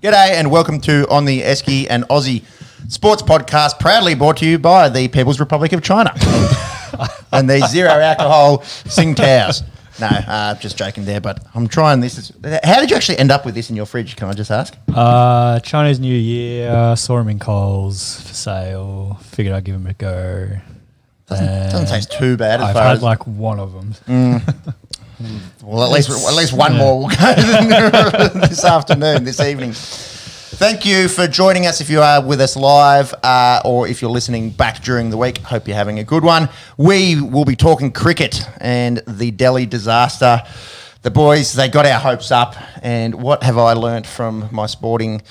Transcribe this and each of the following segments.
G'day and welcome to On the Esky and Aussie Sports Podcast, proudly brought to you by the People's Republic of China and the zero alcohol Tsingtaos. No, uh, just joking there, but I'm trying this. How did you actually end up with this in your fridge? Can I just ask? Uh, Chinese New Year, saw him in Coles for sale. Figured I'd give him a go. Doesn't, doesn't taste too bad as I've far had as like one of them. Well, at least at least one Yeah. more will go this afternoon, this evening. Thank you for joining us. If you are with us live, uh, or if you're listening back during the week, hope you're having a good one. We will be talking cricket and the Delhi disaster. The boys, they got our hopes up, and what have I learnt from my sporting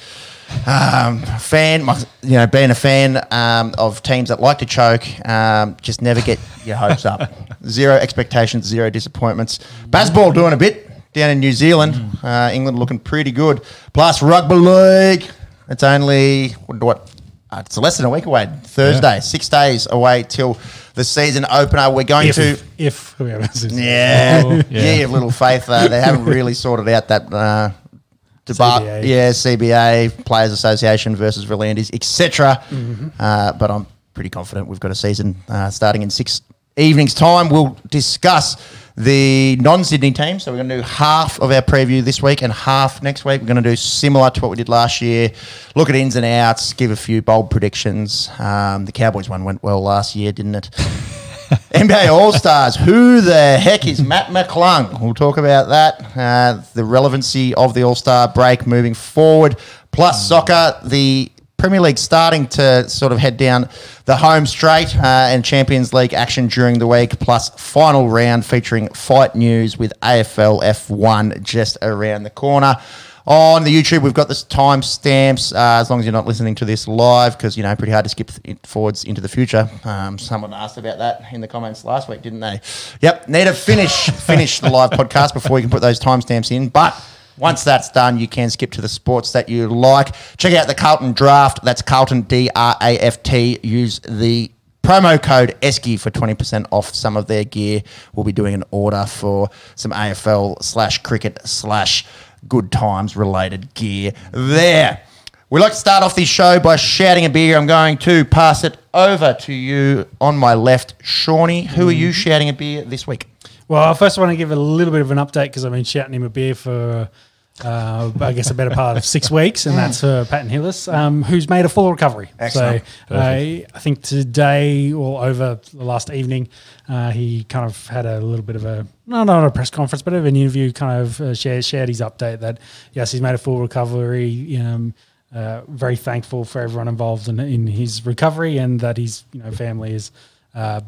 um, fan, my, you know, being a fan um, of teams that like to choke, um, just never get your hopes up. Zero expectations, zero disappointments. Baseball doing a bit down in New Zealand. Uh, England looking pretty good. Plus rugby league. It's only what? what uh, it's less than a week away. Thursday, six days away till the season opener. We're going if, to. if whoever this is. Yeah, yeah, yeah. little faith. Uh, they haven't really sorted out that uh, debate. CBA. Yeah, CBA, Players Association versus V'landys, etc. Mm-hmm. Uh, but I'm pretty confident we've got a season uh, starting in six evenings' time. We'll discuss the non-Sydney team. So we're going to do half of our preview this week and half next week. We're going to do similar to what we did last year. Look at ins and outs, give a few bold predictions. Um, the Cowboys one went well last year, didn't it? NBA All Stars. Who the heck is Mac McClung? We'll talk about that. Uh, the relevancy of the All Star break moving forward. Plus soccer, the Premier League starting to sort of head down the home straight uh, and Champions League action during the week. Plus final round featuring fight news with AFL F1 just around the corner. On the YouTube, we've got the timestamps. Uh, as long as you're not listening to this live, because you know pretty hard to skip th- forwards into the future. Um, someone asked about that in the comments last week, didn't they? Yep, need to finish finish the live podcast before we can put those timestamps in. But once that's done, you can skip to the sports that you like. Check out the Carlton Draft. That's Carlton D R A F T. Use the promo code ESKI for 20% off some of their gear. We'll be doing an order for some AFL slash cricket slash good times related gear there. We like to start off this show by shouting a beer. I'm going to pass it over to you on my left, Shawnee. Who are you mm. shouting a beer this week? Well, first I want to give a little bit of an update because I've been shouting him a beer for, uh, I guess, a better part of six weeks, and that's for Peyton Hillis, um, who's made a full recovery. Excellent. So uh, I think today or over the last evening, uh, he kind of had a little bit of a, no, not a press conference, but of an interview, kind of uh, shared, shared his update that, yes, he's made a full recovery. Um, uh, very thankful for everyone involved in, in his recovery and that his you know family is uh,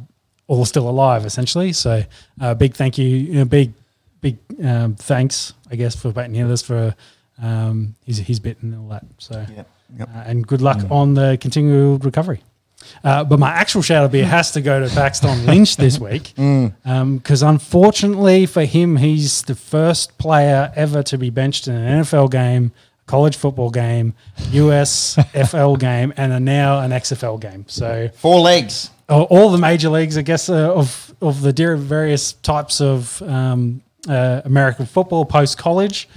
all still alive essentially. So uh, big thank you, you know, big big um, thanks I guess for Peyton Hillis for um, his his bit and all that. So Yep, yep. Uh, and good luck on the continual recovery. Uh, but my actual shout out beer has to go to Paxton Lynch this week because unfortunately for him, he's the first player ever to be benched in an NFL game, college football game, USFL game, and a now an XFL game. So Four legs. all all the major leagues, I guess, uh, of of the various types of um, uh, American football post college.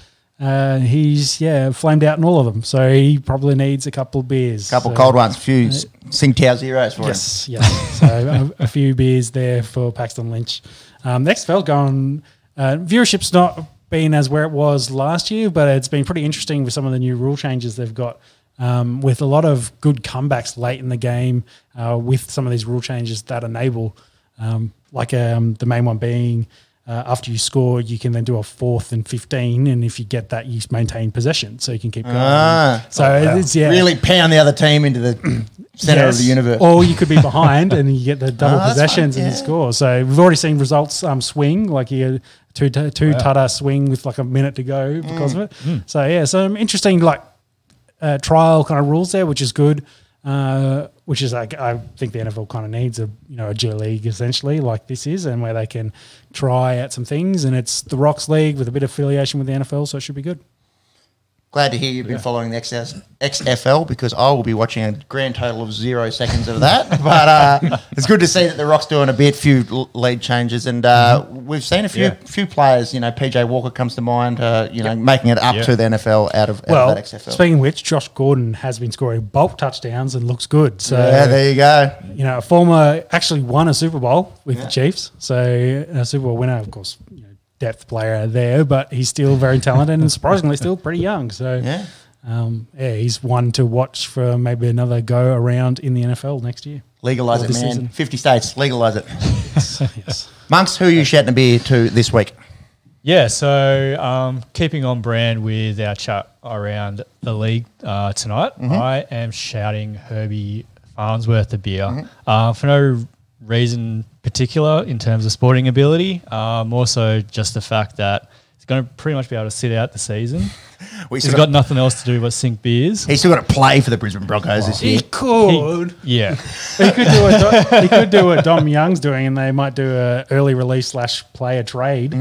Uh, he's yeah flamed out in all of them, so he probably needs a couple of beers. A couple So- cold ones. a Few Tsingtao zeros for him. Yes, yes. so a, a few beers there for Paxton Lynch. Um, the XFL going uh, viewership's not been as where it was last year, but it's been pretty interesting with some of the new rule changes they've got. Um, with a lot of good comebacks late in the game, uh, with some of these rule changes that enable, um, like um, the main one being uh, after you score, you can then do a fourth and fifteen, and if you get that, you maintain possession, so you can keep going. Ah. so it's yeah, Really pound the other team into the center of the universe. Or you could be behind and you get the double Oh, possessions fine, and you score. So we've already seen results um, swing, like you had two two tutter swing with like a minute to go because of it. So yeah, some interesting like uh, trial kind of rules there, which is good. Uh, which is like I think the NFL kind of needs a you know a G league essentially like this is, and where they can try out some things. And it's the Rocks League with a bit of affiliation with the NFL, so it should be good. Glad to hear you've been following the XS, XFL because I will be watching a grand total of zero seconds of that. But uh, it's good to see that the Rock's doing a bit, few lead changes, and uh, we've seen a few Yeah. few players. You know, PJ Walker comes to mind. Uh, you know, making it up Yeah. to the NFL out of, out Well, of that XFL. speaking of which, Josh Gordon has been scoring bulk touchdowns and looks good. So yeah, there you go. you know, a former actually won a Super Bowl with Yeah. the Chiefs. So a Super Bowl winner, of course, depth player there, but he's still very talented and surprisingly still pretty young. So Yeah. um, yeah, he's one to watch for maybe another go around in the NFL next year. Legalize it, man. season. 50 states, legalize it. yes. Monks, who are you shouting a beer to this week? Yeah, so um, keeping on brand with our chat around the league uh, tonight, I am shouting Herbie Farnworth a beer uh, for no reason particular in terms of sporting ability, uh, more so just the fact that he's going to pretty much be able to sit out the season. We He's got nothing else to do but sink beers. he's still got to play for the Brisbane Broncos this year. He could. Yeah, he could do what he could do what Dom Young's doing, and they might do a early release slash player trade. So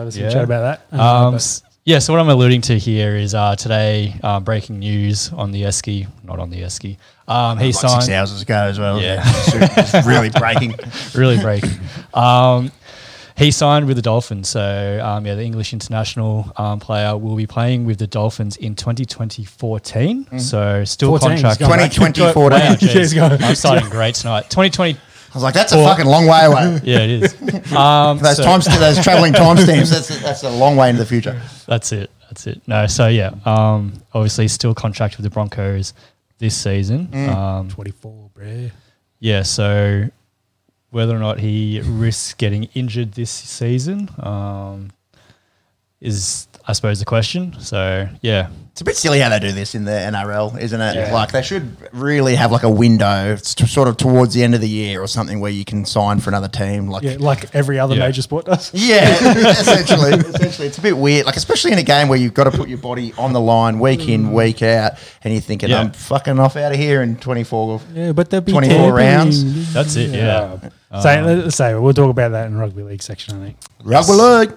there's some Yeah. chat about that. Uh, Um, yeah, so what I'm alluding to here is uh, today uh, breaking news on the Esky, not on the Esky. Um, he Like signed six hours ago as well. Yeah. It's really breaking. really breaking. Um, he signed with the Dolphins, so um, yeah, the English international um, player will be playing with the Dolphins in 2020-14. So still 14, contract. going back. 2020, 20, 14. jeez. Years ago. I'm starting great tonight. 2020. I was like, that's a Or- fucking long way away. Yeah, it is. Um, Those so- times, those traveling timestamps. That's that's a long way into the future. That's it. That's it. No, so yeah, um, obviously still contract with the Broncos this season. Um, 24, bruh. yeah, so whether or not he risks getting injured this season um, is, I suppose, the question. So yeah, It's a bit silly how they do this in the NRL, isn't it? Yeah. Like they should really have like a window, it's t- sort of towards the end of the year or something, where you can sign for another team. Like, Yeah, like every other Yeah. major sport does. Yeah, essentially. essentially, it's a bit weird. Like, especially in a game where you've got to put your body on the line week Mm. in, week out, and you're thinking, Yeah. I'm fucking off out of here in 24. Yeah, but there'll be 24 tampering. rounds. That's it, yeah. so let's say we'll talk about that in rugby league section. I think. Rugby league.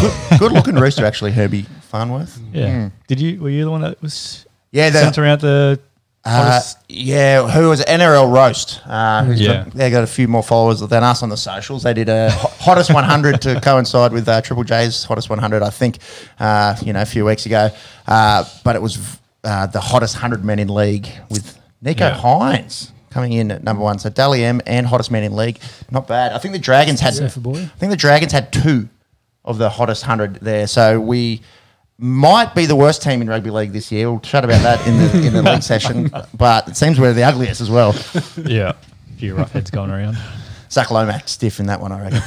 Good, good looking rooster, actually, Herbie Farnworth. yeah. Did you? Were you the one that was Yeah, the, sent around the? Uh, yeah, who was it? NRL Roast? Uh, who's Yeah. got, they got a few more followers than us on the socials. They did a hottest 100 to coincide with uh, Triple J's hottest 100, I think, uh, you know, a few weeks ago. Uh, but it was uh, the hottest 100 men in league with Nicho Yeah. Hynes coming in at number one. So Dally M and hottest man in league, not bad. I think the Dragons had. Surfer boy. I think the Dragons had two of the hottest 100 there. So we might be the worst team in rugby league this year. We'll chat about that in the in the league session. But it seems we're the ugliest as well. yeah, a few rough heads going around. Zac Lomax stiff in that one, I reckon.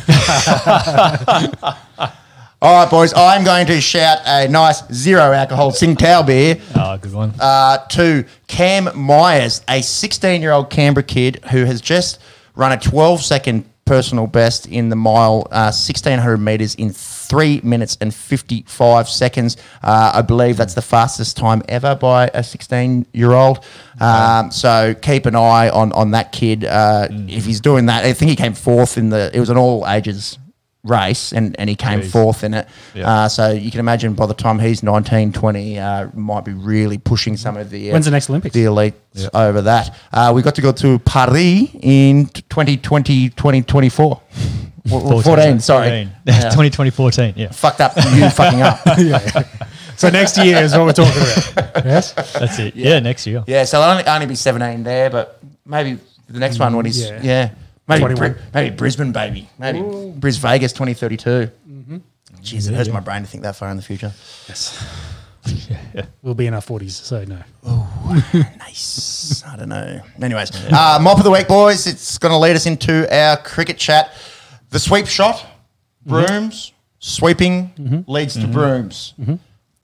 All right, boys. I'm going to shout a nice zero alcohol Tsingtao beer Ah, good one. uh, to Cam Myers, a 16 year old Canberra kid who has just run a 12 second personal best in the mile, uh, 1600 meters in three minutes and 55 seconds. Uh, I believe that's the fastest time ever by a 16 year old. Um, so keep an eye on, on that kid. Uh, If he's doing that, I think he came fourth in the, it was an all ages race and, and he came Jeez. fourth in it. Yeah. Uh, so you can imagine by the time he's 19, 20, uh, might be really pushing some of the uh, When's the next Olympics? the elite over that. Uh, we got to go to Paris in 2020, 2024. 14, sorry. 14. Yeah. 2020, 14. Yeah, Fucked up, you fucking up. yeah. So next year is what we're talking about. Yes. that's it. Yeah, next year. Yeah, so I'll only, only be 17 there, but maybe the next one when he's, yeah. Yeah. Maybe, 21. Bri- maybe Brisbane, baby. Maybe Bris Vegas 2032. Jeez, it hurts my brain to think that far in the future. Yes. We'll be in our forties, so no. Nice. I don't know. Anyways, uh, mop of the week, boys. It's going to lead us into our cricket chat. The sweep shot, brooms, sweeping leads to brooms.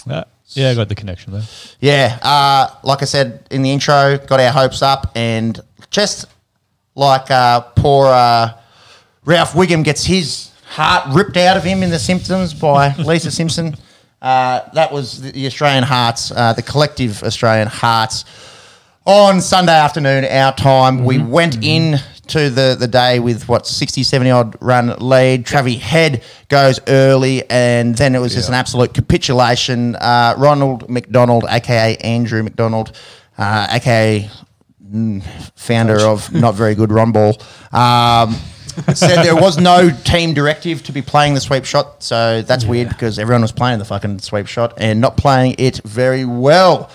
Uh, yeah, I got the connection there. Yeah, uh, like I said in the intro, got our hopes up, and just like uh, poor uh, Ralph Wiggum gets his heart ripped out of him in The Simpsons by Lisa Simpson. Uh, that was the, Australian Hearts, uh, the collective Australian Hearts. On Sunday afternoon, our time, we went in to the, the day with what 60, 70 odd run lead. Travi Head goes early, and then it was just an absolute capitulation. Uh, Ronald McDonald, aka Andrew McDonald, uh, aka founder of not very good Ball. Um, said there was no team directive to be playing the sweep shot, so that's weird because everyone was playing the fucking sweep shot and not playing it very well.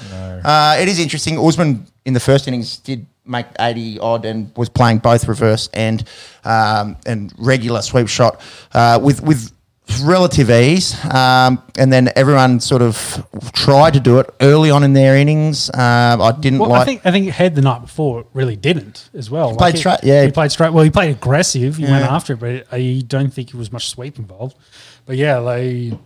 Uh, it is interesting. Usman in the first innings did make eighty odd and was playing both reverse and um, and regular sweep shot uh, with with relative ease, um, and then everyone sort of tried to do it early on in their innings. Um, I didn't Well, like. I think I think Head the night before really didn't as well. played straight- yeah. he played straight. Well, he played aggressive. He went after it, but I don't think it was much sweep involved. But yeah, they.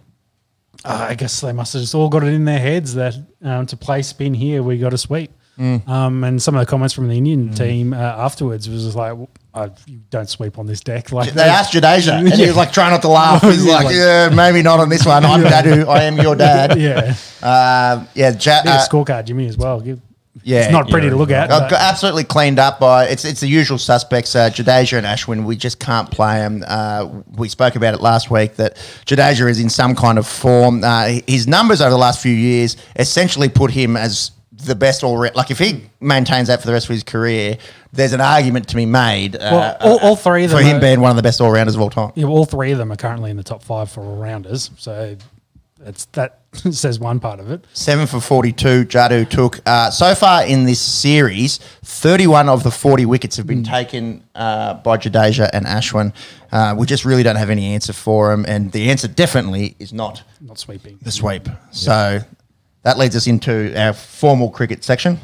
Uh, I guess they must have just all got it in their heads that um, to play spin here, we got to sweep. Mm. Um, and some of the comments from the Indian team uh, afterwards was just like, "You don't sweep on this deck." Like They asked Jadeja, and he was like trying not to laugh. He's like, like- "Yeah, maybe not on this one. I'm Dadu. I am your dad." yeah, Um, yeah, ja- uh, scorecard, Jimmy, as well. Give- yeah, it's not pretty yeah, to look at. Uh, but- absolutely cleaned up by it's it's the usual suspects, uh, Jadeja and Ashwin. We just can't play them. Uh, we spoke about it last week that Jadeja is in some kind of form. Uh, his numbers over the last few years essentially put him as the best all round. Like if he maintains that for the rest of his career, there's an argument to be made. Uh, Well, all- all three of them for him are- being one of the best all rounders of all time. Yeah, all three of them are currently in the top five for all rounders. So it's that says one part of it. Seven for 42, Jadu took. Uh, so far in this series, 31 of the 40 wickets have been taken uh, by Jadeja and Ashwin. Uh, we just really don't have any answer for him. And the answer definitely is not Not sweeping. the sweep. So that leads us into our formal cricket section.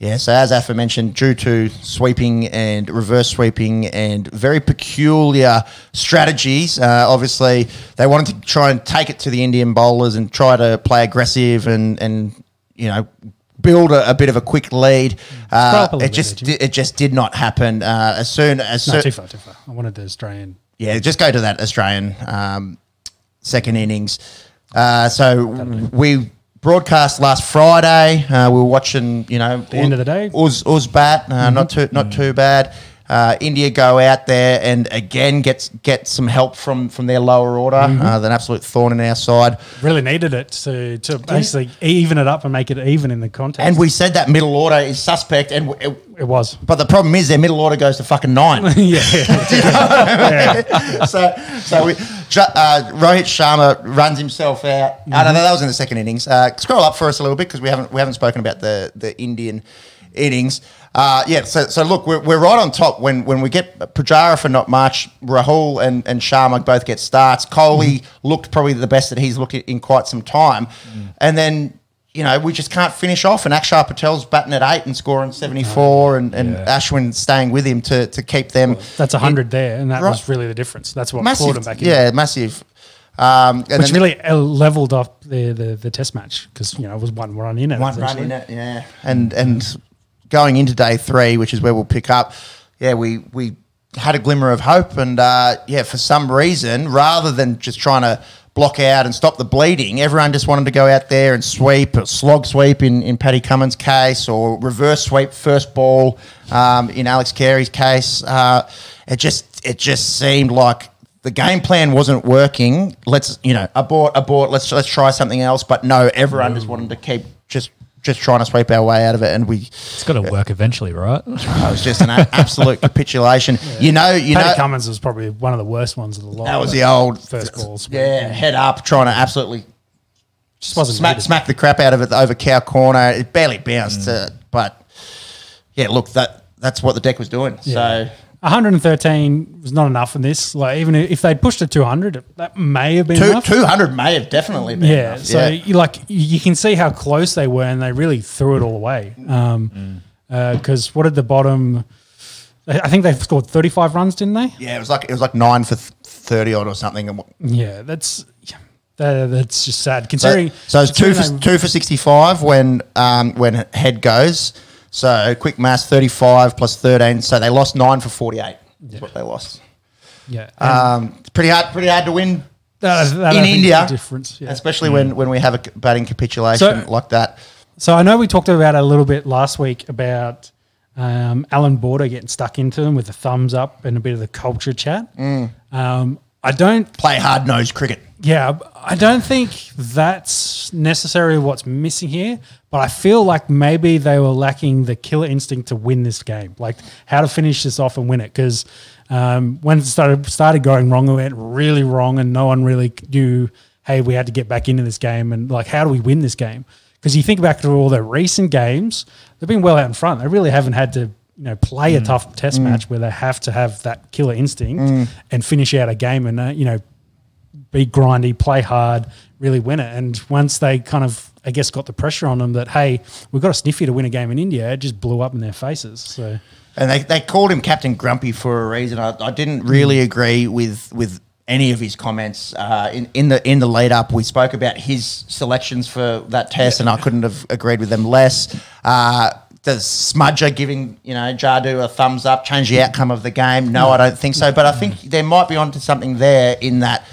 Yeah, so as Afa mentioned, due to sweeping and reverse sweeping and very peculiar strategies, uh, obviously they wanted to try and take it to the Indian bowlers and try to play aggressive and, and you know, build a, a bit of a quick lead. Uh, it just it just did not happen. Uh, as soon as No, soon, too far, too far. I wanted the Australian. Yeah, just go to that Australian um, second innings. Uh, so we broadcast last Friday. Uh, we were watching, you know, the end of the day. Uz, Uz bat, uh, not too not too bad. Uh, India go out there and again gets get some help from from their lower order. Uh, an absolute thorn in our side. Really needed it to, to basically even it up and make it even in the contest. And we said that middle order is suspect, and it, it was. but the problem is their middle order goes to fucking nine. yeah. so so we, uh, Rohit Sharma runs himself out. I don't know that was in the second innings. Uh, scroll up for us a little bit because we haven't we haven't spoken about the the Indian innings. Uh, yeah, so, so look, we're, we're right on top when, when we get Pujara for not much. Rahul and, and Sharma both get starts. Kohli looked probably the best that he's looked at in quite some time. And then, you know, we just can't finish off. And Akshar Patel's batting at eight and scoring 74 and, and Yeah. Ashwin staying with him to, to keep them. That's a hundred there, and that Right. was really the difference. That's what massive. them back in. Yeah, massive. Um, and Which really uh, leveled up the, the, the test match because you know it was one run in it. one run in it, yeah. And and going into day three, which is where we'll pick up, yeah, we we had a glimmer of hope, and uh, yeah, for some reason, rather than just trying to block out and stop the bleeding, everyone just wanted to go out there and sweep, or slog sweep in in Paddy Cummins' case, or reverse sweep first ball um, in Alex Carey's case. Uh, it just it just seemed like the game plan wasn't working. Let's you know abort abort. Let's let's try something else. But no, everyone just wanted to keep just just trying to sweep our way out of it, and we It's got to work eventually, right? it was just an a- absolute capitulation. You know, you Paddy know. Cummins was probably one of the worst ones of the lot. that was the old first balls. Yeah, head up, trying to absolutely just wasn't smack smack the crap out of it over cow corner. It barely bounced, uh, but yeah, look that that's what the deck was doing. So 113 was not enough in this. Like even if they'd pushed it to 200, that may have been two enough. two hundred may have definitely been Yeah, enough. so yeah. you like you can see how close they were, and they really threw it all away. Um, because what did the bottom? I think they scored thirty five runs, didn't they? Yeah, it was like it was like nine for thirty odd or something. And Yeah, that's that, that's just sad. so, Considering so it's two for they- two for sixty five when um, when head goes. So quick mass thirty five plus thirteen. So they lost nine for forty eight. Is what they lost. yeah, Um, it's pretty hard, pretty hard to win that- that in India, difference. Yeah. especially when, when we have a batting capitulation So- like that. So I know we talked about it a little bit last week about um, Allan Border getting stuck into them with the thumbs up and a bit of the culture chat. Mm. Um, I don't Play hard nosed cricket. Yeah, I don't think that's necessarily what's missing here, but I feel like maybe they were lacking the killer instinct to win this game, like how to finish this off and win it. Because um, when it started started going wrong, it went really wrong, and no one really knew. Hey, we had to get back into this game, and like, how do we win this game? Because you think back to all the recent games, they've been well out in front. They really haven't had to, you know, play a tough test match where they have to have that killer instinct and finish out a game, and uh, you know, be grindy, play hard, really win it. And once they kind of, I guess, got the pressure on them that hey, we've got a sniffy to win a game in India, it just blew up in their faces. So And they, they called him Captain Grumpy for a reason. I, I didn't really agree with with any of his comments uh, in in the in the lead up. We spoke about his selections for that test, and I couldn't have agreed with them less. Uh, does Smudger giving you know Jadu a thumbs up change the outcome of the game? No, I don't think so. But I think there might be onto something there in that.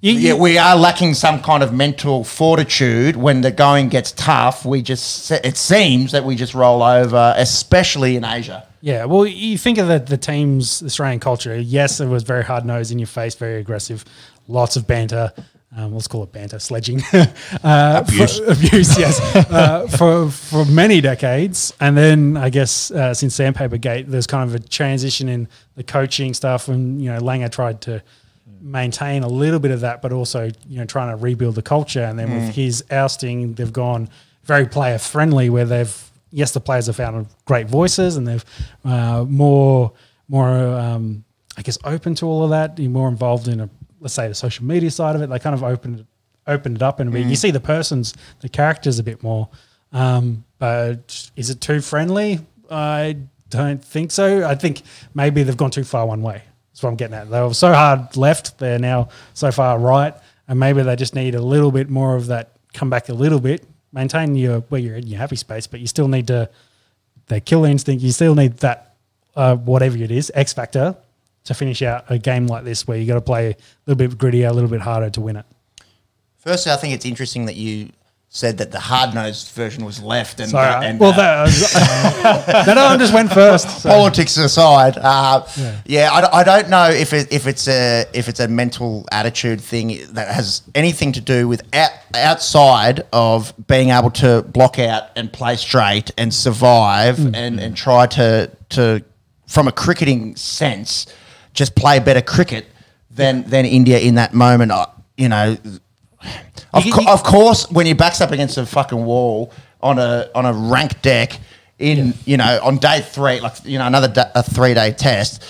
You, Yeah, we are lacking some kind of mental fortitude when the going gets tough. We just it seems that we just roll over, especially in Asia. Yeah, well, you think of the, the team's Australian culture. Yes, it was very hard nosed, in your face, very aggressive, lots of banter. Um, let's call it banter, sledging, uh, Abuse. for, abuse. Yes, uh, for for many decades, and then I guess uh, since Sandpaper Gate, there's kind of a transition in the coaching stuff, and you know Langer tried to maintain a little bit of that, but also you know trying to rebuild the culture. And then with his ousting, they've gone very player friendly, where they've yes, the players have found great voices and they've uh, more more um, I guess open to all of that, be more involved in a let's say the social media side of it. They kind of opened it, opened it up and you see the persons, the characters a bit more. Um, but is it too friendly? I don't think so. I think maybe they've gone too far one way. That's what I'm getting at. They were so hard left, they're now so far right, and maybe they just need a little bit more of that. Come back a little bit, maintain your where you're in your happy space, but you still need to the killer instinct. You still need that uh, whatever it is X factor to finish out a game like this, where you got to play a little bit grittier, a little bit harder to win it. Firstly, I think it's interesting that you said that the hard nosed version was left, and, Sorry, uh, and well, uh, that, no, no, I just went first. so- politics aside, uh, yeah, I don't know if it, if it's a if it's a mental attitude thing that has anything to do with out, outside of being able to block out and play straight and survive and, and try to to from a cricketing sense just play better cricket than than India in that moment. You know, of, You- you- of course, when your back's up against a fucking wall on a on a ranked deck in you know on day three, like you know another da- a three day test,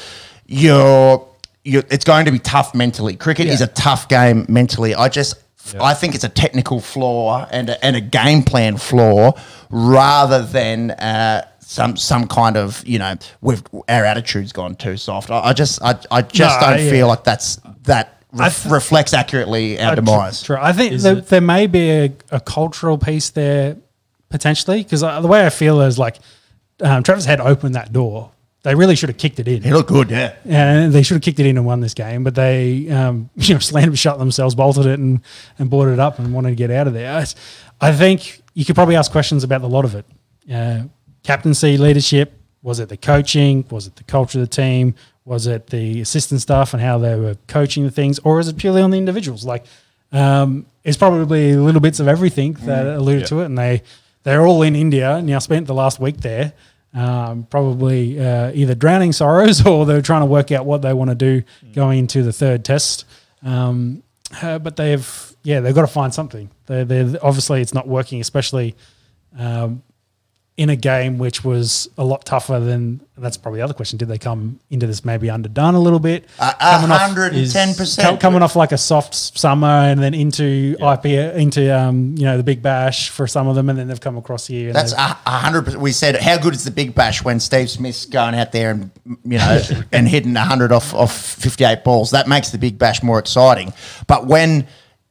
you're you it's going to be tough mentally. Cricket is a tough game mentally. I just I think it's a technical flaw and a, and a game plan flaw rather than. Uh, some some kind of you know we've our attitude's gone too soft. I, I just I, I just No, don't yeah. feel like that's that ref- th- reflects accurately our Uh, demise. True. I think there, there may be a, a cultural piece there potentially because the way I feel is like um, Travis had opened that door. They really should have kicked it in. He looked good, yeah. and they should have kicked it in and won this game, but they, um, you know, slammed shut themselves, bolted it, and and boarded it up and wanted to get out of there. I, I think you could probably ask questions about the lot of it. Uh, captaincy, leadership. Was it the coaching? Was it the culture of the team? Was it the assistant staff and how they were coaching the things, or is it purely on the individuals? Like, um, it's probably little bits of everything that alluded to it, and they they're all in India. Now spent the last week there um, probably uh, either drowning sorrows or they're trying to work out what they want to do going into the third test. Um, uh, but they've, yeah, they've got to find something. They're, they're, obviously, it's not working, especially um, in a game which was a lot tougher than. That's probably the other question: Did they come into this maybe underdone a little bit? A Coming off- hundred and ten percent. coming off like a soft summer and then into IP into um, you know the Big Bash for some of them, and then they've come across here. That's hundred percent. We said how good is the Big Bash when Steve Smith's going out there and you know and hitting hundred off off fifty eight balls. That makes the Big Bash more exciting. But when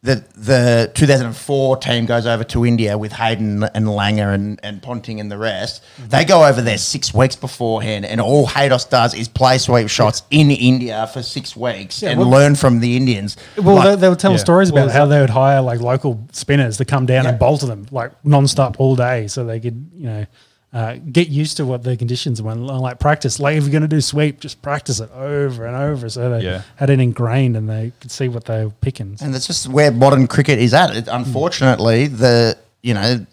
the the 2004 team goes over to India with Hayden and Langer and, and Ponting and the rest. Mm-hmm. They go over there six weeks beforehand, and all Haydos does is play sweep shots in India for six weeks and well- learn from the Indians. Well, Like- they, they were telling Yeah. stories about is how they would hire like local spinners to come down Yeah. and bowl to them like non-stop all day, so they could you know uh, get used to what the conditions were. And, like practice, like if you're going to do sweep, just practice it over and over, so they Yeah. had it ingrained and they could see what they were picking. and that's just where modern cricket is at. It, unfortunately, the you know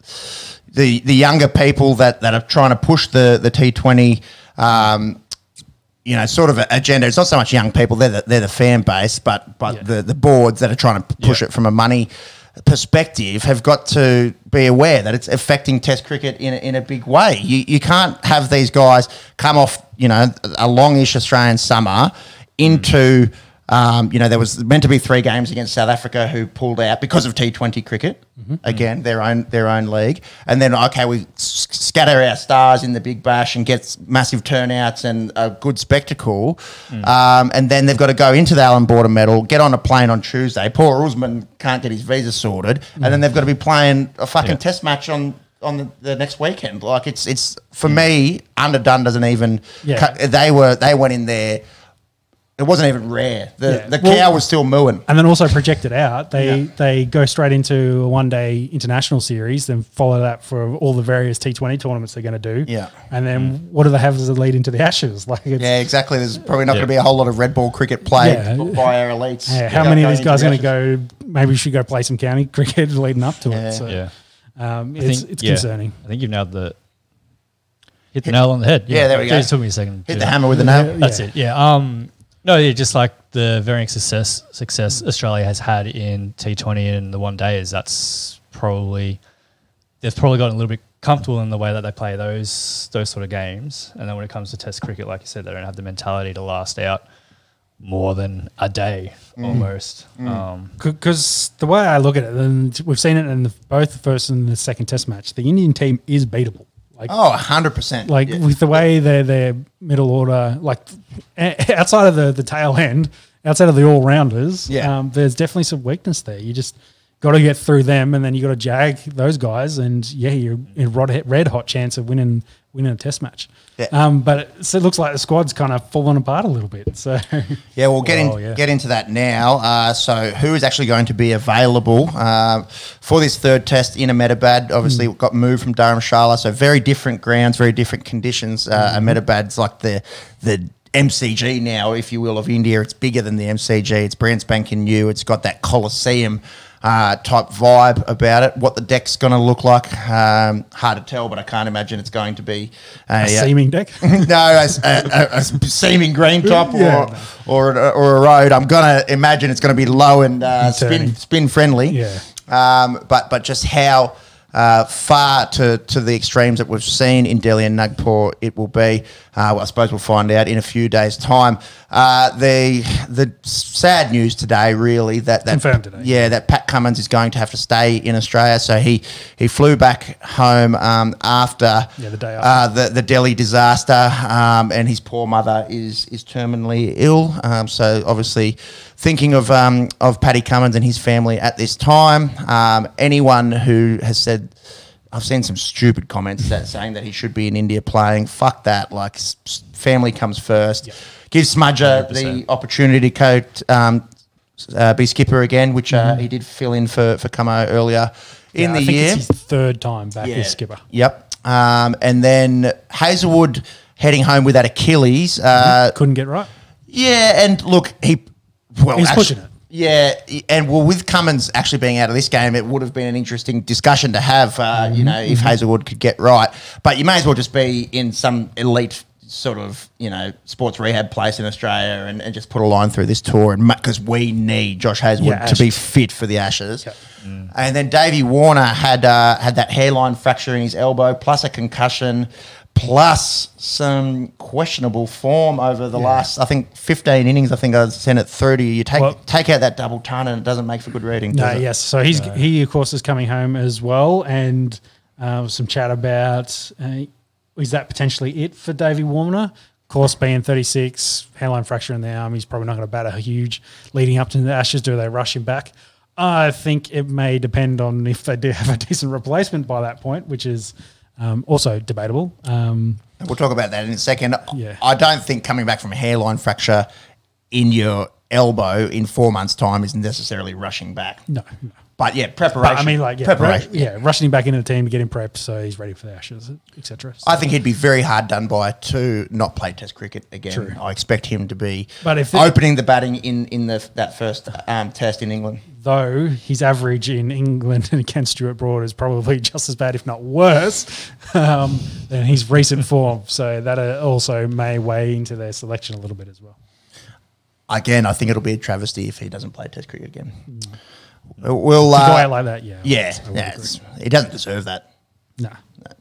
the the younger people that, that are trying to push the the T Twenty. Um, you know, sort of a agenda. It's not so much young people; they're the, they're the fan base, but but Yeah. the the boards that are trying to push Yeah. it from a money perspective have got to be aware that it's affecting Test cricket in a, in a big way. You you can't have these guys come off you know a longish Australian summer into um, you know there was meant to be three games against South Africa who pulled out because of T Twenty cricket again their own their own league, and then okay we s- scatter our stars in the Big Bash and get massive turnouts and a good spectacle, um, and then they've got to go into the Allan Border Medal, get on a plane on Tuesday. Poor Usman can't get his visa sorted, and then they've got to be playing a fucking Yeah. Test match on. On the, the next weekend, like it's it's for me, underdone doesn't even. Yeah. cut- they were they went in there. It wasn't even rare. The Yeah. the Well- cow was still mooing. And then also projected out, they Yeah. they go straight into a one day international series, then follow that for all the various T Twenty tournaments they're going to do. Yeah. and then what do they have as a lead into the Ashes? Like, it's, Yeah, exactly. There's probably not Yeah. going to be a whole lot of red ball cricket played Yeah. by our elites. Yeah, how many of these guys are going to the go? Maybe we should go play some county cricket leading up to Yeah. it. So, Yeah. um, I it's think- it's yeah. concerning. I think you've nailed the hit the nail on the head. Yeah, there we go. It took me a second. Hit to- the hammer with the nail. That's Yeah. it. Yeah. Um. No. Yeah. Just like the varying success success Australia has had in T Twenty and the one days. That's probably they've probably gotten a little bit comfortable in the way that they play those those sort of games. And then when it comes to Test cricket, like you said, they don't have the mentality to last out more than a day Mm. almost. Um, Because the way I look at it, and we've seen it in the, both the first and the second Test match, the Indian team is beatable. Like, Oh, 100%. like Yeah. with the way their their middle order, like outside of the the tail end, outside of the all rounders, Yeah. um, there's definitely some weakness there. You just got to get through them, and then you got to jag those guys, and yeah, you're in red, red hot chance of winning winning a Test match. Yeah. Um, but it, so it looks like the squad's kind of fallen apart a little bit. So Yeah, we'll get, Oh, in, yeah. get into that now. Uh, so, who is actually going to be available uh, for this third test in Ahmedabad? Obviously, it got moved from Dharamshala, so very different grounds, very different conditions. Uh, Hmm. Ahmedabad's like the the MCG now, if you will, of India. It's bigger than the MCG. It's brand spanking new. It's got that Colosseum. Uh, type vibe about it. What the deck's going to look like, um, hard to tell, but I can't imagine it's going to be a uh, seaming deck. no, a, a, a, a seaming green top or Yeah. or, a, or a road. I'm gonna imagine it's going to be low and uh, spin spin friendly. Yeah. Um, but but just how uh, far to, to the extremes that we've seen in Delhi and Nagpur it will be. Uh, well, I suppose we'll find out in a few days' time. Uh, the the sad news today, really, that, that Confirmed today. Yeah, that Pat Cummins is going to have to stay in Australia. So he he flew back home um, after Yeah, the day uh, the the Delhi disaster, um, and his poor mother is is terminally ill. Um, so obviously, thinking of um, of Paddy Cummins and his family at this time. Um, anyone who has said. I've seen some stupid comments that saying that he should be in India playing. Fuck that! Like family comes first. Give Smudger the 100%. opportunity to coach, um, uh, be skipper again, which Mm-hmm. uh, he did fill in for for Camo earlier in Yeah, the I think year. it's his third time back as skipper. Yep. Um, and then Hazlewood heading home with that Achilles. Uh, Couldn't get right. yeah, and look, he well, He's actu- pushing it. Yeah, and well, with Cummins actually being out of this game, it would have been an interesting discussion to have. Uh, You know, Mm-hmm. if Hazlewood could get right, but you may as well just be in some elite sort of you know sports rehab place in Australia and, and just put a line through this tour, and because we need Josh Hazlewood Yeah, to be fit for the Ashes. Yep. And then Davey Warner had uh, had that hairline fracture in his elbow, plus a concussion, plus some questionable form over the last, I think, 15 innings. I think I sent it to you. Take, Well- take out that double ton and it doesn't make for good reading. No, yes. So he's he of course is coming home as well, and uh, some chat about uh, is that potentially it for Davey Warner? Of course, being 36, hairline fracture in the arm, he's probably not going to bat a huge leading up to the Ashes. Do they rush him back? I think it may depend on if they do have a decent replacement by that point, which is um, also debatable. Um, We'll talk about that in a second. Yeah. I don't think coming back from a hairline fracture in your elbow in four months' time is necessarily rushing back. no, no. But yeah, preparation. But I mean, like, yeah, preparation. yeah, rushing him back into the team to get him prepped so he's ready for the Ashes, etc. I think he'd be very hard done by to not play Test cricket again. True. I expect him to be But if opening the batting in in the that first um, Test in England. though his average in England and against Stuart Broad is probably just as bad, if not worse, um, than his recent form. So that uh, also may weigh into their selection a little bit as well. Again, I think it'll be a travesty if he doesn't play Test cricket again. We'll uh, go out like that, yeah. yeah, yeah he doesn't deserve that. No.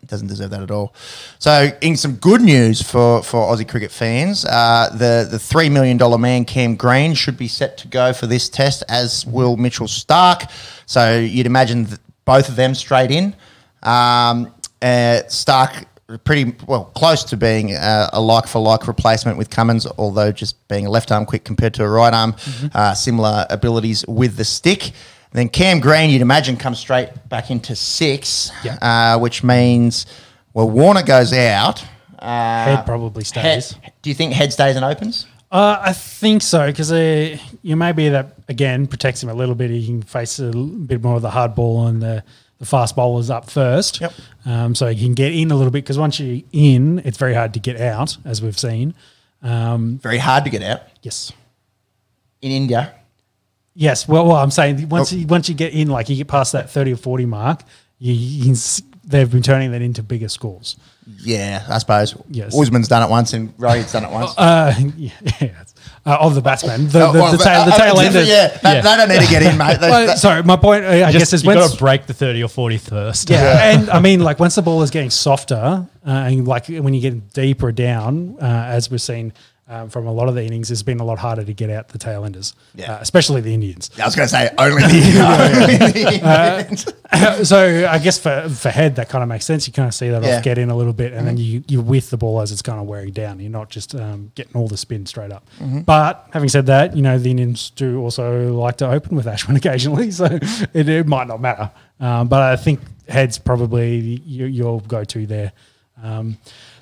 It doesn't deserve that at all. So, in some good news for, for Aussie cricket fans, uh, the the three million dollar man Cam Green should be set to go for this test, as will Mitchell Starc. So you'd imagine both of them straight in. Um, uh, Starc pretty well close to being a, a like for like replacement with Cummins, although just being a left arm quick compared to a right arm, uh, similar abilities with the stick. Then Cam Green, you'd imagine, comes straight back into six, Yeah. uh, which means well Warner goes out. Uh, Head probably stays. Head- do you think head stays and opens? Uh, I think so because uh, you may be that again protects him a little bit. He can face a bit more of the hard ball and the, the fast bowlers up first. Yep. Um, so he can get in a little bit because once you're in, it's very hard to get out, as we've seen. Um, Very hard to get out yes. in India. Yes. Well, well, I'm saying once Oh. you once you get in, like you get past that thirty or forty mark, you, you can they've been turning that into bigger scores. Yeah, I suppose. Yes. Usman's done it once and Rohit's done it once. Uh, yeah, yes. Uh, of the batsman, the, Oh, the, well, the tail, the uh, tail uh, enders. Yeah, they, Yeah. they don't need to get in, mate. They- Well, sorry, my point, I guess, is you've got to break the 30 or 40 first. Yeah, and I mean, like once the ball is getting softer, uh, and like when you get deeper down, uh, as we've seen um, from a lot of the innings, it's been a lot harder to get out the tail enders, Yeah. uh, especially the Indians. I was going to say only the. Uh, so I guess for for head, that kind of makes sense. You kind of see that Yeah. off get in a little bit, and then you you're with the ball as it's kind of wearing down. You're not just um, getting all the spin straight up. But having said that, you know the Indians do also like to open with Ashwin occasionally, so it, it might not matter. Um, but I think head's probably your, your go to there. Um,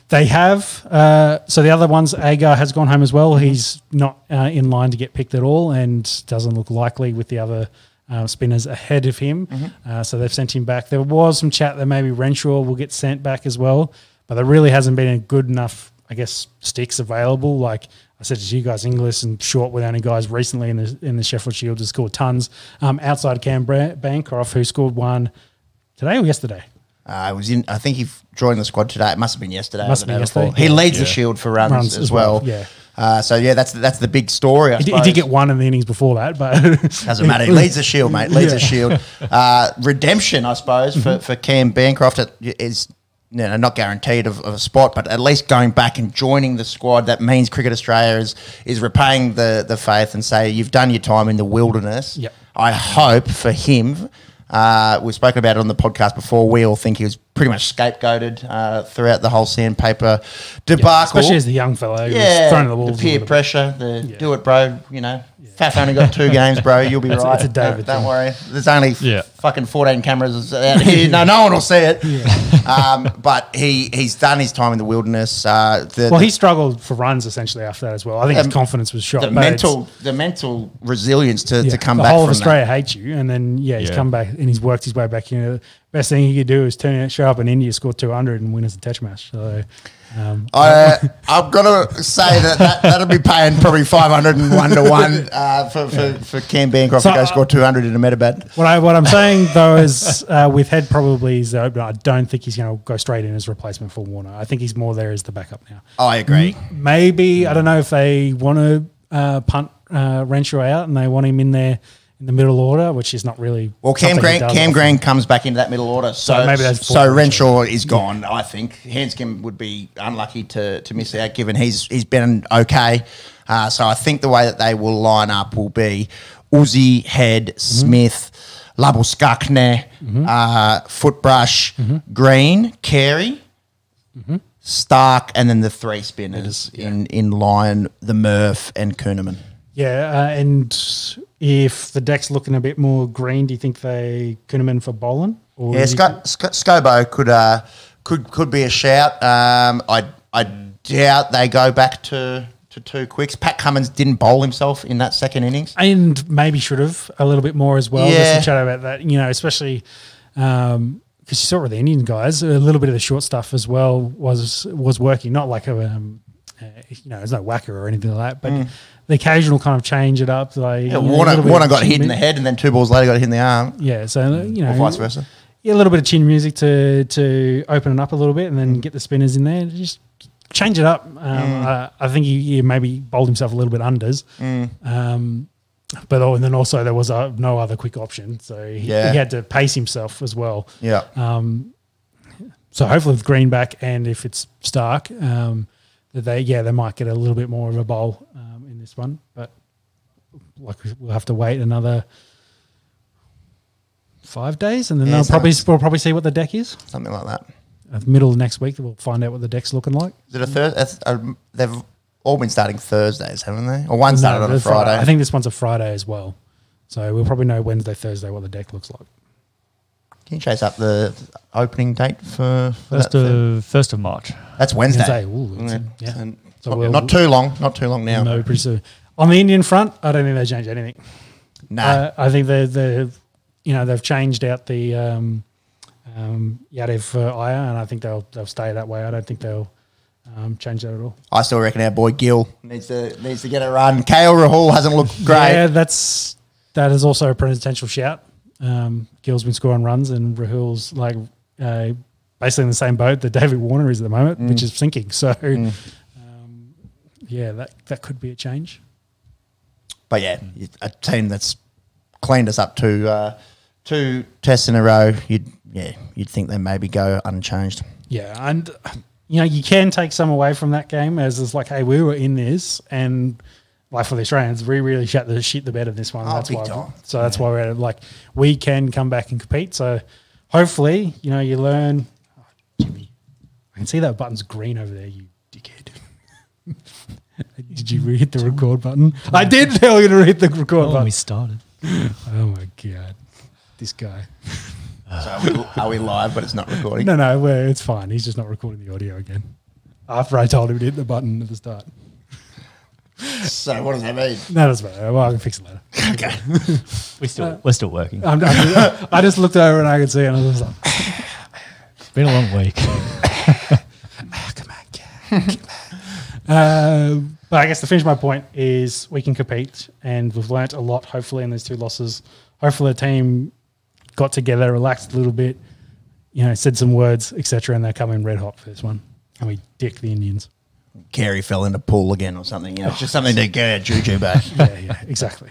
they have uh, so the other ones. Agar has gone home as well. He's not uh, in line to get picked at all, and doesn't look likely with the other uh, spinners ahead of him. Uh, so they've sent him back. There was some chat that maybe Renshaw will get sent back as well, but there really hasn't been a good enough, I guess, sticks available. Like I said to you guys, Inglis and Short were the only guys recently in the in the Sheffield Shield to score tons. Um, outside Cam Bancroft, who scored one today or yesterday. Uh, I was in. I think he joined the squad today. It must have been yesterday. Must have been day before. yesterday, He yeah. leads the shield for runs, Runs as, as well. well, yeah. Uh, so yeah, that's that's the big story. I He did, he did get one in the innings before that, but Doesn't matter. He leads the shield, mate. Leads the shield. Uh, redemption, I suppose, for, for Cam Bancroft it is you know, not guaranteed of, of a spot, but at least going back and joining the squad. That means Cricket Australia is, is repaying the, the faith and say, you've done your time in the wilderness. Yep. I hope for him. Uh, we've spoken about it on the podcast before. We all think he was pretty much scapegoated uh, throughout the whole sandpaper debacle especially as the young fellow, yeah, the the peer pressure, the Yeah. do it, bro. You know, Faf only got two games, bro. You'll be It's right. it's a David Don't, don't worry. There's only Yeah. fucking 14 cameras out here. No, no one will see it. Um, but he he's done his time in the wilderness. Uh, the, Well, he struggled for runs essentially after that as well. I think Um, his confidence was shot. the mental the mental resilience to, yeah, to come the back whole from of that. Australia hates you, and then yeah, he's Yeah. come back and he's worked his way back. You know, the best thing he could do is turn it, show up in India, score two hundred, and win us a test match. So, um, I, I'm gonna say that, that that'll be paying probably 501 to one uh, for, for, for Cam Bancroft So, to go uh, score 200 in Ahmedabad. what I what I'm saying though is uh, with Head probably is the opener. I don't think he's going to go straight in as replacement for Warner. I think he's more there as the backup now. I agree. Maybe I don't know if they want to uh, punt uh, Renshaw out and they want him in there in the middle order, which is not really Well, Cam Green, Cam. Green comes back into that middle order, so So maybe that's so Renshaw is gone. I think Handscomb would be unlucky to, to miss out, given he's he's been okay. Uh, so I think the way that they will line up will be Uzi, Head, Smith, Labuschagne, uh, Footbrush, Green, Carey. Starc, and then the three spinners in, in line, the Murph and Kuhnemann. Yeah, uh, and if the deck's looking a bit more green, do you think they Kuhnemann for bowling? Or Yeah, Sco- Sco- Scobo could uh, could could be a shout. Um, I I doubt they go back to, to two quicks. Pat Cummins didn't bowl himself in that second innings. and maybe should have a little bit more as well. Yeah. Chat about that, you know, especially because you saw it with the Indian guys, a little bit of the short stuff as well was was working. Not like a um, you know, there's no whacker or anything like that, but the occasional kind of change it up. Like Mm. Yeah, Warner, Warner got hit in the head, and then two balls later got hit in the arm, Yeah, so you know, or vice versa. yeah, a little bit of chin music to to open it up a little bit, and then get the spinners in there. Just change it up. Um, Mm. I, I think he, he maybe bowled himself a little bit unders. Mm. Um, but oh, and then also there was uh, no other quick option, so he, Yeah. he had to pace himself as well. Yeah, Um, so hopefully with Greenback and if it's Starc, um, that they yeah they might get a little bit more of a bowl um, in this one, but like we'll have to wait another five days, and then Yeah, they'll probably we'll probably see what the deck is. something like that. At the middle of next week, we'll find out what the deck's looking like. Is it a? Um, they've all been starting Thursdays, haven't they? Or one started No, on a the Friday. I think this one's a Friday as well, so we'll probably know Wednesday, Thursday what the deck looks like. Can you chase up the opening date for, for First that? of first of March. That's Wednesday. Wednesday, ooh, it's- yeah. And So not, we'll- not too long. Not too long now. No, pretty soon. On the Indian front, I don't think they change anything. Nah. Uh, I think they they you know they've changed out the um, um, Yadav for Iyer, and I think they'll they'll stay that way. I don't think they'll um, change that at all. I still reckon our boy Gill needs to needs to get a run. KL Rahul hasn't looked great. Yeah, that's that is also a potential shout. Um, Gill's been scoring runs, and Rahul's like uh, basically in the same boat that David Warner is at the moment, which is sinking. So, um, yeah, that that could be a change. But yeah, a team that's cleaned us up two uh, two tests in a row. You'd yeah, you'd think they maybe go unchanged. Yeah, and you know you can take some away from that game as it's like, hey, we were in this, and like for the Australians, we really shut the shit the bed of this one. Oh, that's big why. time. So that's why we're like, we can come back and compete. So hopefully, you know, you learn. Oh, Jimmy, I can see that button's green over there. You dickhead. did you hit the record button? I did tell you to hit the record Oh, button. we started. Oh my god, this guy. So are we, are we live, but it's not recording? No, no, we're, it's fine. He's just not recording the audio again. After I told him to hit the button at the start. So what does that mean? No, that's better. Well, I can fix it later. Okay. We still we're still working. I'm, I'm, I just looked over and I could see it and I was like, It's been a long week. come on, come on. Uh, but I guess to finish my point is we can compete and we've learnt a lot, hopefully, in these two losses. Hopefully, the team got together, relaxed a little bit, you know, said some words, etc., and they're coming red hot for this one. And we dick the Indians. Carey fell in a pool again or something. You know, it's just something to get our juju back. Yeah, yeah, exactly.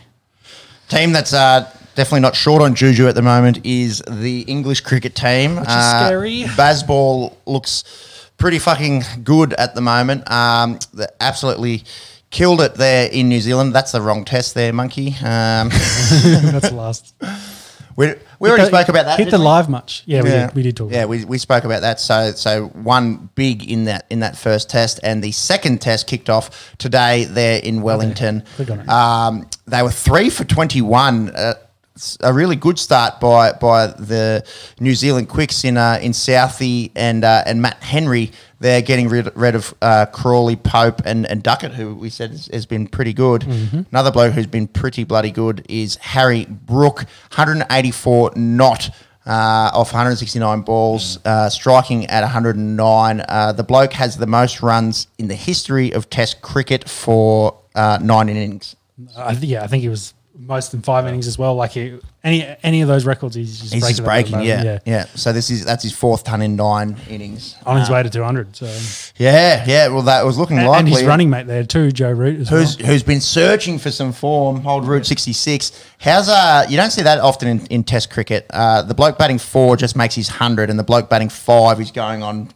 team that's uh, definitely not short on juju at the moment is the English cricket team. Which is scary. Bazball looks pretty fucking good at the moment. Um, they absolutely killed it there in New Zealand. That's the wrong test there, monkey. Um, That's the last. we we already the- spoke about that. Hit the we? live much. Yeah, we did. We did talk. Yeah, we, we spoke about that. So so one big in that in that first test, and the second test kicked off today there in Wellington. Um, they were three for twenty one. Uh, a really good start by by the New Zealand Quicks in uh, in Southee and uh, and Matt Henry. They're getting rid, rid of uh, Crawley, Pope, and, and Duckett, who we said has, has been pretty good. Mm-hmm. Another bloke who's been pretty bloody good is Harry Brook, 184 not uh, off 169 balls, uh, striking at 109. Uh, the bloke has the most runs in the history of Test cricket for uh, nine innings. I yeah, I think he was most in five innings as well. Like he, any any of those records, he's just He's breaking just them at the breaking, moment, yeah, yeah, So this is that's his fourth ton in nine innings. on his Uh, way to two hundred. So Yeah, yeah. Well, that was looking and, likely. and his running mate there too, Joe Root. As who's well. who's been searching for some form, hold Route 66. How's uh you don't see that often in, in test cricket. Uh the bloke batting four just makes his hundred and the bloke batting five is going on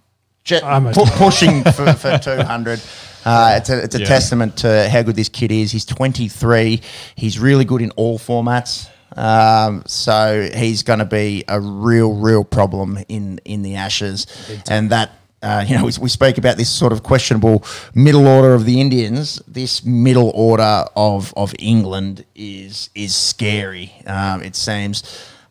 ju- Almost. pu- pushing for, for 200. Uh, it's a, it's a Yeah. testament to how good this kid is. He's 23. He's really good in all formats. Um, so he's going to be a real, real problem in, in the Ashes. And that uh, you know, we, we spoke about this sort of questionable middle order of the Indians. This middle order of of England is is scary. Um, it seems.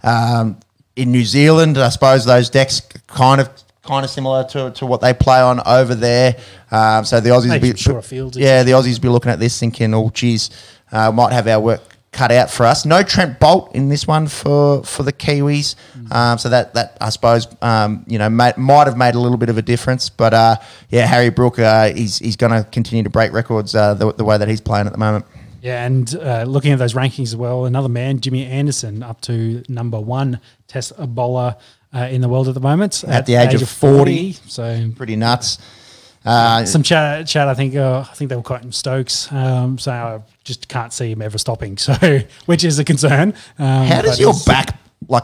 Um, in New Zealand, I suppose those decks kind of kind of similar to, to what they play on over there. Um, so the Aussies be shorter fields, Yeah, the Aussies be looking at this thinking, oh, geez, uh, might have our work cut out for us. No Trent Boult in this one for for the Kiwis. Um, so that that I suppose um, you know might, might have made a little bit of a difference. But uh, yeah, Harry Brook, uh, he's he's going to continue to break records uh, the, the way that he's playing at the moment. Yeah, and uh, looking at those rankings as well, another man, Jimmy Anderson, up to number one test bowler uh, in the world at the moment At the age of 40. So Pretty nuts. Uh, some chat, chat. I think, uh, I think they were quoting Stokes, um, so I just can't see him ever stopping. So, which is a concern. Um, how does your back like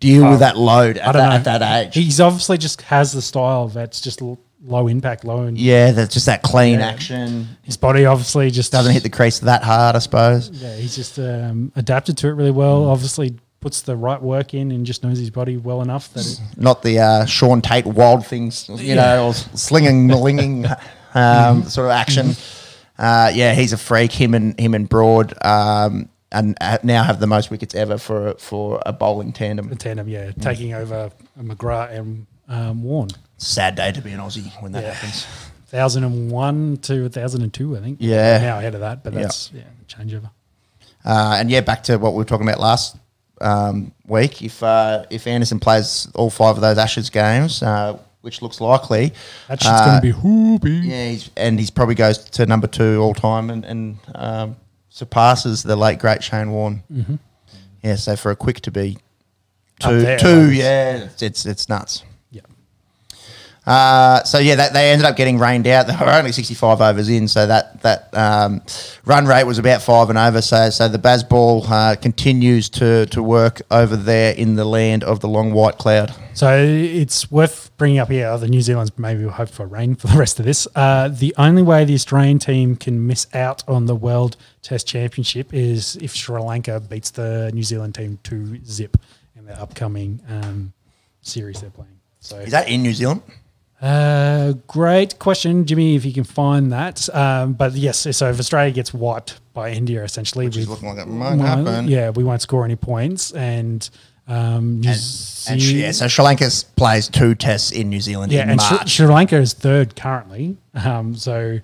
deal with that load at that, at that age? He's obviously just has the style that's just low impact, low, and yeah, that's just that clean Yeah. action. his body obviously just Doesn't hit the crease that hard, I suppose. Yeah, he's just um, adapted to it really well. Obviously, puts the right work in and just knows his body well enough that it, not the uh, Shaun Tait wild things, you know, or slinging, malinging um, sort of action. Uh, yeah, he's a freak. Him and him and Broad, um, and uh, now have the most wickets ever for for a bowling tandem. the tandem, yeah, taking over McGrath and um, Warne. Sad day to be an Aussie when that Yeah. happens. 1001 to 1002, I think. Yeah. Now ahead of that, but Yeah. that's yeah, changeover. Uh, and yeah, back to what we were talking about last um, week. If uh, if Anderson plays all five of those Ashes games, uh, which looks likely, That shit's uh, going to be hoopy. Yeah, he's, and he's probably goes to number two all time and, and um, surpasses the late great Shane Warne. Mm-hmm. Yeah, so for a quick to be two, there, two, yeah, it's, it's nuts. Uh, so yeah, that, they ended up getting rained out. They were only sixty-five overs in, so that that um, run rate was about five and over. So so the Bazball uh, continues to to work over there in the land of the long white cloud. So it's worth bringing up here. The New Zealand's maybe will hope for rain for the rest of this. Uh, the only way the Australian team can miss out on the World Test Championship is if Sri Lanka beats the New Zealand team to zip in the upcoming um, series they're playing. So Is that in New Zealand? Uh, great question, Jimmy, if you can find that. Um, but yes, so if Australia gets wiped by India, essentially, Which is looking like it might well, happen. Yeah, we won't score any points, and um, New And, and Sh- yeah, so Sri Lanka plays two tests in New Zealand yeah, in and Sri, March. Sri Lanka is third currently. Um, so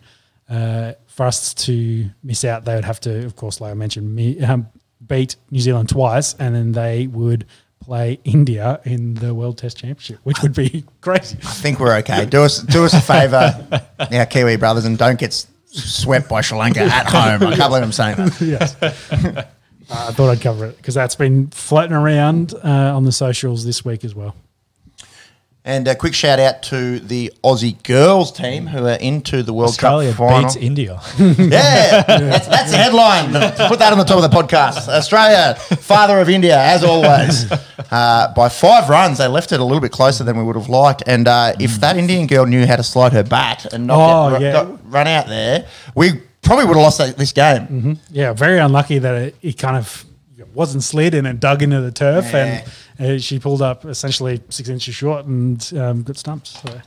uh, for us to miss out, they would have to, of course, like I mentioned, me, um, beat New Zealand twice, and then they would play India in the World Test Championship, which would be crazy. I think we're okay. Do us do us a favour, our Kiwi brothers, and don't get s- swept by Sri Lanka at home. I can't believe I'm saying that. yes. Uh, I thought I'd cover it because that's been floating around uh, on the socials this week as well. And a quick shout out to the Aussie girls team who are into the World Australia Cup final. beats India. Yeah, that's, that's the headline. Put that on the top of the podcast. Australia, father of India, as always. Uh, by five runs, they left it a little bit closer than we would have liked. And uh, if that Indian girl knew how to slide her bat and not Oh, get, yeah. got run out there, we probably would have lost that, this game. Yeah, very unlucky that it, it kind of wasn't slid and it dug into the turf, Yeah. and uh, she pulled up essentially six inches short and um, got stumped. So.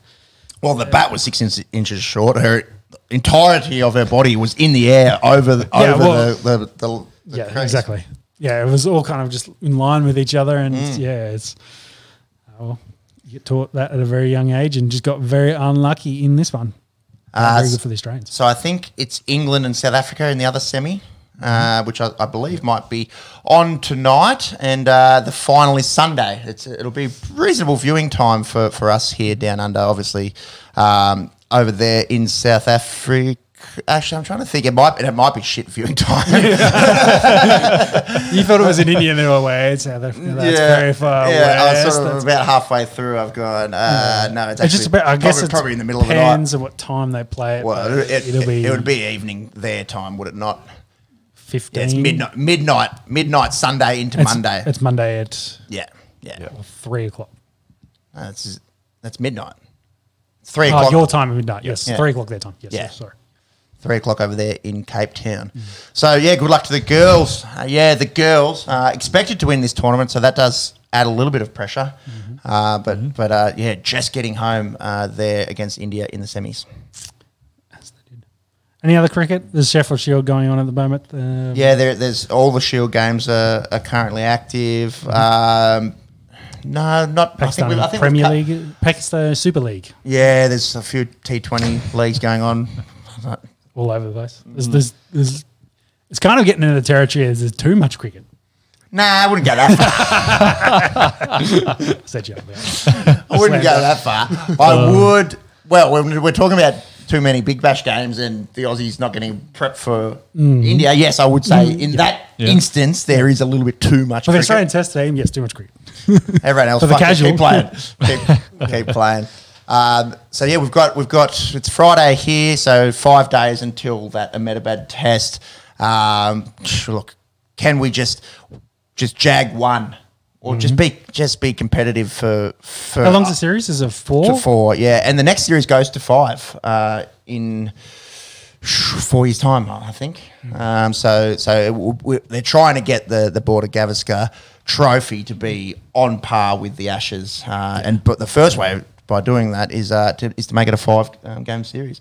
Well, the bat was six inch, inches short. Her entirety of her body was in the air over the, Yeah, over well- the, the, the, the yeah, exactly. Yeah, it was all kind of just in line with each other, and Mm. yeah, it's oh, you get taught that at a very young age, and just got very unlucky in this one. Uh, very good for the Australians. So I think it's England and South Africa in the other semi, uh, which I, I believe might be on tonight, and uh, the final is Sunday. It's it'll be reasonable viewing time for, for us here down under. Obviously, um, over there in South Africa. Actually, I'm trying to think. It might it might be shit viewing time. You thought it was in India, they were away. South Africa. That's very far Yeah, I was sort of That's- about halfway through. I've gone. Uh, No, it's actually it's just about. I guess it's probably in the middle of the night. depends on what time they play it. Well, it, it, it'll be it would be evening their time, would it not? Fifteen. Yeah, it's midnight, midnight, midnight Sunday into It's, Monday. It's Monday at yeah, yeah. three o'clock. That's that's midnight. It's three Oh, o'clock. your time at midnight. Yes, Yeah. three o'clock their time. Yes, Yeah. yes, sorry. three o'clock over there in Cape Town. So yeah, good luck to the girls. Uh, yeah, the girls uh, expected to win this tournament, so that does add a little bit of pressure. Uh, but but uh, yeah, just getting home uh, there against India in the semis. Any other cricket? There's Sheffield Shield going on at the moment. Uh, Yeah, there, there's all the Shield games are, are currently active. Um, no, not. I think Pakistan I think Premier cut- League, Pakistan Super League, Yeah, there's a few T20 leagues going on. all over the place. Mm. There's, there's, there's, it's kind of getting into the territory. as There's too much cricket. Nah, I wouldn't go that far. Set you up. I wouldn't go that far. I would. Well, when we're talking about too many Big Bash games and the Aussies not getting prepped for India, yes, I would say in that Yeah. instance there is a little bit too much. For the cricket. Australian Test team, yes, too much cricket. Everyone else, For the casual. keep playing, keep, keep playing. Um, so yeah, we've got we've got it's Friday here, so five days until that Ahmedabad test. Um, look, can we just just jag one or just be just be competitive for for Mm-hmm. How long's the series? Is it four? to four? Yeah, and the next series goes to five uh, in four years' time, I think. Um, so so it will- we they're trying to get the the Border Gavaskar Trophy to be on par with the Ashes, uh, and but the first way by doing that is uh, to, is to make it a five um, game series.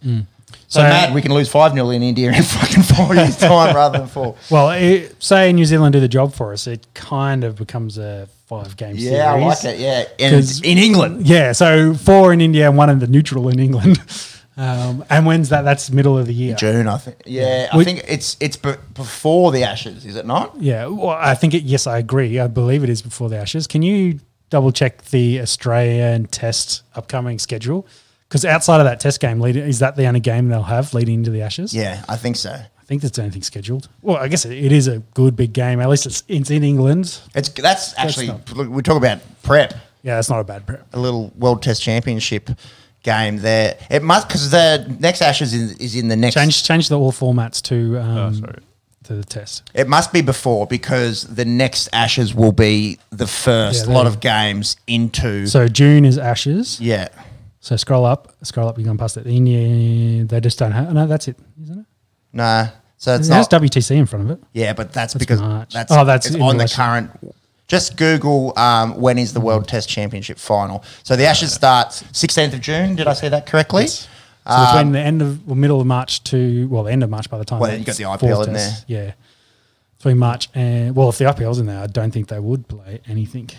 So, So- mad we can lose five 0 in India in fucking four years' time rather than four. Well, it, say New Zealand do the job for us, it kind of becomes a five game series. Yeah, I like it. Yeah, and in England. Yeah, so four in India and one in the neutral in England. Um, and when's that? That's middle of the year. June, I think. Yeah, I We- think it's it's be- before the Ashes, is it not? Yeah, well, I think it. Yes, I agree. I believe it is before the Ashes. Can you double check the Australian Test upcoming schedule? Because outside of that Test game, lead, is that the only game they'll have leading into the Ashes? Yeah, I think so. I think that's the only thing scheduled. Well, I guess it, it is a good big game. At least it's it's in England. It's that's actually not- look, we talk about prep, Yeah, that's not a bad prep. a little World Test Championship game there. It must because the next Ashes is, is in the next. Change change the all formats to um, Oh, sorry. to the Test. It must be before because the next Ashes will be the first Yeah, lot of games into. So June is Ashes. yeah, So scroll up, scroll up. You've gone past it. India, they just don't have. No, that's it, isn't it? No. So it's it has not. WTC in front of it. Yeah, but that's, because March. that's Oh, that's it's on the current. Just Google um, when is the World Test Championship final. So the Ashes starts 16th of June. Did I say that correctly? So between the end of well, middle of March to well, the end of March by the time. Well, you got the IPL in test- Yeah, between March and well, if the IPL's in there, I don't think they would play anything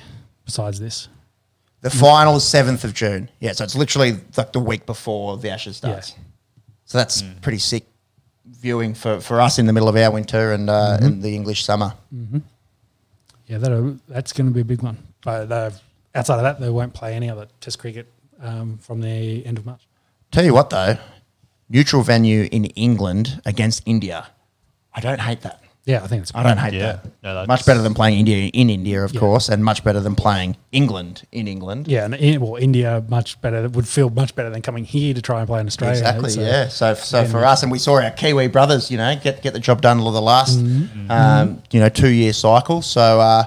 besides this. The final is 7th of June. Yeah, so it's literally like the week before the Ashes starts. Yeah. So that's pretty sick viewing for, for us in the middle of our winter and, uh, Mm-hmm. and the English summer. Yeah, that that's going to be a big one. But outside of that, they won't play any other Test cricket um, from the end of March. Tell you what, though, neutral venue in England against India. I don't hate that. Yeah, I think it's. I don't hate Yeah. that. No, that's- much better than playing India in India, of Yeah. course, and much better than playing England in England. Yeah, and in, well, India much better would feel much better than coming here to try and play in Australia. Exactly. So- yeah. So, so Yeah, for us, and we saw our Kiwi brothers, you know, get get the job done over the last, Mm-hmm. um, you know, two year cycle. So, uh,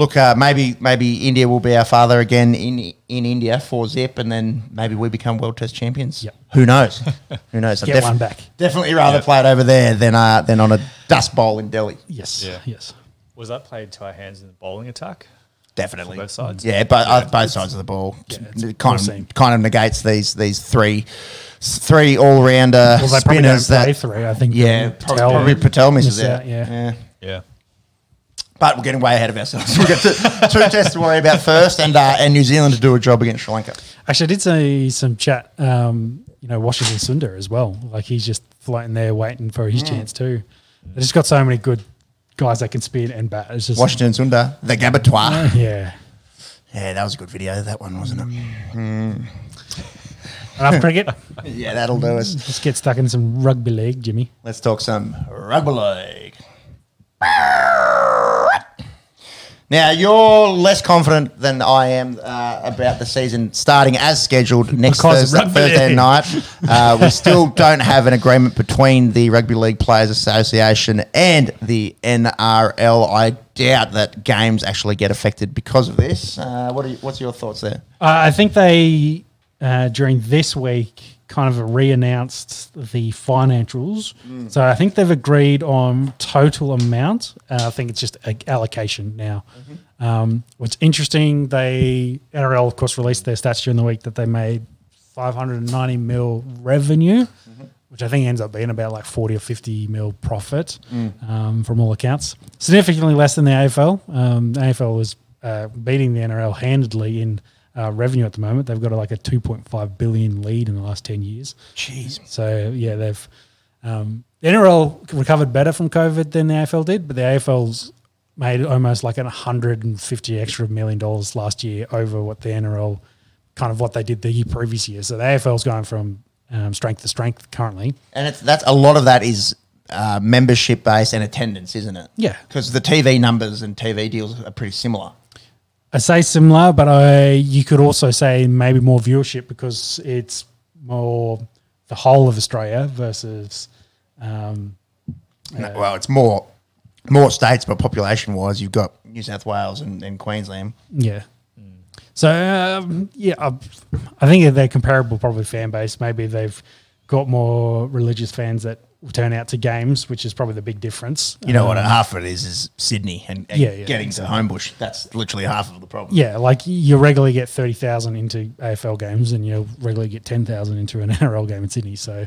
look, uh, maybe maybe India will be our father again in in India for Zip, and then maybe we become World Test champions. Yep. Who knows? Who knows? I'd Get one back. Definitely rather Yeah. play it over there than uh, than on a dust bowl in Delhi. Yes. Yeah. Yes. Was that played to our hands in the bowling attack? Definitely. For both sides? Yeah, but uh, both sides of the ball Yeah, it's It kind insane. of kind of negates these these three three all rounder Well, they probably don't spinners play that three. I think. Yeah, probably, Patel probably Patel misses missed out. out, yeah. Yeah. But we're getting way ahead of ourselves. We've got two, two tests to worry about first, and uh, and New Zealand to do a job against Sri Lanka. Actually, I did see some chat. Um, you know, Washington Sundar as well. Like he's just floating there, waiting for Mm. his chance too. They just got so many good guys that can spin and bat. It's just Washington Sundar, the Gabatoir. Yeah. Yeah, that was a good video. That one wasn't it? Enough cricket. Yeah, that'll do us. Let's get stuck in some rugby league, Jimmy. Let's talk some rugby league. Now you're less confident than I am uh, about the season starting as scheduled next Because Thursday, Thursday night. Uh, we still don't have an agreement between the Rugby League Players Association and the NRL. I doubt that games actually get affected because of this. Uh, what are you, what's your thoughts there? Uh, I think they uh, during this week kind of re-announced the financials. So I think they've agreed on total amount. Uh, I think it's just a allocation now. Um, what's interesting, they NRL of course released their stats during the week that they made 590 mil revenue, which I think ends up being about like 40 or 50 mil profit um, from all accounts. Significantly less than the AFL. Um, the AFL was uh, beating the NRL handedly in uh, revenue at the moment. They've got like a 2.5 billion lead in the last 10 years. Jeez. So yeah, they've um, the NRL recovered better from COVID than the AFL did, but the AFL's made almost like an 150 extra million dollars last year over what the NRL kind of what they did the year previous year. So the AFL's going from um, strength to strength currently. And it's that's a lot of that is uh, membership based and attendance, isn't it? Yeah. Because the TV numbers and TV deals are pretty similar. I say similar, but I you could also say maybe more viewership because it's more the whole of Australia versus um, No, well, it's more more states, but population wise, you've got New South Wales and, and Queensland. Yeah. So um, yeah, I, I think they're comparable, probably fan base. Maybe they've got more religious fans that turn out to games, which is probably the big difference. You know what? Um, Half of it is is Sydney and, and Yeah, yeah, getting to Homebush. That's literally half of the problem. Yeah, like you regularly get thirty thousand into AFL games, and you regularly get ten thousand into an NRL game in Sydney. So,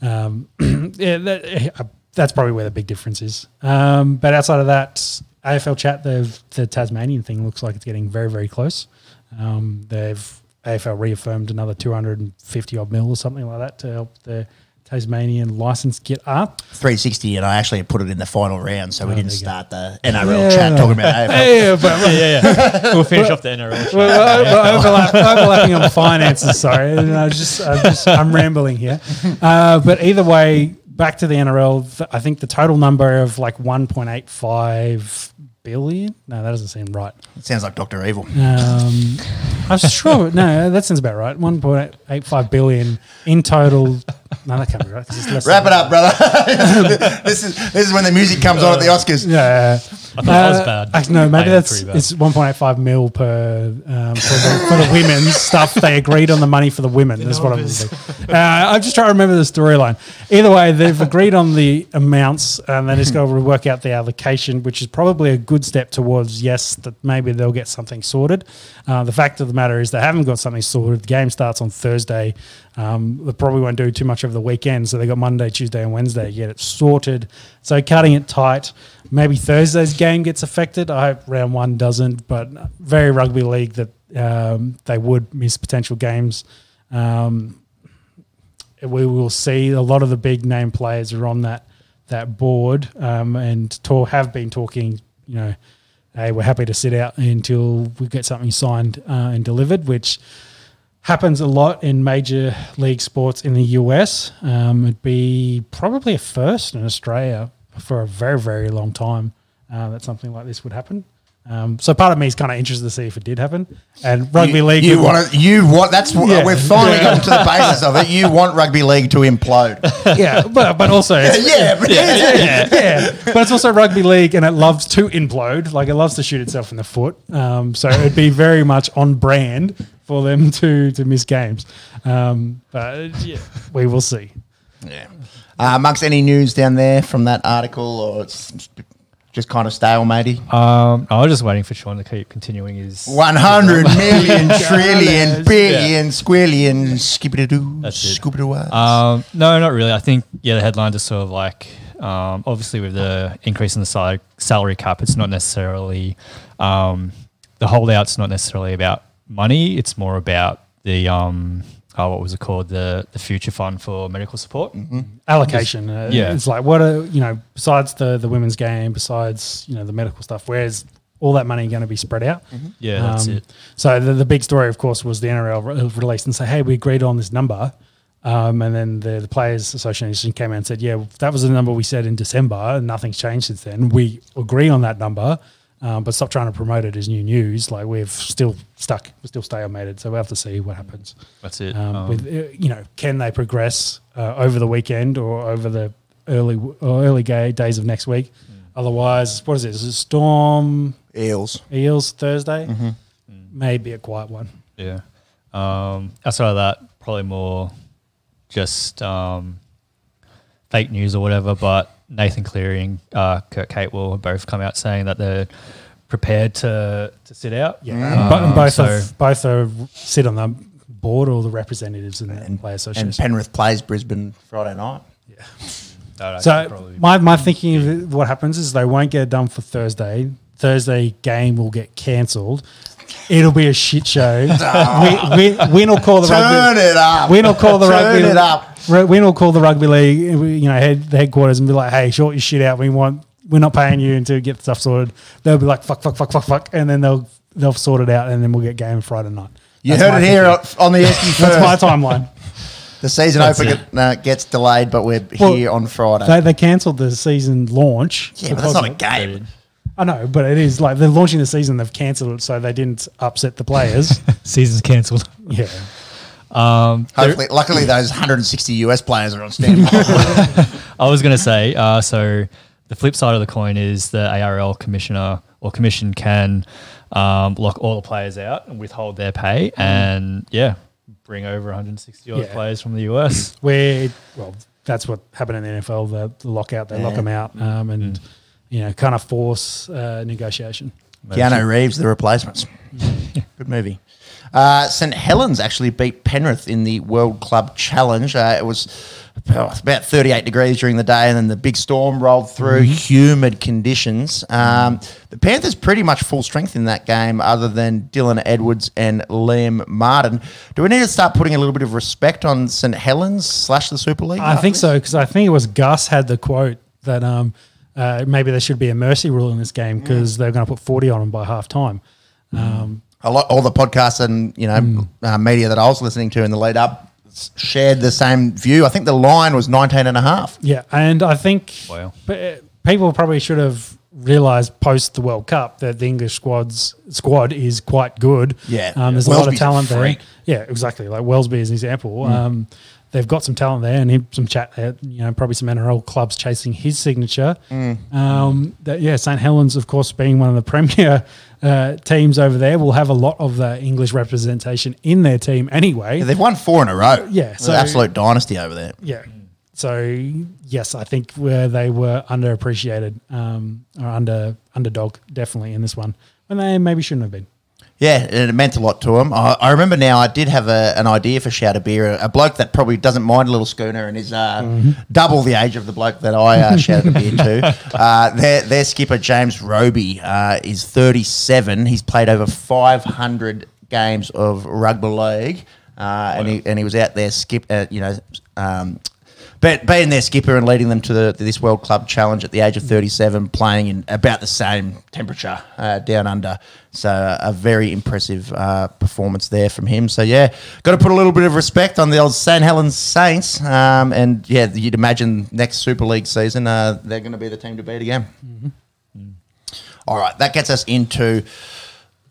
um, yeah, that, uh, that's probably where the big difference is. Um, but outside of that, AFL chat, the the Tasmanian thing looks like it's getting very very close. Um, they've AFL reaffirmed another two hundred and fifty odd mil or something like that to help the Tasmanian license get up. 360, and I actually put it in the final round, so we Oh, didn't there go. start the NRL chat talking about AFL. Yeah, but yeah, yeah, yeah. we'll finish off the NRL. chat. Well, we're overlap, overlapping on finances. Sorry, and I just, I'm just, I'm rambling here. Uh, but either way, back to the NRL. I think the total number of like 1.85 billion. No, that doesn't seem right. It sounds like Doctor Evil. Um, I'm sure. No, that sounds about right. 1.85 billion in total. No, that can't be right. 'cause it's less Wrap it up, brother. this is this is when the music comes on at the Oscars. Yeah. I thought that was Uh, bad. Actually, no, maybe I am that's it's 1.85 mil per um, for, the, for the women's stuff. They agreed on the money for the women. That's what I'm. Uh, I'm just trying to remember the storyline. Either way, they've agreed on the amounts, and they just got to work out the allocation, which is probably a good step towards yes, that maybe they'll get something sorted. Uh, the fact of the matter is they haven't got something sorted. The game starts on Thursday. Um, they probably won't do too much over the weekend, so they got Monday, Tuesday, and Wednesday to get it sorted. So cutting it tight. Maybe Thursday's game gets affected. I hope round one doesn't, but very rugby league that um, they would miss potential games. Um, we will see a lot of the big name players are on that that board um, and have been talking. You know, hey, we're happy to sit out until we get something signed uh, and delivered, which happens a lot in major league sports in the US. Um, it'd be probably a first in Australia for a very, very long time uh, that something like this would happen. Um, so part of me is kind of interested to see if it did happen. And rugby you, league, You want to, you want that's what Yeah. we've finally gotten to the basis of it. You want rugby league to implode. yeah, but but also yeah, but yeah, yeah, but it's also rugby league, and it loves to implode. Like it loves to shoot itself in the foot. Um, so it'd be very much on brand for them to to miss games. Um, but yeah, we will see. yeah. Uh, amongst any news down there from that article, or it's just kind of stalematey. Um, I was just waiting for Sean to keep continuing his. 100 million, trillion, billion, squillion, skippity-doo, That's it. Um, no, not really. I think yeah, the headlines are sort of like um, obviously with the increase in the sal- salary cap, it's not necessarily um, the holdout's not necessarily about money. It's more about the um, oh, what was it called the the future fund for medical support. Allocation. Uh, Yeah. it's like what are you know besides the the women's game, besides you know the medical stuff. Where's all that money going to be spread out? Yeah, that's Um, it. So the, the big story, of course, was the NRL re- released and say, "Hey, we agreed on this number," um, and then the, the Players Association came out and said, "Yeah, that was the number we said in December, and nothing's changed since then. We agree on that number, um, but stop trying to promote it as new news. Like we've still stuck, we're still stalemated. So we will have to see what happens. That's it. Um, Um, with uh, you know, can they progress uh, over the weekend or over the early or early ga- days of next week? Otherwise, what is it? Is it Storm Eels. Eels Thursday? Mm-hmm. Maybe a quiet one. Yeah. Um, outside of that, probably more just um, fake news or whatever. But Nathan Cleary and uh, Kurt Capewell have both come out saying that they're prepared to to sit out. Yeah, Um, and both so- are, both are sit on the board or the representatives in the And, play and association. Penrith plays Brisbane Friday night. that would So my, my thinking of what happens is they won't get it done for Thursday. Thursday game will get cancelled. It'll be a shit show. win, win, win will call the Turn rugby. it up. Win will call the Turn rugby. it up. Win will call the rugby league. You know, head the headquarters and be like, "Hey, short your shit out. We want. We're not paying you until you get stuff sorted." They'll be like, "Fuck, fuck, fuck, fuck, fuck," and then they'll they'll sort it out, and then we'll get game Friday night. You That's heard it here thinking. on the SQ That's my timeline. The season That's opener uh, gets delayed, but we're Well, here on Friday. They, they cancelled the season launch. yeah, but that's not a game. I know, but it is like they're launching the season. They've cancelled it, so they didn't upset the players. season's cancelled. yeah, Um, there- Hopefully, luckily, those 160 US players are on standby. I was going to say, uh, so the flip side of the coin is the ARL commissioner or commission can um, lock all the players out and withhold their pay, and yeah, bring over 160 odd Yeah. players from the US. where well, that's what happened in the NFL. The, the lockout, they lock them out, um, and you know, kind of force uh, negotiation. Keanu Reeves, the replacements. Good movie. Uh, St Helens actually beat Penrith in the World Club Challenge. Uh, it was oh, about 38 degrees during the day, and then the big storm rolled through, humid conditions. Um, the Panthers pretty much full strength in that game, other than Dylan Edwards and Liam Martin. Do we need to start putting a little bit of respect on St Helens slash the Super League? I think so because I think it was Gus had the quote that um, uh, maybe there should be a mercy rule in this game because they're going to put forty on them by half time. Um, a lot, all the podcasts and you know uh, media that I was listening to in the lead up shared the same view. I think the line was 19 and a half. yeah, and I think Wow. but, uh, people probably should have realised post the World Cup that the English squad's squad is quite good. Yeah. um, there's a lot of talent there. Yeah, exactly. Like Welsby is an example. Um, they've got some talent there, and he, some chat there. You know, probably some NRL clubs chasing his signature. Um, that, yeah, St Helens, of course, being one of the premier uh, teams over there, will have a lot of the English representation in their team anyway. Yeah, they've won four in a row. Yeah, so- absolute dynasty over there. Yeah. So yes, I think where they were underappreciated um, or under underdog definitely in this one when they maybe shouldn't have been. Yeah, and it meant a lot to him. I, I remember now. I did have a, an idea for Shout a Beer, a, bloke that probably doesn't mind a little schooner and is uh, double the age of the bloke that I uh, shouted a beer to. Uh, their, their skipper James Roby uh, is 37. He's played over 500 games of rugby league, uh, and he and he was out there skip, uh, you know. Um, but being their skipper and leading them to the, this World Club Challenge at the age of 37, playing in about the same temperature uh, down under. So uh, a very impressive uh, performance there from him. So yeah, got to put a little bit of respect on the old St Helens Saints. Um, and yeah, you'd imagine next Super League season uh, they're going to be the team to beat again. All right, that gets us into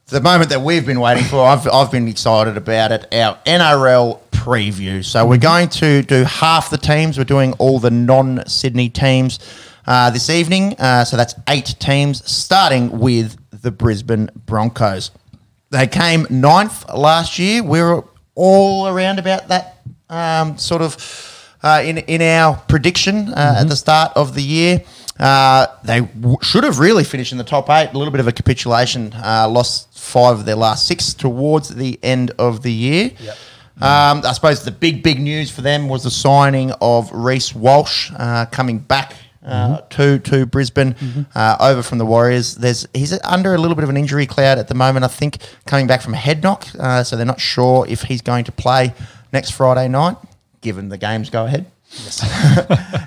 the moment that we've been waiting for. I've, I've been excited about it. Our NRL preview. So we're going to do half the teams. We're doing all the non-Sydney teams uh, this evening. Uh, so that's eight teams, starting with the Brisbane Broncos. They came ninth last year. We were all around about that um, sort of uh, in in our prediction uh, at the start of the year. Uh, they w- should have really finished in the top eight. A little bit of a capitulation. Uh, lost five of their last six towards the end of the year. Um, I suppose the big, big news for them was the signing of Reece Walsh uh, coming back uh, to to Brisbane uh, over from the Warriors. There's he's under a little bit of an injury cloud at the moment. I think coming back from a head knock, uh, so they're not sure if he's going to play next Friday night, given the games go ahead.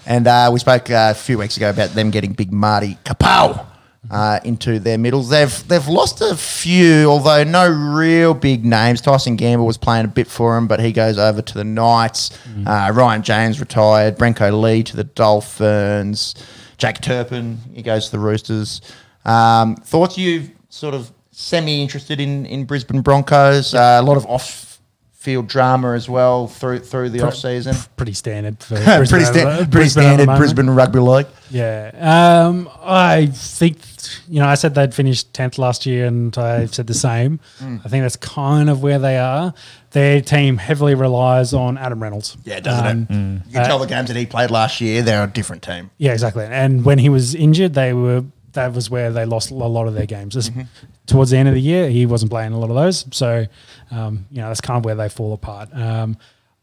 and uh, we spoke uh, a few weeks ago about them getting big Marty Taupau uh, into their middles. They've they've lost a few, although no real big names. Tyson Gamble was playing a bit for him, but he goes over to the Knights. Uh, Ryan James retired. Brenko Lee to the Dolphins. Jake Turpin he goes to the Roosters. Um, thoughts you sort of semi interested in in Brisbane Broncos? Uh, a lot of off. Field drama as well through through the off season. Pretty standard for pretty, Brisbane sta- pretty Brisbane standard. Brisbane rugby league. Yeah. Um, I think, you know, I said they'd finished 10th last year and I said the same. Mm. I think that's kind of where they are. Their team heavily relies on Adam Reynolds. Yeah, doesn't Um, it? You can tell the games that he played last year, they're a different team. Yeah, exactly. And when he was injured, they were that was where they lost a lot of their games. Mm-hmm. Towards the end of the year, he wasn't playing a lot of those, so um, you know that's kind of where they fall apart. Um,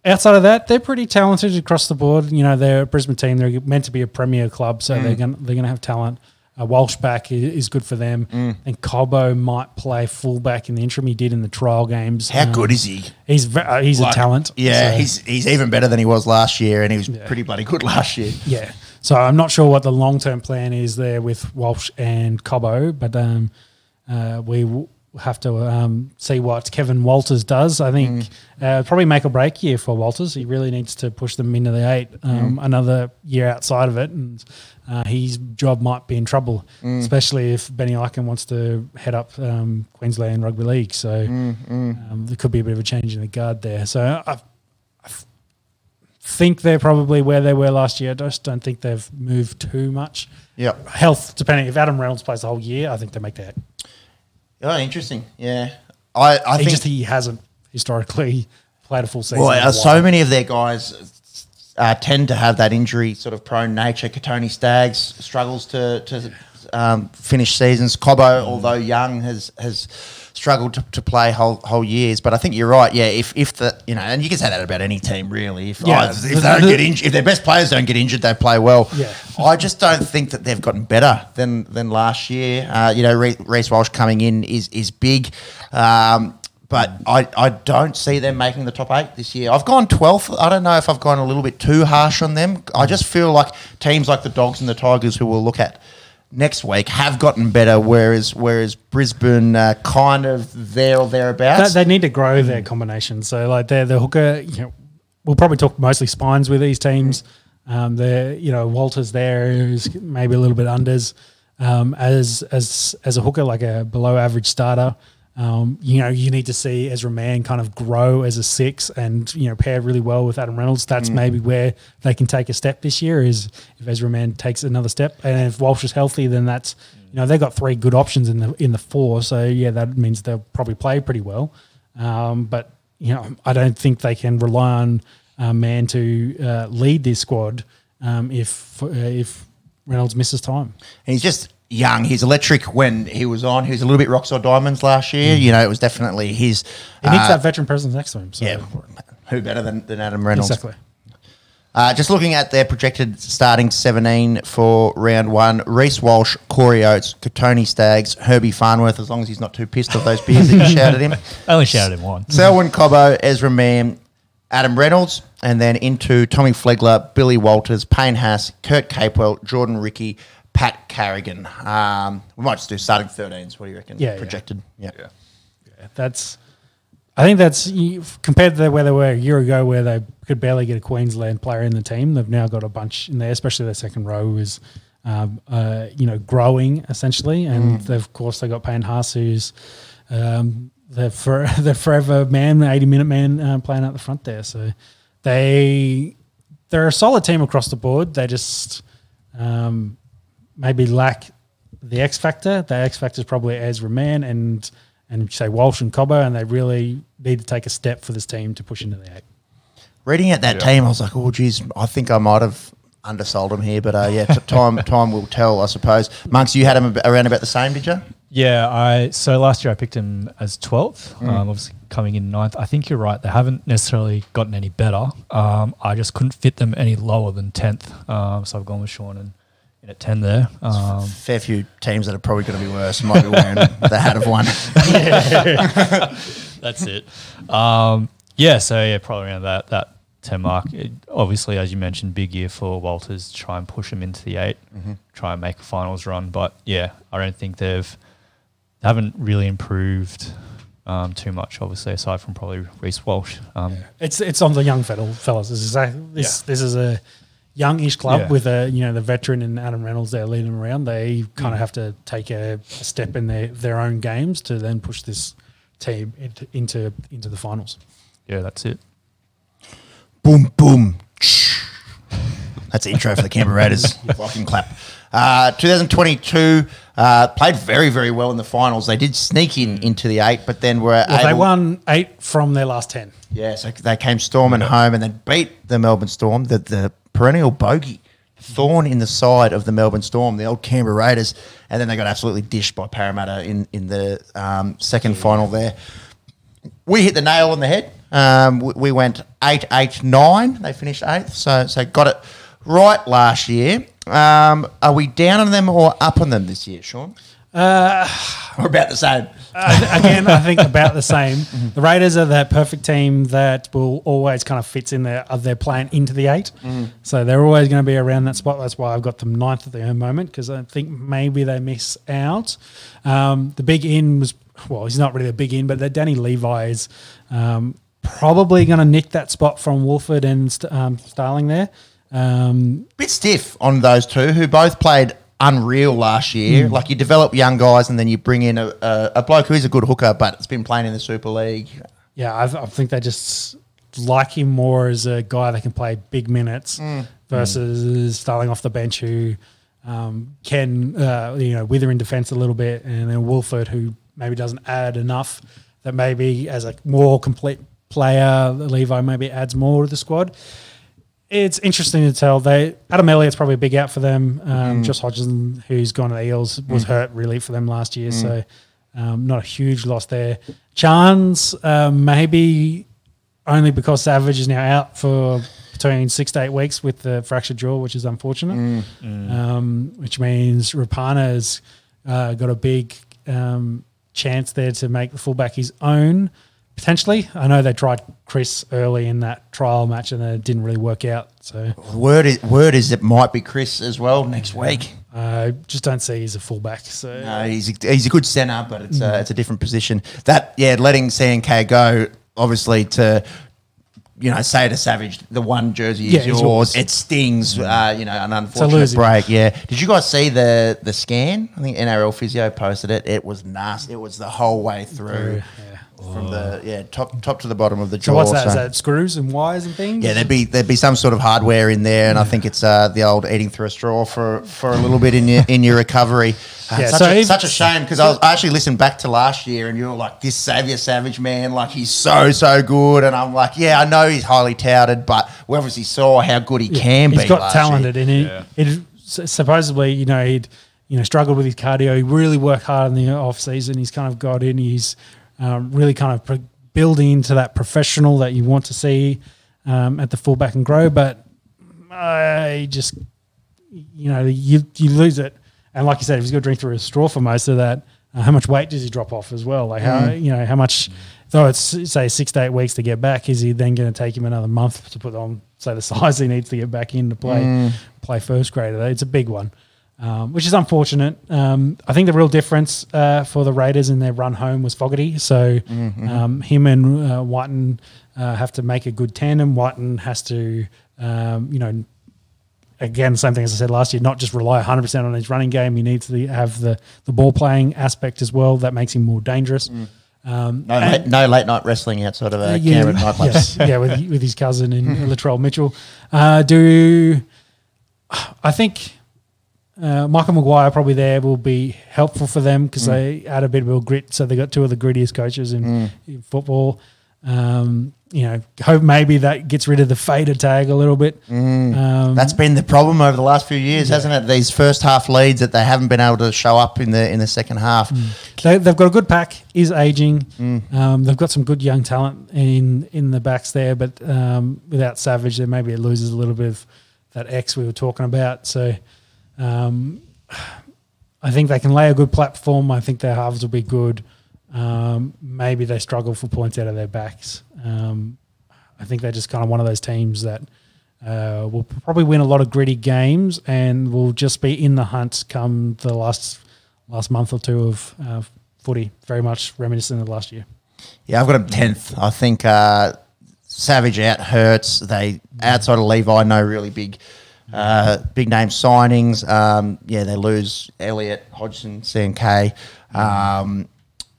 outside of that, they're pretty talented across the board. You know, they're a Brisbane team. They're meant to be a premier club, so Mm. they're going they're going to have talent. Uh, Walsh back is good for them, Mm. and Cobbo might play fullback in the interim. He did in the trial games. How Um, good is he? He's uh, he's Like, a talent. Yeah, so- he's he's even better than he was last year, and he was Yeah. pretty bloody good last year. Yeah. So I'm not sure what the long term plan is there with Walsh and Cobbo, but um, uh, we will have to um, see what Kevin Walters does. I think uh, probably make or break year for Walters. He really needs to push them into the eight um, another year outside of it, and uh, his job might be in trouble, especially if Benny Ikin wants to head up um, Queensland Rugby League. So um, there could be a bit of a change in the guard there. So I, I think they're probably where they were last year. I just don't think they've moved too much. Yep. Health, depending if Adam Reynolds plays the whole year, I think they make that. Oh, interesting. Yeah, I I he think just he hasn't historically played a full season. well, uh, so many of their guys uh, tend to have that injury sort of prone nature. Kotoni Staggs struggles to to um, finish seasons. Cobbo, although young, has has struggled to, to play whole whole years. But I think you're right. Yeah, if if the you know, and you can say that about any team really. If Yeah. oh, if they don't get injured, if their best players don't get injured, they play well. Yeah. I just don't think that they've gotten better than than last year. Uh, you know, Re- Reece Walsh coming in is is big. Um, but I, I don't see them making the top eight this year. I've gone 12th. I don't know if I've gone a little bit too harsh on them. I just feel like teams like the Dogs and the Tigers, who we'll look at next week, have gotten better, whereas whereas Brisbane uh, kind of there or thereabouts. They, they need to grow their combination. So like they're the hooker. You know, we'll probably talk mostly spines with these teams. Um, the you know Walters there is maybe a little bit unders um, as as as a hooker, like a below average starter. Um, you know, you need to see Ezra Mann kind of grow as a six and, you know, pair really well with Adam Reynolds. That's maybe where they can take a step this year is if Ezra Mann takes another step. And if Walsh is healthy, then that's, you know, they've got three good options in the in the four. So, yeah, that means they'll probably play pretty well. Um, but, you know, I don't think they can rely on uh, Mann to uh, lead this squad um, if uh, if Reynolds misses time. And he's just young. He's electric when he was on. He was a little bit rocks or diamonds last year. You know, it was definitely his. He needs uh, that veteran presence next to him. So. Yeah, who better than, than Adam Reynolds? Exactly. Uh, just looking at their projected starting 17 for round one Reece Walsh, Corey Oates, Kotoni Staggs, Herbie Farnworth, as long as he's not too pissed off those beers that you shouted him. I only shouted him once. Selwyn Cobbo, Ezra Mann, Adam Reynolds, and then into Tommy Flegler, Billy Walters, Payne Haas, Kurt Capewell, Jordan Riki, Pat Carrigan. Um, we might just do starting 13s. What do you reckon? Yeah, projected. yeah. Projected. Yeah. That's, I think that's compared to where they were a year ago, where they could barely get a Queensland player in the team. They've now got a bunch in there, especially their second row is, um, uh, you know, growing essentially, and they've, of course they got Payne Haas, who's um, the for the forever man, the eighty minute man uh, playing out the front there. So they they're a solid team across the board. They just um, maybe lack the X factor. The X factor is probably Ezra Mann and and say Walsh and Cobbo, and they really need to take a step for this team to push into the eight. Reading at that team, I was like, oh, geez, I think I might have undersold him here. But uh, yeah, t- time time will tell, I suppose. Monks, you had him ab- around about the same, did you? Yeah, I so last year I picked him as 12th, um, obviously coming in ninth. I think you're right. They haven't necessarily gotten any better. Um, I just couldn't fit them any lower than 10th. Um, so I've gone with Sean and in at 10 there. Um, Fair few teams that are probably going to be worse might be wearing the hat of one. that's it. Um, yeah, so yeah, probably around that that 10 mark. It, obviously, as you mentioned, big year for Walters. to Try and push him into the 8 try and make a finals run. But yeah, I don't think they've they haven't really improved um, too much. Obviously, aside from probably Reece Walsh. Um, It's it's on the young fel- fellas. This is exactly, this this is a youngish club Yeah. with a you know the veteran and Adam Reynolds there leading them around. They kind of have to take a, a step in their, their own games to then push this team into into, into the finals. yeah, that's it. boom, boom. That's the intro for the Canberra Raiders. Fucking clap. Uh, 2022 uh, played very, very well in the finals. They did sneak in into the eight, but then were Well, they won eight from their last ten. Yeah, so they came storming home and then beat the Melbourne Storm, the, the perennial bogey, thorn in the side of the Melbourne Storm, the old Canberra Raiders, and then they got absolutely dished by Parramatta in in the um, second final there. We hit the nail on the head. Um, we, we went eight, eight, nine. They finished eighth, so so got it right last year. Um, are we down on them or up on them this year, Sean? Uh, We're about the same. Uh, again, I think about the same. The Raiders are that perfect team that will always kind of fits in their of their plan into the eight. So they're always going to be around that spot. That's why I've got them ninth at the moment because I think maybe they miss out. Um, the big in was well, he's not really a big in, but that Danny Levi is um, probably going to nick that spot from Woolford and um, Starling there. Um, bit stiff on those two who both played unreal last year. Like you develop young guys and then you bring in a, a, a bloke who is a good hooker but it's been playing in the Super League. Yeah, I, I think they just like him more as a guy that can play big minutes versus starting off the bench who um, can, uh, you know, wither in defence a little bit, and then Woolford who maybe doesn't add enough. That maybe as a more complete player, Levi maybe adds more to the squad. It's interesting to tell. They Adam Elliott's probably a big out for them. Um, Josh Hodgson, who's gone to the Eels, was hurt really for them last year, so um, not a huge loss there. Charnze um, maybe only because Savage is now out for between six to eight weeks with the fractured jaw, which is unfortunate. Um, which means Rapana has uh, got a big um, chance there to make the fullback his own. Potentially, I know they tried Kris early in that trial match and it didn't really work out. So Word is, word is it might be Kris as well next week. I just don't see he's a fullback. So No, he's a, he's a good centre, but it's a, it's a different position. That yeah, letting CNK go obviously to you know say to Savage the one jersey is Yeah, yours. yours. It stings. Mm. Uh, you know, an unfortunate break. Yeah. Did you guys see the the scan? I think NRL physio posted it. It was nasty. It was the whole way through. From the yeah top top to the bottom of the jaw. So what's that? Is so- that screws and wires and things? yeah, there'd be there'd be some sort of hardware in there, and I think it's uh, the old eating through a straw for, for a little bit in your in your recovery. Uh, Yeah, such, so a, if- such a shame because I, I actually listened back to last year, and you were like, "This Xavier Savage man, like he's so so good," and I'm like, "Yeah, I know he's highly touted, but we obviously saw how good he can He's be." He's got last talented, year. and he, Yeah. it supposedly, you know, he'd you know struggled with his cardio. He really worked hard in the off season. He's kind of got in. He's um, really kind of pro- building into that professional that you want to see um, at the fullback and grow. But I just, you know, you you lose it. And like you said, if he's got to drink through a straw for most of that, uh, how much weight does he drop off as well? Like how you know how much, though it's say six to eight weeks to get back, is he then going to take him another month to put on say the size he needs to get back in to play play first grader? It's a big one. Um, which is unfortunate. Um, I think the real difference uh, for the Raiders in their run home was Fogarty. So um, him and uh, Wighton uh, have to make a good tandem. Wighton has to, um, you know, again, same thing as I said last year, not just rely 100% on his running game. He needs to have the, the ball playing aspect as well. That makes him more dangerous. Um, No, late, no late night wrestling outside of a uh, yeah, Canberra nightclub. yes, yeah, with, with his cousin and Latrell Mitchell. Uh, do I think uh, Michael Maguire probably there will be helpful for them because they add a bit of grit. So they got two of the grittiest coaches in, in football. Um, you know, hope maybe that gets rid of the fader tag a little bit. Um, That's been the problem over the last few years, hasn't it? These first half leads that they haven't been able to show up in the in the second half. They, they've got a good pack. Is aging. Um, they've got some good young talent in in the backs there, but um, without Savage, then maybe it loses a little bit of that X we were talking about. So um, I think they can lay a good platform. I think their halves will be good. Um, maybe they struggle for points out of their backs. Um, I think they're just kind of one of those teams that uh, will probably win a lot of gritty games and will just be in the hunt come the last last month or two of uh, footy. Very much reminiscent of last year. Yeah, I've got him tenth. I think uh, Savage out hurts. They outside of Levi, no really big, uh, big name signings. Um, yeah, they lose Elliot, Hodgson, CNK. Um,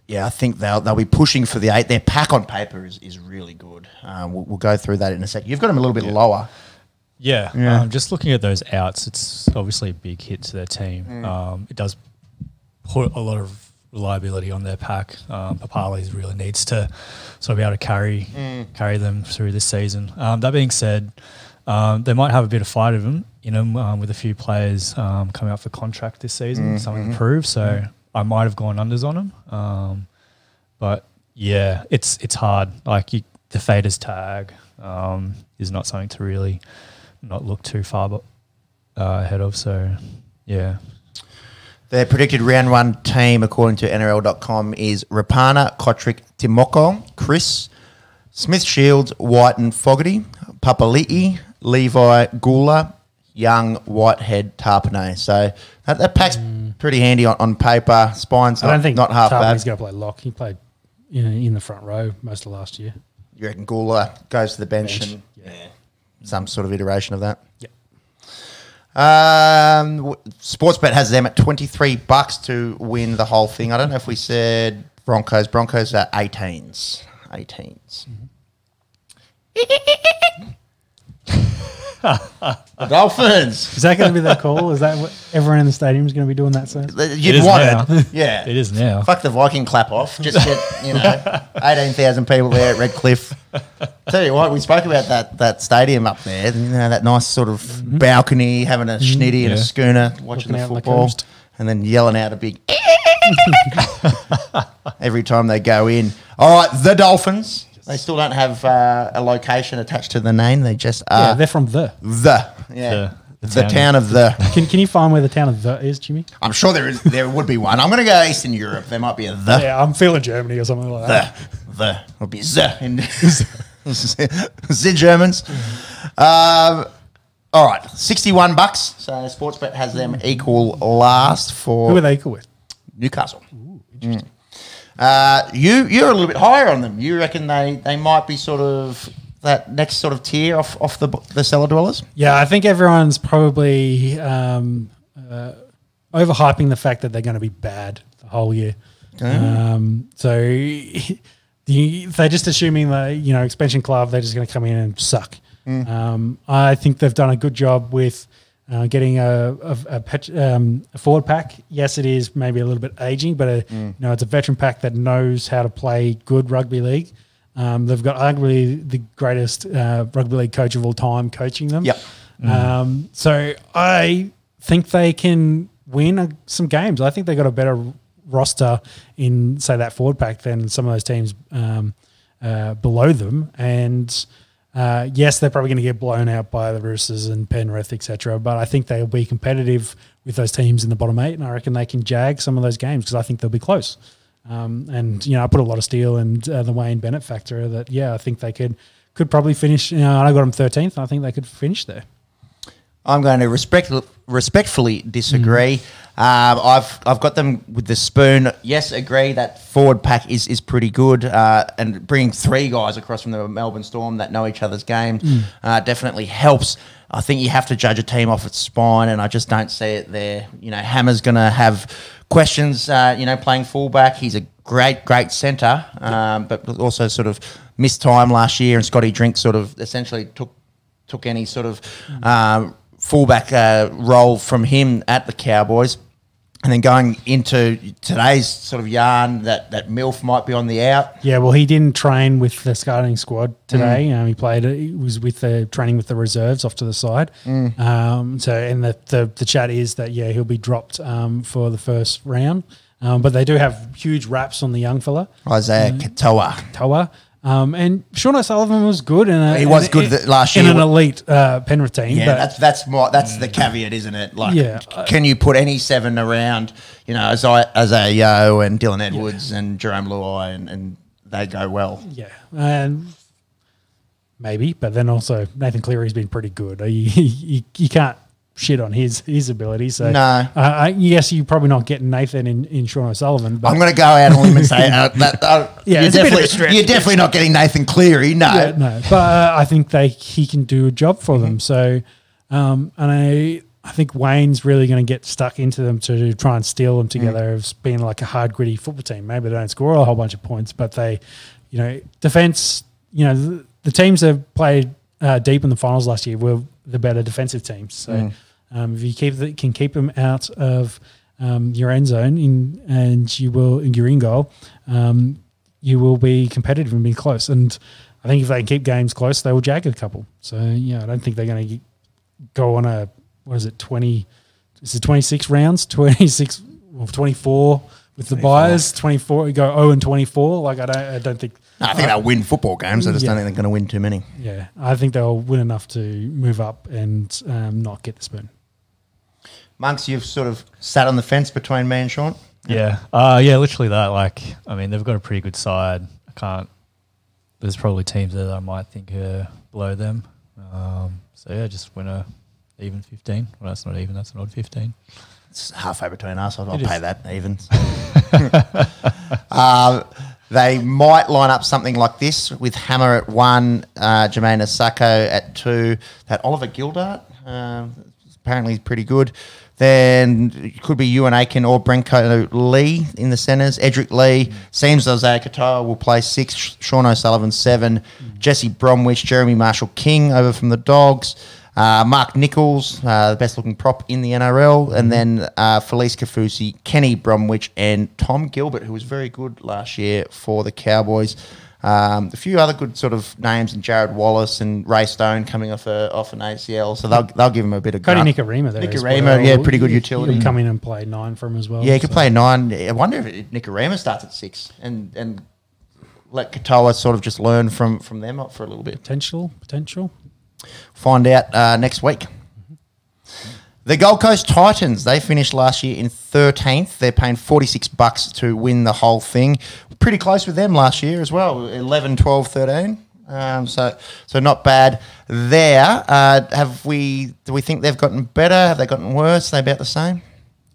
yeah, I think they'll they'll be pushing for the eight. Their pack on paper is, is really good. Um, we'll, we'll go through that in a second. You've got them a little bit lower. Yeah, Yeah. Um, just looking at those outs, it's obviously a big hit to their team. Mm. Um, it does put a lot of reliability on their pack. Um, Papali really needs to sort of be able to carry Mm. carry them through this season. Um, that being said, um, they might have a bit of fight of them in them um, with a few players um, coming up for contract this season, Mm, some mhm. improved. So I might have gone unders on them, um, but yeah, it's it's hard. Like you, the faders tag um, is not something to really not look too far bu- uh, ahead of. So yeah, Their predicted round one team, according to NRL.com, is Rapana, Cotric, Timoko, Kris, Smith Shields, Wighton and Fogarty, Papali'i, Levi, Guler, Young, Whitehead, Tapine. So that, that pack's pretty handy on, on paper. Spine's I not, don't think not half Tapine's bad. He's going to play lock. He played you know, in the front row most of last year. You reckon Guler goes to the bench, Bench, and yeah. some sort of iteration of that? Yep. Um, Sportsbet has them at 23 bucks to win the whole thing. I don't know if we said Broncos. Broncos are 18s. 18s. the Dolphins. Is that going to be their call? Is that what everyone in the stadium is going to be doing that soon? You'd is want now. it. Yeah. it is now. Fuck the Viking clap off. Just get, you know, 18,000 people there at Redcliffe. Tell you what, we spoke about that that stadium up there, you know, that nice sort of mm-hmm. balcony, having a mm-hmm. schnitty and a Yeah. schooner, watching Looking the out on the football, coast. and then yelling out a big every time they go in. All right, the Dolphins. They still don't have uh, a location attached to the name. They just are. yeah, they're from the. the. Yeah. The- The, the town. town. of the. Can, can you find where the town of the is, Jimmy? I'm sure there is. There would be one. I'm going to go Eastern Europe. There might be a the. Yeah, I'm feeling Germany or something like that. the the will be the in the Germans. Um, all right, sixty-one bucks. So Sportsbet has them equal last for Who are they equal with? Newcastle. Mm. Uh, you you're a little bit higher on them. You reckon they they might be sort of that next sort of tier off off the the cellar dwellers? Yeah, I think everyone's probably um, uh, overhyping the fact that they're going to be bad the whole year. Um, so the, they're just assuming that you know expansion club they're just going to come in and suck. Um, I think they've done a good job with uh, getting a, a, a, pet, um, a forward pack. Yes, it is maybe a little bit aging, but a, you know it's a veteran pack that knows how to play good rugby league. Um, they've got arguably the greatest uh, rugby league coach of all time coaching them. Yep. Um, so I think they can win uh, some games. I think they got a better roster in say that forward pack than some of those teams um, uh, below them. And uh, yes, they're probably going to get blown out by the Roosters and Penrith, etc. But I think they'll be competitive with those teams in the bottom eight, and I reckon they can jag some of those games because I think they'll be close. Um, and you know, I put a lot of steel and uh, the Wayne Bennett factor that yeah, I think they could could probably finish. You know, I got them thirteenth. I think they could finish there. I'm going to respect, respectfully disagree. Um, I've I've got them with the spoon. Yes, agree that forward pack is is pretty good, uh, and bringing three guys across from the Melbourne Storm that know each other's games uh, definitely helps. I think you have to judge a team off its spine, and I just don't see it there. You know, Hammer's going to have questions. Uh, you know, playing fullback, he's a great great centre, um, but also sort of missed time last year, and Scotty Drink sort of essentially took took any sort of um, fullback uh, role from him at the Cowboys. And then going into today's sort of yarn that, that MILF might be on the out. Yeah, well, he didn't train with the starting squad today. Um, he played. He was with the training with the reserves off to the side. Um, so, and the, the the chat is that yeah, he'll be dropped um, for the first round. Um, but they do have huge raps on the young fella Isaiah Katoa. Toa. Um, and Sean O'Sullivan was good, and He was in- good last in an elite uh, Penrith team. Yeah, but that's that's more that's the caveat, isn't it? Like, Yeah. can you put any seven around? You know, as I as a Yo and Dylan Edwards and Jarome Luai, and, and they go well. Yeah, and maybe, but then also Nathan Cleary's been pretty good. You, you, you can't shit on his his ability. So No. uh, I, yes, you're probably not getting Nathan in, in Sean O'Sullivan, but I'm going to go out on limb and say uh, that uh, Yeah, you're, it's a bit of a definitely, stretch. you're definitely not getting Nathan Cleary. No, yeah, no, but uh, I think they he can do a job for them. So, um, and I I think Wayne's really going to get stuck into them to try and steal them together as being like a hard gritty football team. Maybe they don't score a whole bunch of points, but they, you know, defense. You know, the, the teams have played uh, deep in the finals last year were the better defensive teams. So Mm. Um, if you keep the, can keep them out of um, your end zone in, and you will in your in goal, um, you will be competitive and be close. And I think if they can keep games close, they will jag a couple. So yeah, I don't think they're going to go on a what is it twenty? Is it twenty six rounds? Twenty six or twenty four with the 24. buyers? Twenty four go zero and twenty four. Like I don't I don't think. No, I think they'll win football games. I just don't think they're going to win too many. Yeah, I think they'll win enough to move up and um, not get the spoon. Monks, you've sort of sat on the fence between me and Sean. Yeah, uh, yeah, literally that. Like, I mean, they've got a pretty good side. I can't. There's probably teams that I might think are below them. Um, so yeah, just win a even fifteen. Well, that's not even. That's an odd fifteen. It's halfway between us. I'll, I'll pay that even. uh, they might line up something like this with Hammer at one, uh, Jamayne Isaako at two, that Oliver Gildart, uh, apparently pretty good. Then it could be Euan Aitken or Brenko Lee in the centres. Edrick Lee, seems Isaiah Katoa will play six, Sean O'Sullivan seven, Jesse Bromwich, Jeremy Marshall King over from the Dogs. Uh, Mark Nicholls, uh, the best looking prop in the NRL, and then uh, Felise Kaufusi, Kenny Bromwich, and Tom Gilbert, who was very good last year for the Cowboys. Um, a few other good sort of names, and Jarrod Wallace and Ray Stone coming off a, off an ACL, so they'll they'll give him a bit of Kodi. Nikorima there. Nikorima, well. yeah, pretty good utility. He'll come in and play nine for him as well. Yeah, he could so- play nine. I wonder if Nikorima starts at six and and let Katoa sort of just learn from from them up for a little bit. potential. Potential. Find out uh, next week. The Gold Coast Titans, they finished last year in 13th. They're paying 46 bucks to win the whole thing. Pretty close with them last year as well, 11, 12, 13. Um, so, so not bad there. Uh, have we? Do we think they've gotten better? Have they gotten worse? Are they about the same?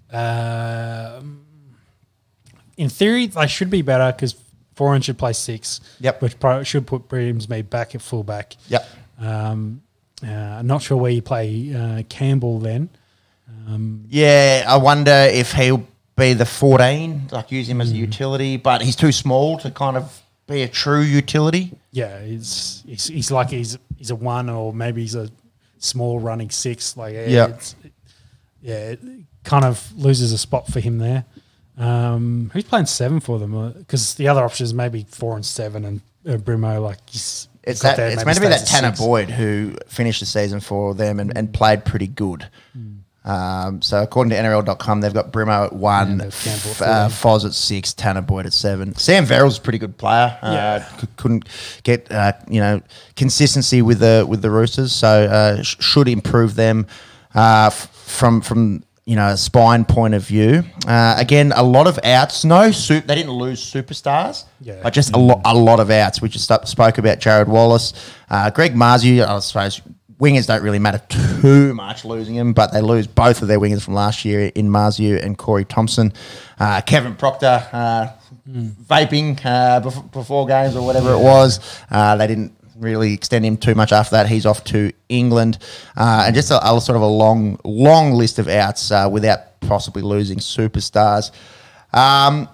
Um, in theory, they should be better because Foran should play six. Yep. Which should put Brimson back at fullback. Yep. Um, uh, I'm not sure where you play uh, Campbell then. Yeah, I wonder if he'll be the 14, like use him as a utility, but he's too small to kind of be a true utility. Yeah, he's he's, he's like he's he's a one or maybe he's a small running six. Like yeah, Yeah. it's, yeah, it kind of loses a spot for him there. Um, who's playing seven for them? Because the other option is maybe four and seven, and uh, Brimo like he's, It's that. there, It's maybe meant to be that Tanah six. Boyd who finished the season for them and, and played pretty good. Um, so according to NRL.com, they've got Brimo at one, they've F- uh, Foz at six, Tanah Boyd at seven. Sam Verrill's a pretty good player. Uh, Yeah. c- couldn't get uh, you know consistency with the with the Roosters, so uh, sh- should improve them uh, f- from from you know a spine point of view. Uh, again, a lot of outs. No, su- they didn't lose superstars. Yeah. but just a lot a lot of outs. We just spoke about Jarrod Wallace, uh, Greg Marzhew. I suppose wingers don't really matter too much losing them, but they lose both of their wingers from last year in Marzhew and Corey Thompson. Uh, Kevin Proctor uh, vaping uh, bef- before games or whatever it was. Uh, they didn't really extend him too much after that. He's off to England, uh, and just a, a sort of a long, long list of outs uh, without possibly losing superstars. Um,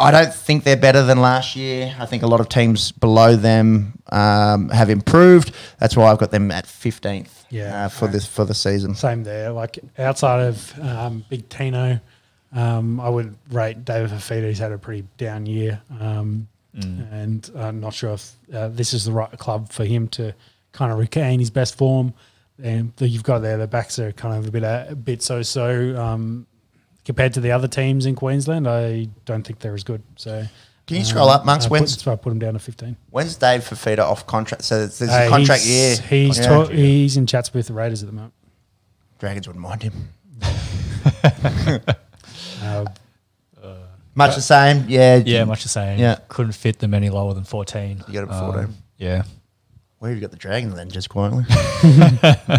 I don't think they're better than last year. I think a lot of teams below them um, have improved. That's why I've got them at fifteenth. Yeah. uh, for this for the season. Same there. Like outside of um, Big Tino, um, I would rate David Fifita. He's had a pretty down year, um, and I'm not sure if uh, this is the right club for him to kind of regain his best form. And that you've got there, the backs are kind of a bit a bit so so. Um, compared to the other teams in Queensland, I don't think they're as good. So. Can you scroll up, Monks? I put, When's so I put him down to 15. when's Dave Fifita off contract? So there's a Uh, contract he's, year. He's, Yeah. ta- he's in chats with the Raiders at the moment. Dragons wouldn't mind him. Uh, Much the same. Yeah. Yeah, much the same. Yeah. couldn't fit them any lower than fourteen. You got it at 14. yeah, Where have you got the Dragons then? Just quietly.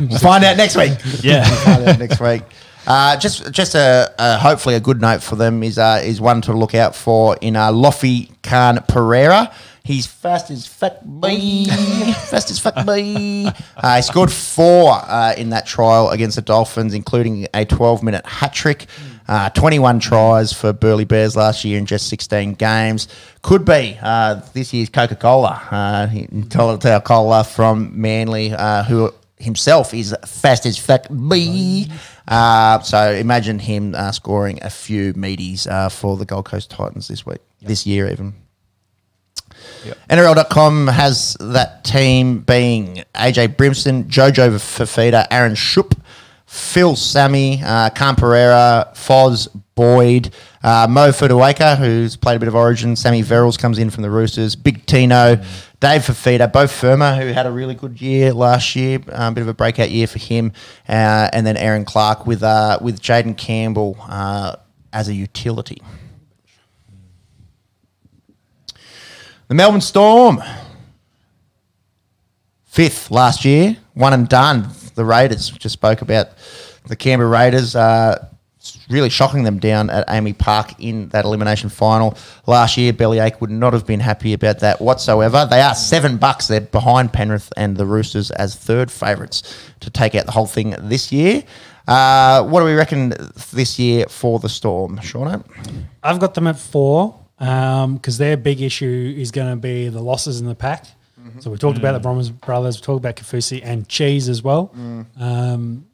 we'll find out next week. yeah. find out next week. Uh, just, just a, a hopefully a good note for them is uh, is one to look out for in uh, Lofi Khan Pereira. He's fast as fuck, boy. fast as fuck, boy. Uh, he scored four uh, in that trial against the Dolphins, including a 12 minute hat trick. Uh, 21 tries for Burleigh Bears last year in just 16 games. Could be uh, this year's Coca Cola. Uh, Cola from Manly, uh, who himself is fast as fuck, boy. Uh, so imagine him uh, scoring a few meaties uh, for the Gold Coast Titans this week, this year even. NRL.com has that team being AJ Brimson, Jojo Fifita, Aaron Schoupp, Phil Sami, uh, Khan Pereira, Foz Boyd, uh, Mo Fotuaika, who's played a bit of origin, Sammy Verrills comes in from the Roosters, Big Tino, Dave Fifita, Beau Fermor, who had a really good year last year, a um, bit of a breakout year for him, uh, and then Erin Clark with, uh, with Jayden Campbell uh, as a utility. The Melbourne Storm, fifth last year, one and done. The Raiders just spoke about the Canberra Raiders. Uh, really shocking them down at AAMI Park in that elimination final last year. Bellyache would not have been happy about that whatsoever. They are seven bucks. They're behind Penrith and the Roosters as third favourites to take out the whole thing this year. Uh, what do we reckon this year for the Storm, Shauna? I've got them at four because their big issue is going to be the losses in the pack. So we talked about the Bromers brothers, we talked about Kaufusi and Cheese as well. Um,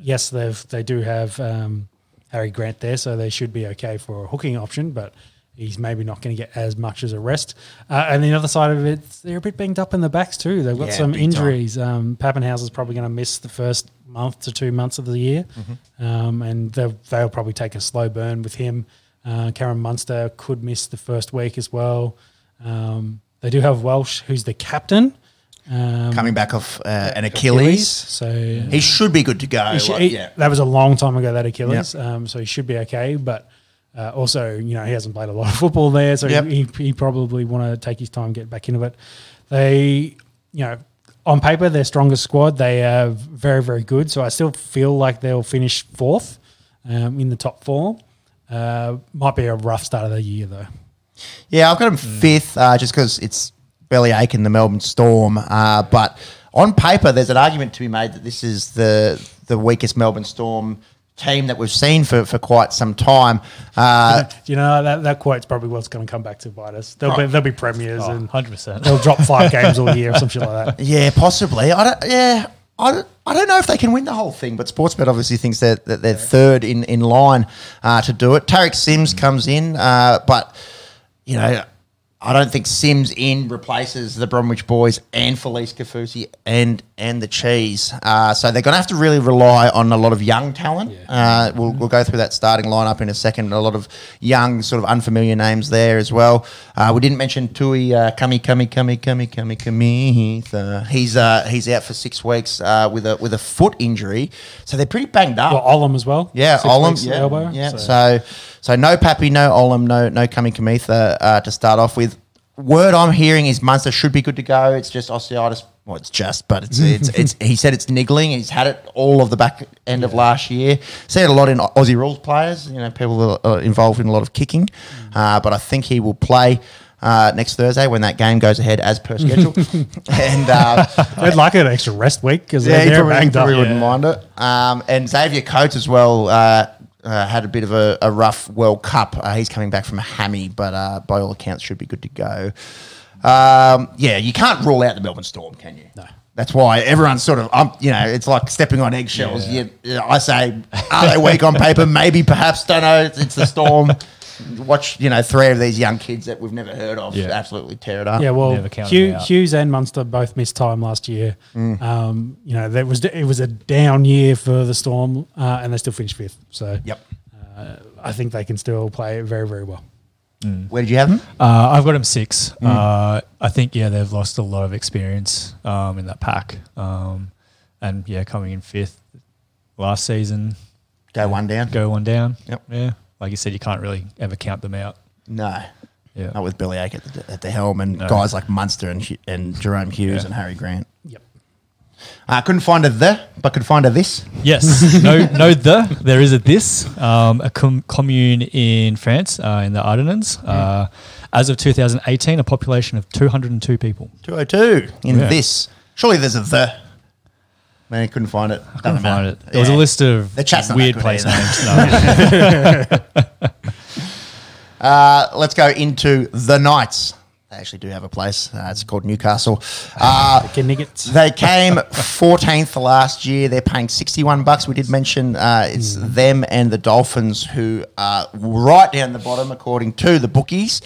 yes, they've they do have um, Harry Grant there, so they should be okay for a hooking option, but he's maybe not going to get as much as a rest. Uh, and the other side of it, they're a bit banged up in the backs too. They've got Yeah, some injuries. Um, Papenhuyzen's probably going to miss the first month to two months of the year, Mm-hmm. um, and they'll, they'll probably take a slow burn with him. Uh, Cameron Munster could miss the first week as well. Um, they do have Welch, who's the captain. Um, Coming back off uh, an Achilles. So He should be good to go. he should- Like, he- yeah. that was a long time ago that Achilles, um, so he should be okay. But uh, also, you know, he hasn't played a lot of football there, so Yep. he, he probably want to take his time get back into it. They, you know, on paper their strongest squad. They are very very good. So I still feel like they'll finish fourth um, in the top four. Uh, might be a rough start of the year though. Yeah, I've got him fifth uh, just because it's Bellyache in the Melbourne Storm. Uh, but on paper, there's an argument to be made that this is the the weakest Melbourne Storm team that we've seen for, for quite some time. Uh, You know that that quote's probably what's going to come back to bite us. There'll be there'll be premiers Oh, and 100%. they'll drop five games all year or some shit like that. yeah, possibly. I don't. Yeah. I don't, I don't know if they can win the whole thing, but Sportsbet obviously thinks that, that they're third in, in line uh, to do it. Tariq Sims comes in, uh, but, you know, I don't think Sims in replaces the Bromwich boys and Felise Kaufusi and and the Cheese. Uh, so they're going to have to really rely on a lot of young talent. Uh, we'll, we'll go through that starting lineup in a second. A lot of young, sort of unfamiliar names there as well. Uh, we didn't mention Tui uh, Kami Kami Kami Kami Kami Kami. Uh, he's uh, he's out for six weeks uh, with a with a foot injury. So they're pretty banged up. Well, Olam as well. Yeah, Olam. Yeah, elbow. yeah. So- So. So, no Pappy, no Olam, no no Kami Kamitha uh, to start off with. Word I'm hearing is Munster should be good to go. It's just osteitis. Well, it's just, but it's it's, it's he said it's niggling. He's had it all of the back end of last year. Seen it a lot in Aussie rules players. You know, people that are involved in a lot of kicking. Uh, but I think he will play. Uh, next Thursday when that game goes ahead as per schedule, and uh, They'd like an extra rest week because yeah, they're, he they're probably, he banged up. wouldn't mind it. Um, and Xavier Coates as well uh, uh, had a bit of a, a rough World Cup. Uh, he's coming back from a hammy, but uh, by all accounts should be good to go. Um, yeah, you can't rule out the Melbourne Storm, can you? No. That's why everyone's sort of, um, you know, it's like stepping on eggshells. You, I say, are they weak on paper? Maybe, perhaps, don't know. It's, it's the Storm. Watch, you know, three of these young kids that we've never heard of Yeah. absolutely tear it up. Yeah, well, Hugh. Hughes and Munster both missed time last year. Mm. Um, you know, that was it was a down year for the Storm, uh, and they still finished fifth. So, Yep. uh, I think they can still play very, very well. Where did you have them? Uh, I've got them six. Uh, I think yeah, they've lost a lot of experience um, in that pack, um, and yeah, coming in fifth last season, Go one down. go one down. Yep. Yeah, like you said, you can't really ever count them out. No. Yeah. Not with Billy Ake at the, at the helm and No. guys like Munster and, and Jahrome Hughes Yeah. and Harry Grant. Yep. I couldn't find a the, but could find a this. Yes, no, no. The there is a this um, a com- commune in France uh, in the Ardennes. Uh, as of 2018, a population of 202 people. 202 in Yeah. this. Surely there's a the. Man, I couldn't find it. I couldn't find it. There was a list of The chat's not weird that good place either. names. No. Uh, let's go into the Knights. They actually do have a place. Uh, it's called Newcastle. Uh, Niggets. they came 14th last year. They're paying 61 bucks. We did mention uh, it's them and the Dolphins who are right down the bottom according to the bookies.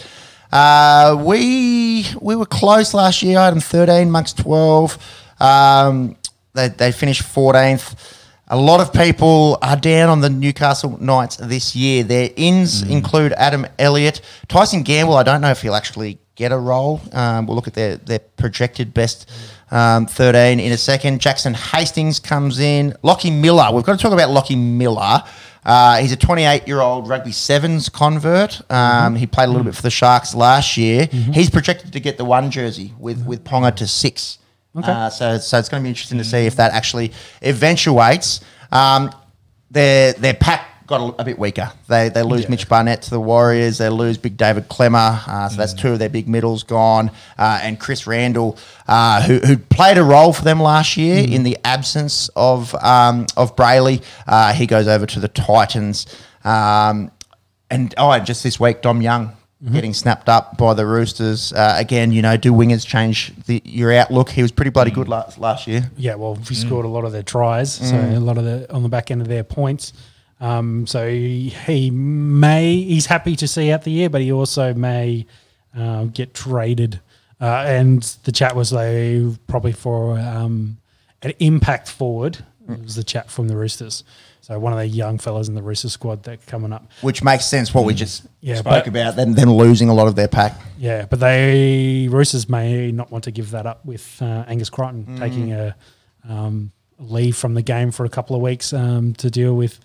Uh, we we were close last year. I had them 13, Monks 12. Um, they, they finished 14th. A lot of people are down on the Newcastle Knights this year. Their ins include Adam Elliott, Tyson Gamble. I don't know if he'll actually get a role. Um, we'll look at their their projected best um, 13 in a second. Jackson Hastings comes in. Lockie Miller. We've got to talk about Lockie Miller. Uh, he's a 28 year old rugby sevens convert. Um, He played a little bit for the Sharks last year. He's projected to get the one jersey with with Ponga to six. Uh, so, so it's going to be interesting to see if that actually eventuates. Um, their their pack got a, a bit weaker. They they lose Mitch Barnett to the Warriors. They lose Big David Klemmer. Uh, so that's two of their big middles gone. Uh, and Chris Randall, uh, who who played a role for them last year in the absence of um, of Brailey, uh, he goes over to the Titans. Um, and oh, and just this week, Dom Young getting snapped up by the Roosters. Uh, again, you know, do wingers change the, your outlook? He was pretty bloody good last, last year. Yeah, well, he scored a lot of their tries, so Mm. a lot of the on the back end of their points. Um, so he, he may he's happy to see out the year, but he also may uh, get traded. Uh, and the chat was they probably for um, an impact forward. It was the chat from the Roosters. So one of the young fellas in the Rooster squad that coming up. which makes sense. What we just Yeah, spoke but- about, them them losing a lot of their pack. Yeah, but they Roosters may not want to give that up with uh, Angus Crichton Mm. taking a um, leave from the game for a couple of weeks um, to deal with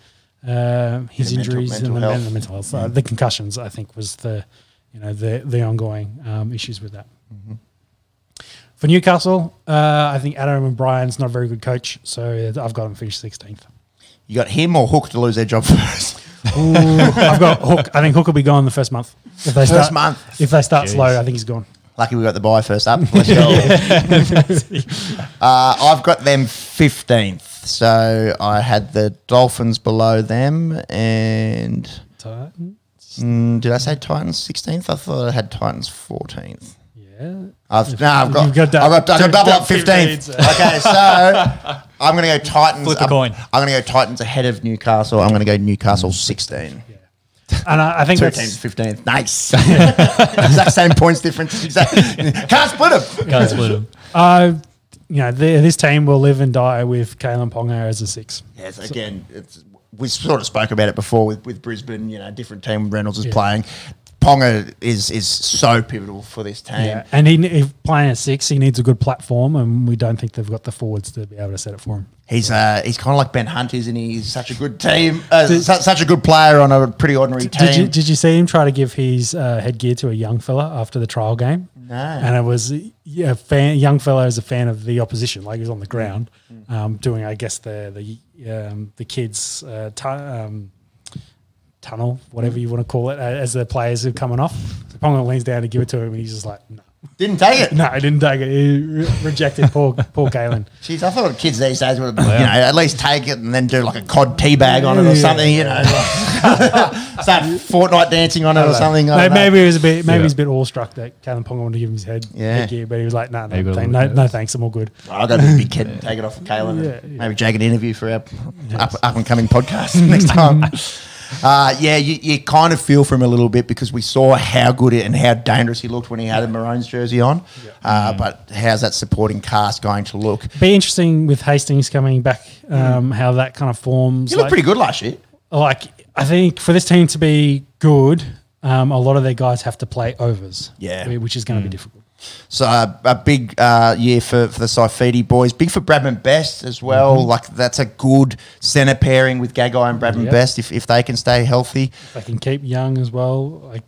uh, his mental- injuries mental and the, the mental health. Uh, the concussions, I think, was the you know the the ongoing um, issues with that. Mm-hmm. For Newcastle, uh, I think Adam O'Brien's not a very good coach, so I've got him finished sixteenth. You got him or Hook to lose their job first. I've got Hook. I think Hook will be gone the first month. If they First start, month. If they start Jeez. slow, I think he's gone. Lucky we got the buy first up. Let's go. uh, I've got them fifteenth. So I had the Dolphins below them, and mm, did I say Titans sixteenth? I thought I had Titans fourteenth. Yeah. I've, no, I've got, You've got that- I've got, I've got double up two- 15th. 15s. okay, so I'm going to go Titans. Flip a I'm, coin. I'm going to go Titans ahead of Newcastle. I'm going to go Newcastle 16. And I, I think Two that's, teams 15th. Nice. exact same points difference. Exact, can't split them. Can't split 'em. Uh, you know, the, this team will live and die with Kalyn Ponga as a six. Yes, again, it's, we sort of spoke about it before with, with Brisbane, you know, different team Reynolds is Yeah. playing. Ponga is is so pivotal for this team. Yeah, and he, playing at six, he needs a good platform, and we don't think they've got the forwards to be able to set it for him. He's uh, he's kind of like Ben Hunt, isn't he? He's such a good team, uh, su- such a good player on a pretty ordinary team. Did you did you see him try to give his uh, headgear to a young fella after the trial game? No. And it was yeah, a fan, young fella is a fan of the opposition, like he was on the ground, Mm. um, doing I guess the the um, the kids uh, tu- um, tunnel, whatever you want to call it, uh, as the players are coming off. So Ponga leans down to give it to him, and he's just like, no, Didn't take it. no, I didn't take it. He re- rejected poor poor Kalyn. Jeez, I thought kids these days would, you know, at least take it and then do like a cod tea bag on it or Yeah. something, you know, like, start Fortnite dancing on it or something. I Maybe, don't know. maybe he was a bit maybe Yeah. he's a bit awestruck that Kalyn Ponga wanted to give him his head Yeah. headgear, but he was like, no, no, Maybe a thank- little no, bit. no, thanks, I'm all good. I'll go to the big kid and take it off of Kalyn Yeah, and yeah. maybe jag an interview for our up, up and coming podcast next time. Uh, yeah, you, you kind of feel for him a little bit because we saw how good and how dangerous he looked when he had a Maroons jersey on. Uh, but how's that supporting cast going to look? Be interesting with Hastings coming back, um, how that kind of forms. He looked like, pretty good last year. like I think for this team to be good, um, a lot of their guys have to play overs. Yeah. which is going to be difficult. So uh, a big uh, year for, for the Saifiti boys. Big for Bradman Best as well. Like that's a good centre pairing with Gagai and Bradman Yep. Best if, if they can stay healthy. They can keep young as well. Like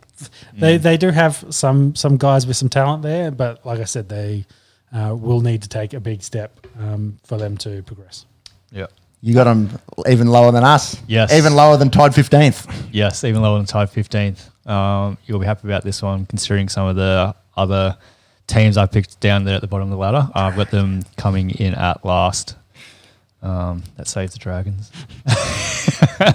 they, they do have some some guys with some talent there, but like I said, they uh, will need to take a big step um, for them to progress. Yeah. You got them even lower than us. Yes. Even lower than tied 15th. Yes, even lower than tied 15th. Um, you'll be happy about this one, considering some of the other teams I picked down there at the bottom of the ladder. I've got them coming in at last. Um, that saves the Dragons.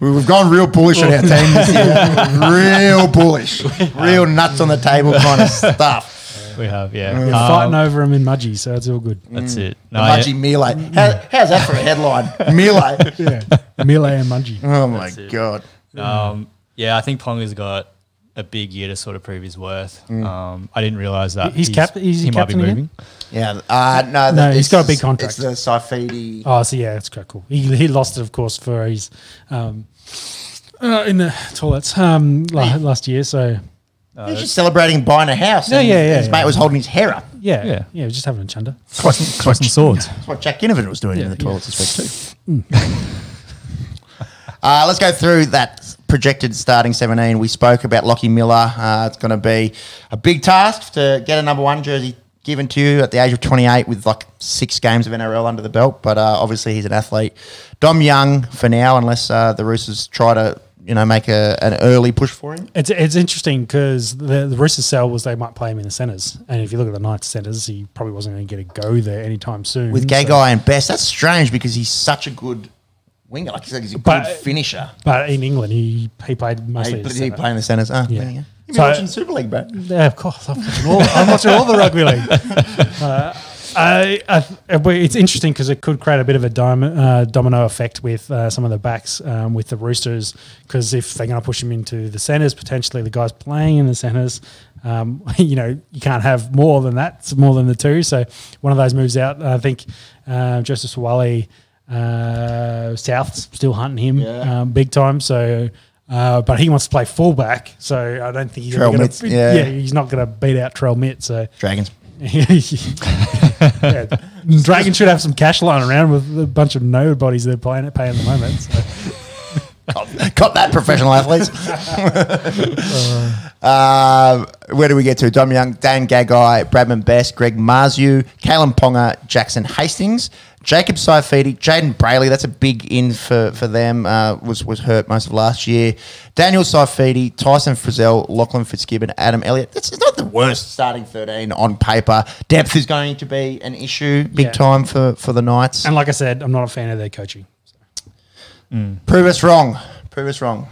We've gone real bullish on our team this year. real bullish. Real nuts on the table kind of stuff. We have, yeah. We're Um, fighting over them in Mudgee, so it's all good. That's it. The No, yeah, Mudgee melee. How, how's that for a headline? melee. yeah, Melee and Mudgee. Oh my That's. God. Um, yeah, I think Ponga's got a big year to sort of prove his worth. Um, I didn't realize that He's cap- he's he might be captain again? moving. Yeah. Uh, no, No, he's got a big contract. It's the Saifiti. Oh, so yeah, it's quite cool. He, he lost it, of course, for his um, uh, in the toilets um, la- last year. So He's just celebrating buying a house. Yeah, and yeah, yeah, His yeah. mate was holding his hair up. yeah, Yeah. yeah, just having a chunder. Crossing, crossing swords. That's what Jack Ginnivan was doing in the yeah. toilets this week too. uh, let's go through that projected starting 17. We spoke about Lockie Miller. Uh, it's going to be a big task to get a number one jersey given to you at the age of 28 with like six games of NRL under the belt. But uh, obviously he's an athlete. Dom Young for now, unless uh, the Roosters try to you know make a, an early push for him. It's it's interesting because the the Roosters sell was they might play him in the centres, and if you look at the Knights centres, he probably wasn't going to get a go there anytime soon. With so- Gagai and Best, that's strange because he's such a good winger. Like he's, he's a good But- finisher. but in England, he he played mostly. did as he centre. play in the centres? Ah, Yeah. yeah. You've been So- watching Super League, bro. Yeah, of course. I'm watching all, I'm watching all the rugby league. Uh, I, I, but it's interesting because it could create a bit of a dom, uh, domino effect with uh, some of the backs um, with the Roosters. Because if they're going to push him into the centres, potentially the guys playing in the centres, um, you know, you can't have more than that, it's more than the two. So one of those moves out. I think uh, Joseph Suaalii, uh, South's still hunting him Yeah. um, big time. So. Uh, but he wants to play fullback, so I don't think he's Trell going Mitts, to. yeah. yeah, he's not going to beat out Trell Mitt. So Dragons. yeah. Dragon should have some cash lying around with a bunch of nobodies they're playing at pay at the moment. So. Got that, professional athletes. uh, where do we get to? Dom Young, Dane Gagai, Bradman Best, Greg Marzhew, Kalyn Ponga, Jackson Hastings, Jacob Saifiti, Jayden Brailey. That's a big in for, for them. Uh, was was hurt most of last year. Daniel Saifiti, Tyson Frizzell, Lachlan Fitzgibbon, Adam Elliott. That's not the worst starting 13 on paper. Depth is going to be an issue big Yeah. time for, for the Knights. And like I said, I'm not a fan of their coaching. Prove us wrong. Prove us wrong.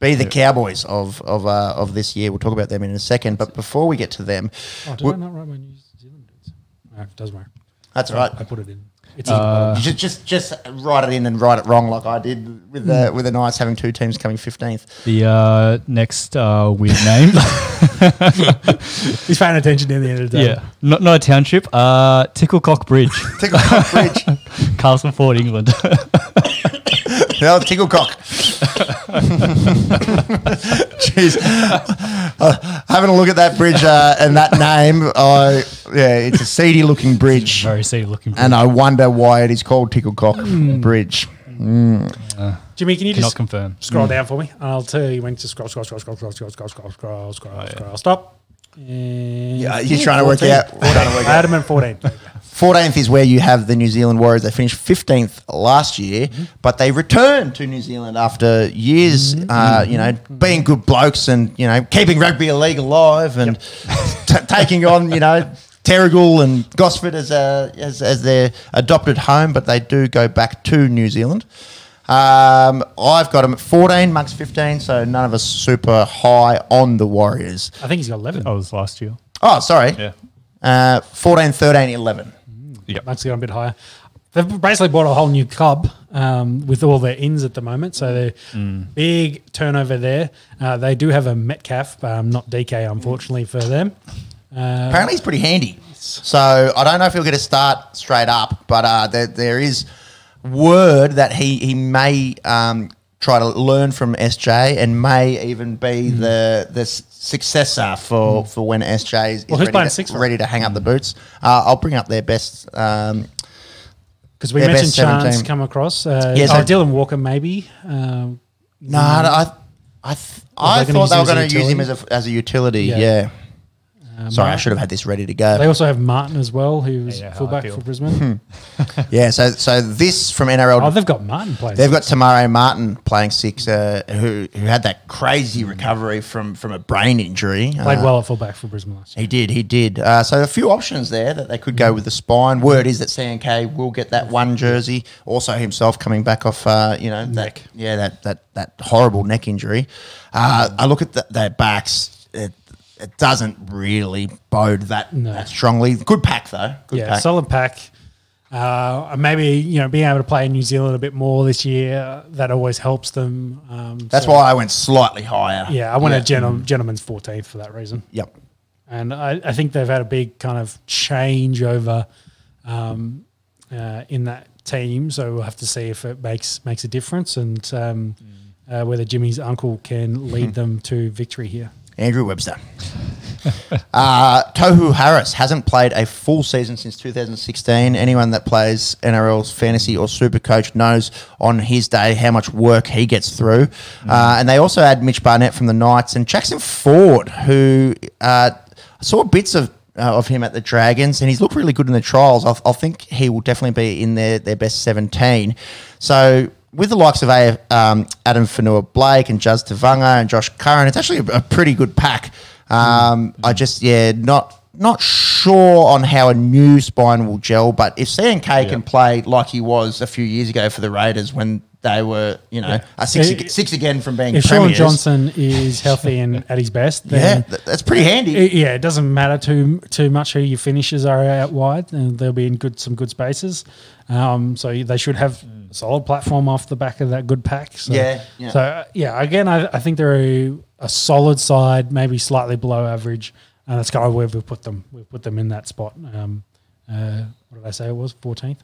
Be the Cowboys of of uh, of this year. We'll talk about them in a second. But before we get to them, Oh, did we- I not write my New Zealand dudes? No, it doesn't matter. that's all right. I put it in. It's Uh, just just just write it in and write it wrong like I did with the with the Knights having two teams coming fifteenth. The uh, next uh, weird name. he's paying attention in the end of the day. yeah. Not, not a township. Uh, Ticklecock Bridge, Ticklecock Bridge. Castleford, England. No, Ticklecock. Jeez. Uh, having a look at that bridge uh, and that name, uh, yeah, it's a seedy looking bridge. Very seedy looking. And I wonder why it is called Ticklecock Bridge. Jimmy, can you Cannot just confirm. scroll down for me? And I'll tell you when to scroll, scroll, scroll, scroll, scroll, scroll, scroll, scroll, scroll, scroll, scroll. Stop. And Yeah, you're trying to work 14. out- we're trying to work I had him at 14. 14th is where you have the New Zealand Warriors. They finished 15th last year, but they returned to New Zealand after years, uh, you know, being good blokes and, you know, keeping rugby league alive and t- taking on, you know, Terrigal and Gosford as, a, as, as their adopted home, but they do go back to New Zealand. Um, I've got him at 14, Max 15, so none of us super high on the Warriors. I think he's got 11. That was last year. Oh, sorry. Yeah. Uh, 14, 13, 11. Yep. Max got a bit higher. They've basically bought a whole new club um, with all their ins at the moment. So they're Mm. big turnover there. Uh, they do have a Metcalf, um, not DK, unfortunately, for them. Uh, Apparently, he's pretty handy. So I don't know if he'll get a start straight up, but uh, there, there is word that he he may um, try to learn from SJ and may even be Hmm. the the successor for, for when SJ is, Well, who's ready, playing to, six ready to hang up the boots. Uh, I'll bring up their best. Um, Because we mentioned Charnze 17. come across. Uh, Yeah, oh, Dylan Walker, maybe. Um, no, I I, th- I thought they were going to use him as a as a utility. Yeah. Yeah. Sorry, I should have had this ready to go. They also have Martin as well, who's Yeah, fullback for Brisbane. Yeah, so so this from NRL. oh, they've got Martin playing. They've got Te Maire Martin playing six, uh, who who had that crazy recovery from from a brain injury. played Uh, well at fullback for Brisbane last year. He did, he did. Uh, so a few options there that they could go with the spine. Word is that CNK will get that one jersey. Also himself coming back off, uh, you know, that, Neck. yeah, that that that horrible neck injury. Uh, I look at the, their backs. It, it doesn't really bode that, No. that strongly. Good pack though. Good yeah, pack. solid pack. Uh, and maybe you know being able to play in New Zealand a bit more this year uh, that always helps them. Um, That's so- why I went slightly higher. Yeah, I went a gentle, gentleman's 14th for that reason. Yep. And I, I think they've had a big kind of change over um, uh, in that team. So we'll have to see if it makes makes a difference and um, uh, whether Jimmy's uncle can lead them to victory here. Andrew Webster. uh, Tohu Harris hasn't played a full season since 2016. Anyone that plays NRL's fantasy or super coach knows on his day how much work he gets through. Uh, and they also had Mitch Barnett from the Knights and Jackson Ford, who uh, I saw bits of. Uh, of him at the Dragons, and he's looked really good in the trials. I, I think he will definitely be in their, their best 17. So, with the likes of A- um, Addin Fonua Blake and Jazz Tevaga and Josh Curran, it's actually a, a pretty good pack. Um, I just, yeah, not not sure on how a new spine will gel, but if CNK can play like he was a few years ago for the Raiders when they were, you know, a six, ag- six again from being If Shaun Johnson is healthy and at his best, yeah, that's pretty handy. it, yeah, it doesn't matter too too much who your finishes are out wide, and they'll be in good some good spaces. Um, so they should have solid platform off the back of that good pack. So, Yeah, yeah. So uh, yeah, again, I, I think they're a, a solid side, maybe slightly below average, and that's kind of where we put them. We put them in that spot. Um, uh, what did I say it was? Fourteenth.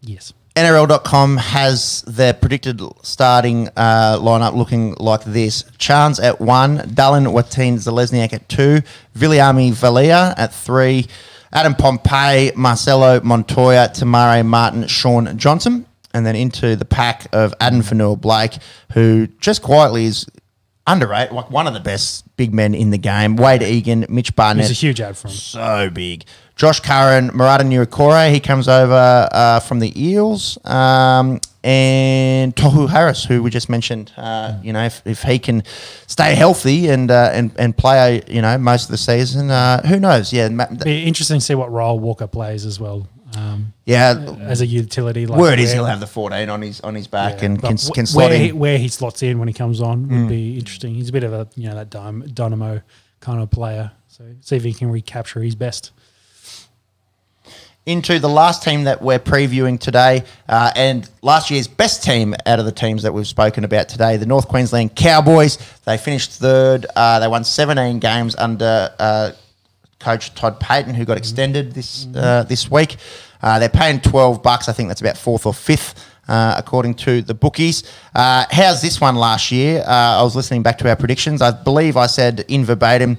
Yes. NRL.com has their predicted starting uh, lineup looking like this. Charnze at one, Dallin Watene Zelezniak at two, Viliami Vailea at three, Adam Pompey, Marcelo Montoya, Te Maire Martin, Shaun Johnson, and then into the pack of Addin Fonua Blake, who just quietly is underrated, like one of the best big men in the game. Wayde Egan, Mitch Barnett It's a huge ad for him. so big. Josh Curran, Marata Niukore, he comes over uh, from the Eels, um, and Tohu Harris, who we just mentioned. Uh, you know, if, if he can stay healthy and uh, and and play, you know, most of the season, uh, who knows? Yeah, Be interesting to see what role Walker plays as well. Um, yeah. as a utility, like Word is he'll have the fourteen on his on his back Yeah, and can, can slot where he, in. where he slots in when he comes on would be interesting. He's a bit of a you know that dynamo kind of player. So see if he can recapture his best. Into the last team that we're previewing today, uh, and last year's best team out of the teams that we've spoken about today, the North Queensland Cowboys. They finished third. Uh, they won 17 games under uh, coach Todd Payten, who got extended this uh, this week. Uh, they're paying 12 bucks. I think that's about fourth or fifth. Uh, according to the bookies, uh, how's this one last year? Uh, I was listening back to our predictions. I believe I said in verbatim,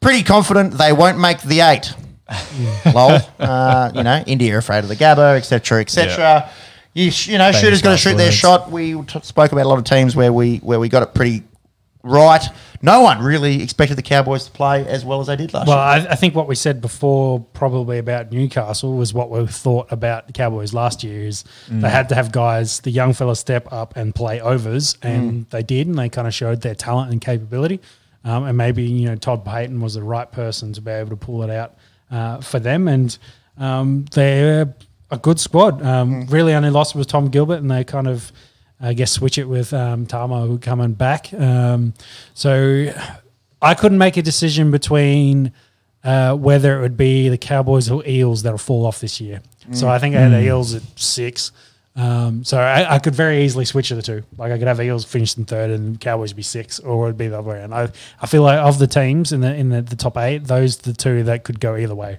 pretty confident they won't make the eight. Lol. Uh, you know, India are afraid of the Gabba, etc., etc. You, sh- you know, Famous shooters got to shoot their words. shot. We t- spoke about a lot of teams where we where we got it pretty right. No one really expected the Cowboys to play as well as they did last Well, year. I, I think what we said before, probably about Newcastle, was what we thought about the Cowboys last year. Is they had to have guys, the young fellas, step up and play overs, and they did, and they kind of showed their talent and capability. Um, and maybe you know Todd Payten was the right person to be able to pull it out uh, for them, and um, they're a good squad. Um, Really, only lost was Tom Gilbert, and they kind of. I guess switch it with um, Tamo coming back. Um, so I couldn't make a decision between uh, whether it would be the Cowboys or Eels that'll fall off this year. So I think I had the Eels at six. Um, so I, I could very easily switch the two. Like I could have Eels finish in third and Cowboys be six, or it would be the other way around. I, I feel like of the teams in the in the, the top eight, those are the two that could go either way.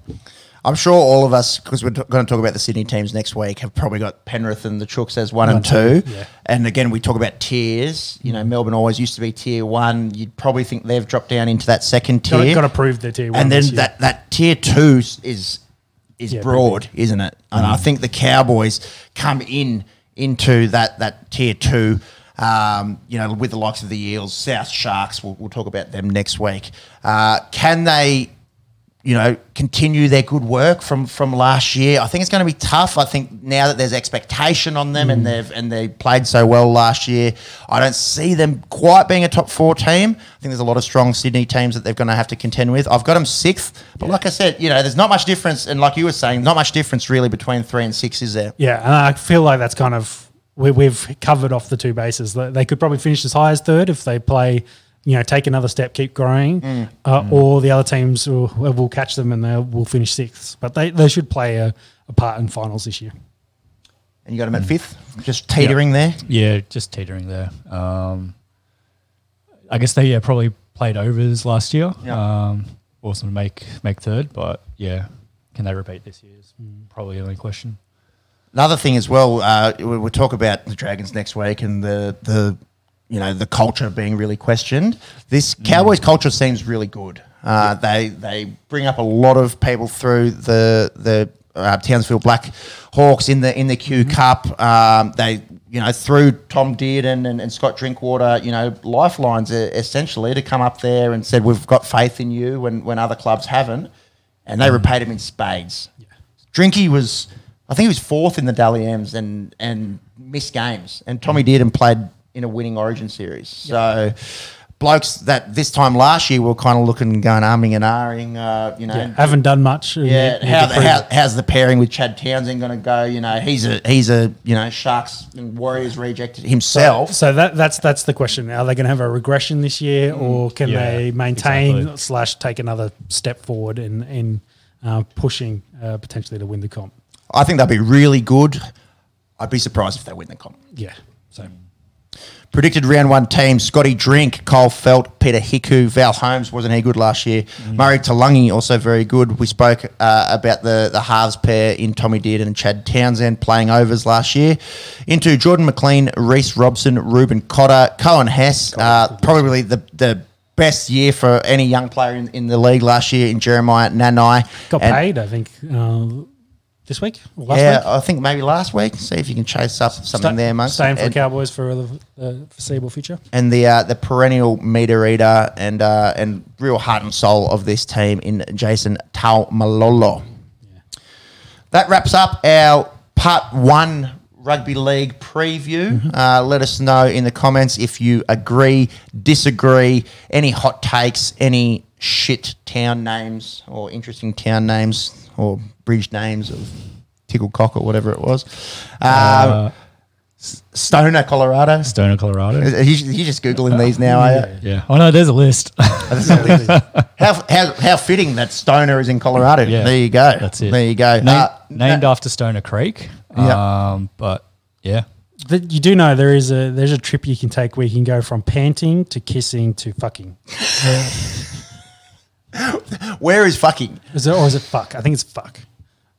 I'm sure all of us, because we're t- going to talk about the Sydney teams next week, have probably got Penrith and the Chooks as one, One, and two. two, yeah. And again, we talk about tiers. You know, Melbourne always used to be tier one. You'd probably think they've dropped down into that second tier. got to prove their tier one. and then that, that tier two is is Yeah, broad, isn't it? And I think the Cowboys come in into that that tier two Um, you know, with the likes of the Eels, South Sharks, we'll, we'll talk about them next week. Uh, can they you know, continue their good work from from last year. I think it's going to be tough. I think now that there's expectation on them and mm. they've and they played so well last year, I don't see them quite being a top four team. I think there's a lot of strong Sydney teams that they're going to have to contend with. I've got them sixth, but like I said, you know, there's not much difference, and like you were saying, not much difference really between three and six, is there? Yeah, and I feel like that's kind of we, we've covered off the two bases. They could probably finish as high as third if they play, you know, take another step, keep growing, uh, or the other teams will, will catch them and they will finish sixth. But they, they should play a, a part in finals this year. And you got them at fifth, just teetering there. Yeah, just teetering there. Um, I guess they yeah probably played overs last year. Yeah. Um, awesome to make make third, but yeah, can they repeat this year? Is probably the only question. Another thing as well, uh, we- we'll talk about the Dragons next week and the the you know the culture being really questioned. This Cowboys culture seems really good. Uh, They they bring up a lot of people through the the uh, Townsville Black Hawks in the in the Q Cup. Um, they you know through Tom Dearden and, and Scott Drinkwater, you know lifelines uh, essentially to come up there and said we've got faith in you when when other clubs haven't, and they repaid him in spades. Drinky was, I think he was fourth in the Dally M's and and missed games. And Tommy Dearden played in a winning Origin series. So blokes that this time last year were kind of looking and going arming and ahhing, uh, you know. Yeah, haven't done much. Yeah, Need- need how, to how, how's the pairing with Chad Townsend going to go? You know, he's a he's a you know Sharks and Warriors rejected himself. So that that's that's the question. Are they going to have a regression this year, or can Yeah, they maintain exactly. slash take another step forward in in uh, pushing uh, potentially to win the comp? I think they'll be really good. I'd be surprised if they win the comp. Yeah. So Predicted round one team: Scotty Drink, Kyle Feldt, Peter Hiku, Val Holmes wasn't he good last year? Murray Taulagi also very good. We spoke uh, about the the halves pair in Tommy Dearden and Chad Townsend playing overs last year. Into Jordan McLean, Reece Robson, Reuben Cotter, Coen Hess. Uh, probably the the best year for any young player in, in the league last year in Jeremiah Nanai. got And- paid, I think, uh, this week or last Yeah, week. I think maybe last week. See if you can chase up something there, mate. Staying for the Cowboys for the uh, foreseeable future. and the uh, the perennial meter eater and uh, and real heart and soul of this team in Jason Taumalolo. That wraps up our part one rugby league preview. Uh, let us know in the comments if you agree, disagree, any hot takes, any shit town names or interesting town names or bridge names of Tickle Cock or whatever it was. Uh, Stoner, Colorado. Stoner, Colorado. Are you, you just googling these now, are you? Yeah. Oh no, there's a list. How, how, how fitting that Stoner is in Colorado. Yeah, there you go. That's it. There you go. Na- Uh, named after Stoner Creek. Yeah. Um, but yeah. The, you do know there is a there's a trip you can take where you can go from panting to kissing to fucking. where is fucking? Is it or is it fuck? I think it's fuck.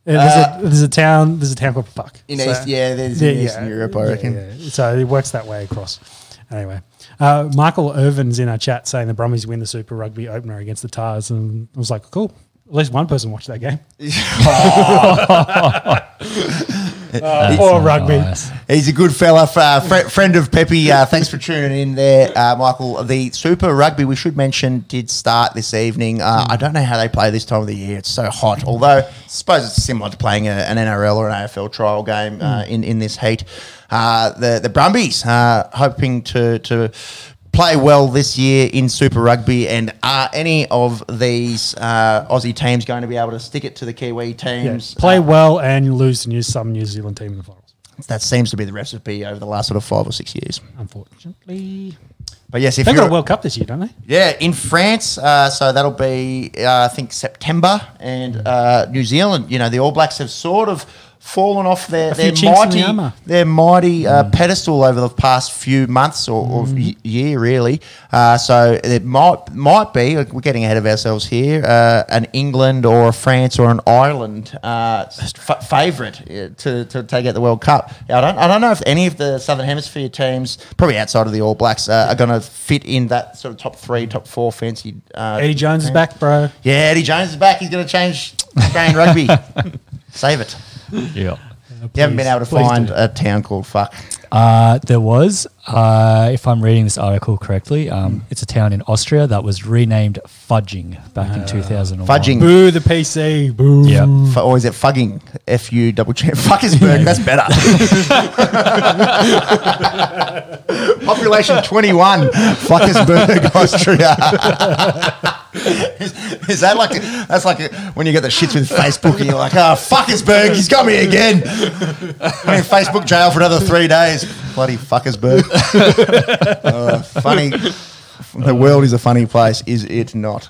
Uh, there's, a, there's a town. There's a town called Fuck In East- yeah, there's in Eastern Europe, I reckon. yeah. So it works that way across. Anyway, uh, Michael Irvin's in our chat saying the Brumbies win the Super Rugby opener against the Tahs, and I was like, cool. At least one person watched that game. Uh, poor rugby. Nice. He's a good fella, uh, fr- friend of Pepe. Uh, thanks for tuning in there, uh, Michael. The Super Rugby, we should mention, did start this evening. Uh, I don't know how they play this time of the year. It's so hot. Although, I suppose it's similar to playing a, an NRL or an AFL trial game uh, in, in this heat. Uh, the, the Brumbies uh, hoping to, to play well this year in Super Rugby. And are any of these uh, Aussie teams going to be able to stick it to the Kiwi Yeah, teams? play Uh, well and lose to New, some New Zealand team in the finals. that seems to be the recipe over the last sort of five or six years. Unfortunately, But yes, if they've you're got a World Cup this year, don't they? yeah in France, uh, so that'll be uh, I think September, and uh, New Zealand. You know, the All Blacks have sort of fallen off their their in the mighty their mighty uh, pedestal over the past few months or, or y- year really. Uh, so it might might be we're getting ahead of ourselves here. Uh, an England or a France or an Ireland uh, f- favourite uh, to, to take out the World Cup. I don't I don't know if any of the Southern Hemisphere teams, probably outside of the All Blacks, uh, are going to fit in that sort of top three, top four fancy. Uh, Eddie Jones is back, bro. Yeah, Eddie Jones is back. He's going to change Australian rugby. Save it. Yeah. You haven't been able to Please find do. a town called Fuck. Uh, there was, uh, if I'm reading this article correctly, um, it's a town in Austria that was renamed Fudging back in 2001. Fudging. Boo the PC. Boo. Yeah. F- or is it fugging? F U double G. Fuckersburg. That's better. Population 21. Fuckersburg, Austria. is, is that like that's like when you get the shits with Facebook and you're like, oh, Fuckersburg, he's got me again. I'm in Facebook jail for another three days. Bloody Fuckersburg. Uh, funny. The world is a funny place, is it not?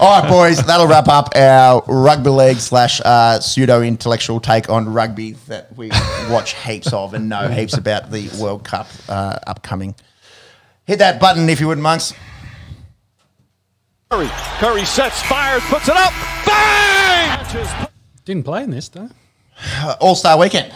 All right, boys, that'll wrap up our rugby league slash uh, pseudo intellectual take on rugby that we watch heaps of and know heaps about the World Cup uh, upcoming. Hit that button if you would, monks. Curry. Curry sets, fires, puts it up. Bang! Didn't play in this though. All Star Weekend.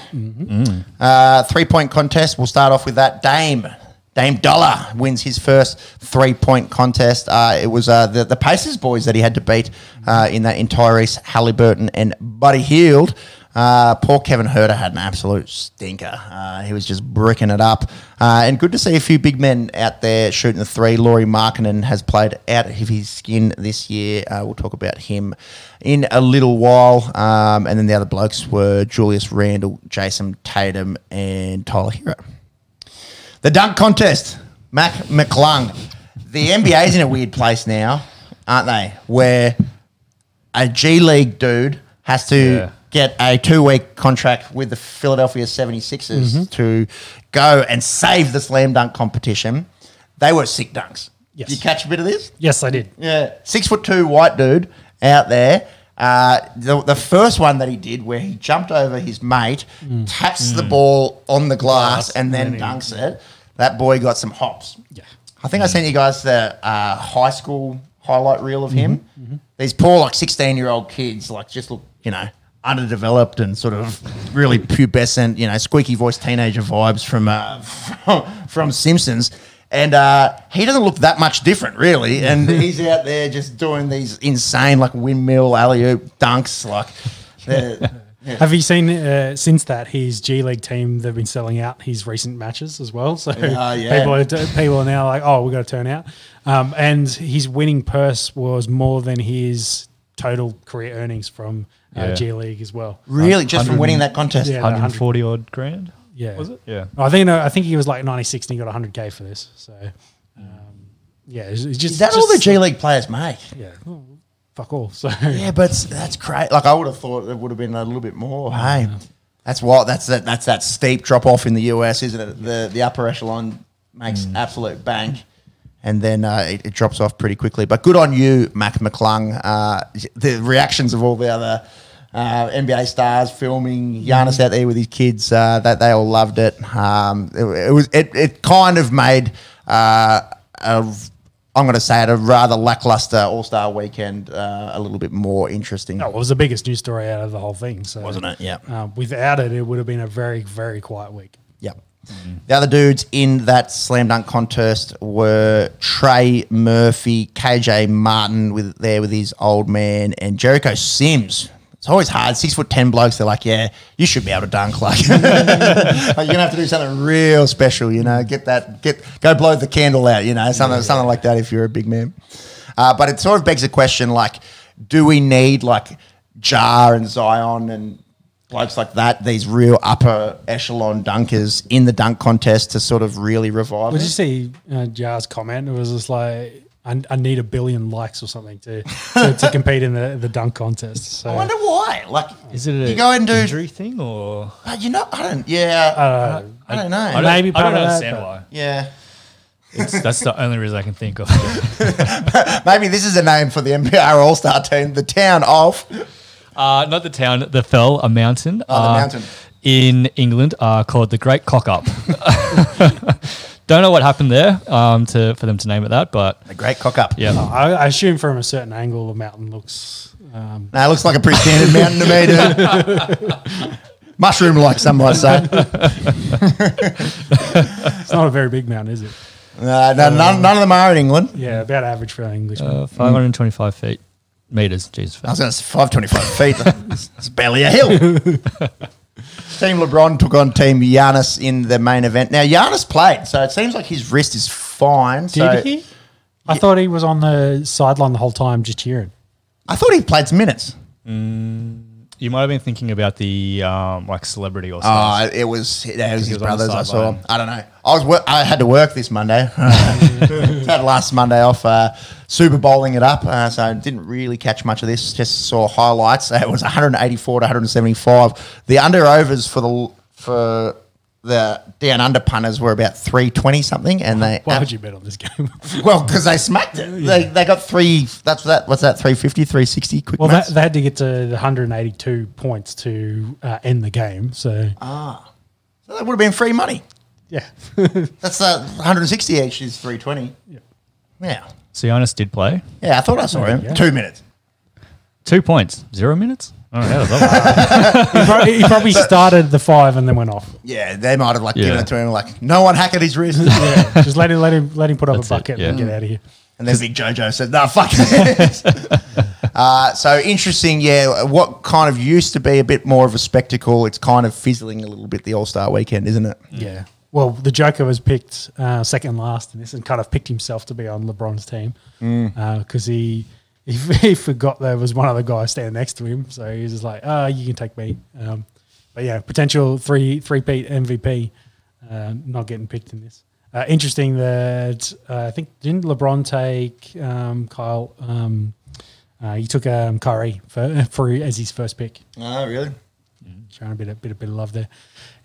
Uh, three point contest. We'll start off with that. Dame. Dame Dollar wins his first three point contest. Uh, it was uh, the, the Pacers boys that he had to beat uh, in that in Tyrese Halliburton and Buddy Hield. Uh, poor Kevin Huerter had an absolute stinker. Uh, he was just bricking it up. Uh, and good to see a few big men out there shooting the three. Lauri Markkanen has played out of his skin this year. Uh, we'll talk about him in a little while. Um, and then the other blokes were Julius Randle, Jayson Tatum, and Tyler Herro. The dunk contest, Mac McClung. The NBA's in a weird place now, aren't they? Where a G League dude has to Yeah. Get a two week contract with the Philadelphia 76ers mm-hmm. to go and save the slam dunk competition. They were sick dunks. Yes. Did you catch a bit of this? Yes, I did. Yeah, six foot two white dude out there. Uh, the, the first one that he did, where he jumped over his mate, mm. taps the mm. ball on the glass, and then and then dunks it. That boy got some hops. Yeah. I think I sent you guys the uh, high school highlight reel of mm-hmm. him. Mm-hmm. These poor, like sixteen year old kids, like just look, you know, underdeveloped and sort of really pubescent, you know, squeaky voice teenager vibes from uh, from, from Simpsons. And uh, he doesn't look that much different, really. And he's out there just doing these insane, like windmill alley oop dunks, like. yeah. Have you seen uh, since that his G League team? They've been selling out his recent matches as well. So Yeah, yeah. people are people are now like, oh, we got to turn out. Um, and his winning purse was more than his total career earnings from uh, Yeah. G League as well. Really, just from winning that contest. Yeah. 140 odd grand. Yeah, Was it? Yeah. I think no, I think he was like ninety six and he got hundred k for this. So um, yeah, it's, it's just Is that just, all the G League players make? Yeah, well, fuck all. So Yeah, but that's great. Like I would have thought it would have been a little bit more. Hey, that's what that's that that's that steep drop off in the US, isn't it? The the upper echelon makes absolute bank, and then uh, it, it drops off pretty quickly. But good on you, Mac McClung. Uh, the reactions of all the other. Uh, NBA stars filming Giannis out there with his kids. Uh, that they all loved it. Um, it, it was it, it kind of made uh, a I'm going to say it a rather lackluster All Star weekend uh, a little bit more interesting, No, it was the biggest news story out of the whole thing. So wasn't it? Yeah. Without it, it would have been a very very quiet week. The other dudes in that slam dunk contest were Trey Murphy, KJ Martin with there with his old man, and Jericho Sims. It's always hard. Six foot ten blokes. They're like, yeah, you should be able to dunk. Like, like, you're gonna have to do something real special. You know, get that, get go blow the candle out. You know, something something like that if you're a big man. Uh, but it sort of begs the question: like, do we need like Ja and Zion and blokes like that, these real upper echelon dunkers in the dunk contest to sort of really revive Did it? you see uh, Ja's comment? It was just like. I, I need a billion likes or something to, to, to compete in the, the dunk contest. So I wonder why. Like, Is it a you go and do? injury thing or? Uh, you know, I don't. Yeah, uh, I don't know. I don't, Maybe I part don't of that, understand but- why. yeah, It's, that's the only reason I can think of. maybe this is a name for the NBR All Star team, the town of. Uh, not the town, the fell, a mountain. Oh, the uh, mountain. In England, uh, called the Great Cock Up. Don't know what happened there um, to for them to name it that, but The Great Cock Up. yeah. I, I assume from a certain angle the mountain looks. Um, No, it looks like a pretty standard mountain to me, dude. Mushroom like, some might say. it's not a very big mountain, is it? No, no, none, none of them are in England. Yeah, about average for an Englishman. Uh, 525 feet, meters. Jesus. I was going to say 525 feet. It's barely a hill. Team LeBron took on Team Giannis in the main event. Now Giannis played, so it seems like his wrist is fine. Did so he? I thought he was on the sideline the whole time just cheering. I thought he played some minutes. Mm. You might have been thinking about the um, like celebrity or something. it was it was his was on the brothers. I saw. sideline. I don't know. I was wor- I had to work this Monday. had last Monday off. Uh, Super bowling it up, uh, so I didn't really catch much of this. Just saw highlights. It was 184 to 175. The under overs for the for the down under punters were about 320 something, and they Why would you bet on this game? well because they smacked it. They, they got three. That's that. What's that? 350, 360 quick. well, that, they had to get to the 182 points to uh, end the game. So, ah so that would have been free money. yeah. That's uh, 160 each is 320. Yeah. So Giannis did play. Yeah, I thought I saw him. Yeah. Two minutes. Two points, zero minutes. Oh, how does that he, probably, he probably started the five and then went off. Yeah, they might have like given Yeah. it to him like no one hack at his wrist. Yeah, just let him let him let him put up That's a bucket yeah. and get out of here. And then Big Jojo said, "No, fuck this." uh, so interesting, yeah. What kind of used to be a bit more of a spectacle, it's kind of fizzling a little bit the All Star weekend, isn't it? Yeah. Well, the Joker was picked uh, second last in this and kind of picked himself to be on LeBron's team because he, he he forgot there was one other guy standing next to him, so he was just like, "Ah, you can take me." Um, but yeah, potential three three peat MVP, uh, not getting picked in this. Uh, interesting that uh, I think didn't LeBron take um, Kyle? Um, uh, he took um, Curry for, for as his first pick Oh, really? Yeah, showing a bit, a bit, a bit of love there.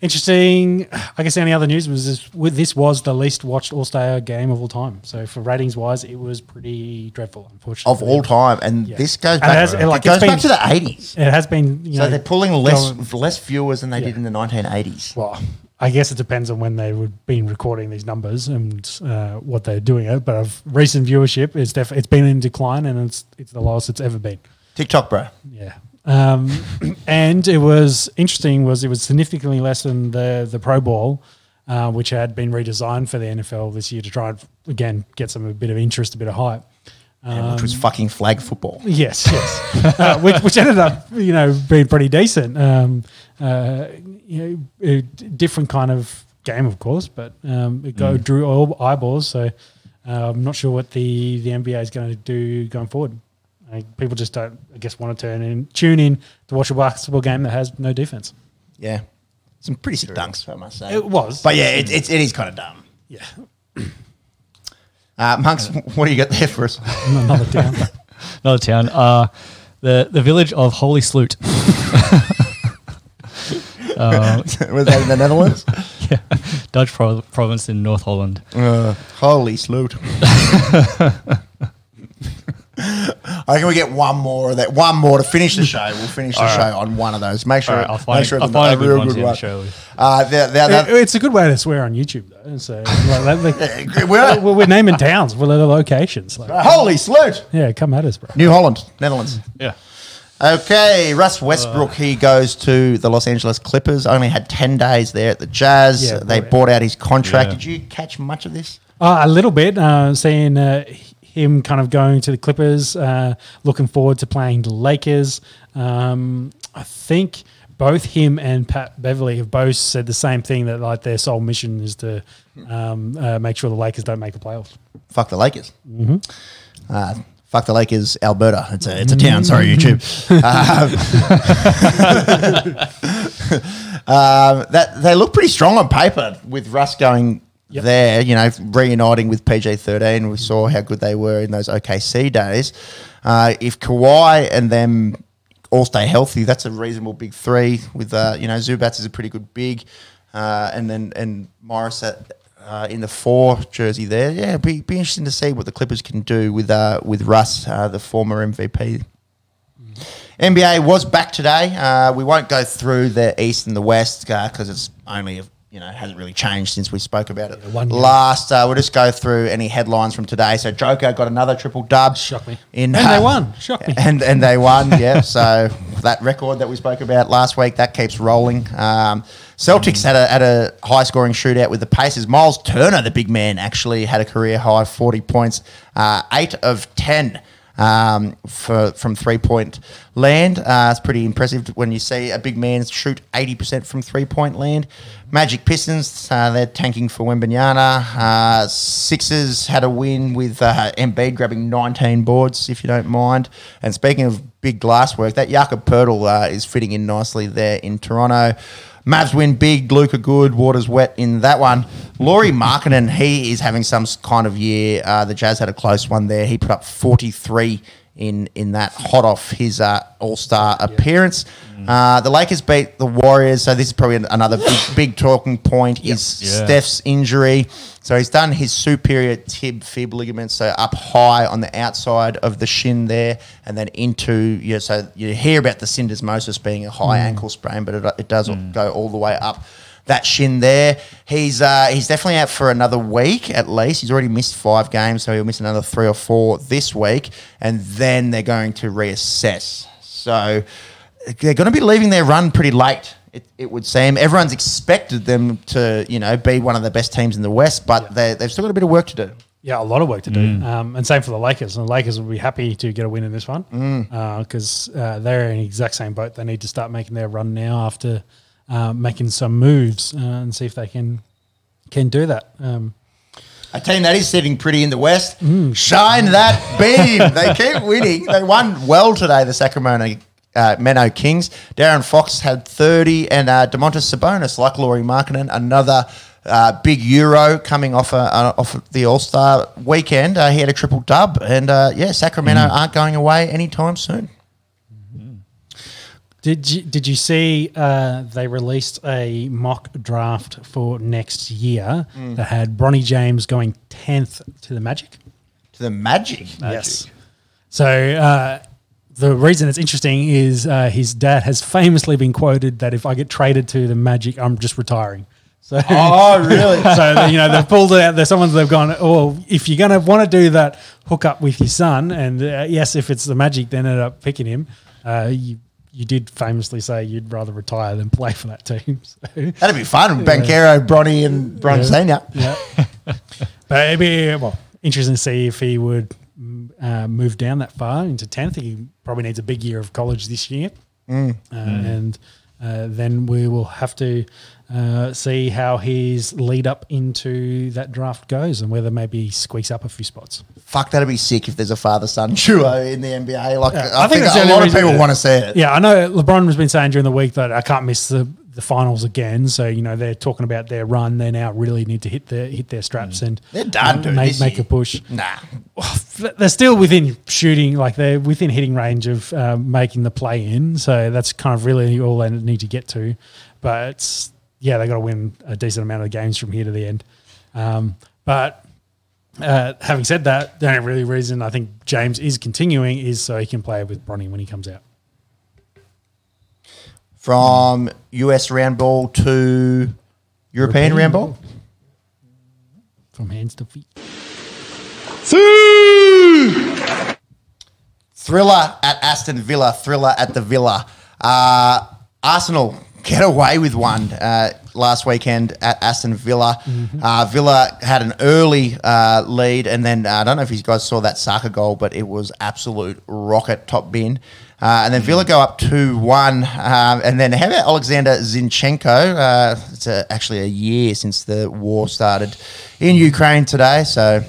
Interesting. I guess any other news was this, this was the least watched All Star game of all time. So for ratings wise, it was pretty dreadful, unfortunately. Of all time, and Yeah. this goes back. it has- like, goes it's back to the eighties. It has been, you So know, they're pulling less going- less viewers than they Yeah. did in the nineteen eighties. well, I guess it depends on when they would been recording these numbers and uh, what they're doing it. But of recent viewership, it's def- it's been in decline and it's it's the lowest it's ever been. TikTok, bro. Yeah. Um, and it was interesting was it was significantly less than the the Pro Bowl, uh, which had been redesigned for the NFL this year to try and again get some a bit of interest, a bit of hype. Yeah, which was fucking flag football. Yes, yes, uh, which, which ended up you know being pretty decent. Um, uh, you know, different kind of game, of course, but um, it go, drew all eyeballs. So uh, I'm not sure what the the NBA is going to do going forward. I think people just don't, I guess, want to turn in, tune in to watch a basketball game that has no defense. Yeah, some pretty sick dunks, I must say. It was, but yeah, it, it, it is kind of dumb. yeah, Uh, Monks, what do you got there for us? another town. Another town. Uh, the the village of Holy Sloot. uh, Was that in the Netherlands? yeah, Dutch pro- province in North Holland. Uh, holy sloot. I reckon we get one more of that. One more to finish the show. We'll finish the All right. show on one of those. Make sure. All right, I'll find, make sure I'll find a a good real one good to end one. the show with. Uh, the, the, It- the, it's a good way to swear on YouTube, though. So like, that- like- we're- we're, we're naming towns, we're the locations. Like, holy sloot. yeah, come at us, bro. New Holland, Netherlands. Yeah. Okay, Russ Westbrook, he goes to the Los Angeles Clippers. Only had 10 days there at the Jazz. Yeah, they bought bought out his contract. Yeah. Did you catch much of this? Uh, a little bit, uh, seeing uh, him kind of going to the Clippers, uh, looking forward to playing the Lakers. Um, I think both him and Pat Beverley have both said the same thing that like their sole mission is to um, uh, make sure the Lakers don't make the playoffs. Fuck the Lakers. Uh, fuck the Lakers, Alberta. It's a, it's a town. Sorry, YouTube. Um, um, that they look pretty strong on paper with Russ going Yep. there. You know, reuniting with PG 13. We saw how good they were in those OKC days. Uh, if Kawhi and them all stay healthy, that's a reasonable big three. With uh, you know, Zubac is a pretty good big, uh, and then and Morris at. Uh, in the four jersey there, yeah, be be interesting to see what the Clippers can do with uh, with Russ, uh, the former MVP. NBA was back today. Uh, we won't go through the East and the West because it's only you know hasn't really changed since we spoke about it one last. Uh, we'll just go through any headlines from today. So Joker got another triple dub. Shock me. In, And they won. Shock me. And and they won. Yeah. So that record that we spoke about last week that keeps rolling. Um, Celtics had a had a high scoring shootout with the Pacers. Miles Turner, the big man, actually had a career high forty points, uh, eight of ten. Um, for from three point land. Uh, it's pretty impressive when you see a big man shoot 80% from three point land. Magic Pistons, uh, they're tanking for Wembanyama. Uh, Sixers had a win with uh, Embiid grabbing 19 boards, if you don't mind. And speaking of big glass work, that Jakob Poeltl uh, is fitting in nicely there in Toronto. Mavs win big, Luka good, Waters wet in that one. Lauri Markkanen, he is having some kind of year. Uh, the Jazz had a close one there. He put up 43 in in that hot off his uh, All Star appearance. Uh, the Lakers beat the Warriors, so this is probably another big, big talking point. Is Yeah. Steph's injury? So he's done his superior tib fib ligament, so up high on the outside of the shin there, and then into you know, so you hear about the syndesmosis being a high ankle sprain, but it, it does go all the way up that shin there. He's uh, he's definitely out for another week at least. He's already missed five games, so he'll miss another three or four this week, and then they're going to reassess. So they're going to be leaving their run pretty late. It, it would seem everyone's expected them to you know be one of the best teams in the West, but they, they've still got a bit of work to do. Yeah, a lot of work to do. Um, and same for the Lakers. And the Lakers will be happy to get a win in this one because uh, they're in the exact same boat. They need to start making their run now after uh, making some moves uh, and see if they can can do that. Um, A team that is sitting pretty in the West, shine that beam. they keep winning. They won well today, the Sacramento uh, Meno Kings. De'Aaron Fox had 30, and uh, Domantas Sabonis, like Lauri Markkanen, another uh, big Euro coming off, a, uh, off the All Star weekend. Uh, he had a triple dub, and uh, yeah, Sacramento aren't going away anytime soon. Did you did you see uh, they released a mock draft for next year that had Bronny James going tenth to the Magic? To the Magic. Yes. So uh, the reason it's interesting is uh, his dad has famously been quoted that if I get traded to the Magic, I'm just retiring. So, Oh, really? so you know they've pulled it out. There's someone's they've gone. Oh, if you're gonna want to do that hook up with your son, and uh, yes, if it's the Magic, then end up picking him. Uh, you you did famously say you'd rather retire than play for that team. So, That'd be fun. Banchero, Bronny, and Bron Senior. yeah. but it'd be well interesting to see if he would mm, uh, move down that far into tenth. He probably needs a big year of college this year, uh, and uh, then we will have to uh, see how his lead up into that draft goes and whether maybe he squeaks up a few spots. Fuck, that'd be sick if there's a father son duo in the NBA. Like, Yeah, I, I think think, a lot of people want to see it. Yeah, I know LeBron has been saying during the week that I can't miss the, the finals again. So you know they're talking about their run. They now really need to hit their hit their straps and They're done, uh, dude, make, make a push. Nah. they're still within shooting, like they're within hitting range of uh, making the play in. So that's kind of really all they need to get to. But yeah, they got to win a decent amount of games from here to the end. Um, but uh, having said that, the only really reason I think James is continuing is so he can play with Bronny when he comes out. From US round ball to European, European round ball. From hands to feet. Thriller at Aston Villa. Thriller at the Villa. Uh, Arsenal get away with one uh, last weekend at Aston Villa. Uh, Villa had an early uh, lead, and then uh, I don't know if you guys saw that Saka goal, but it was absolute rocket top bin. Uh, and then Villa go up 2 1. Um, and then how about Alexander Zinchenko? Uh, it's a, actually a year since the war started in Ukraine today. So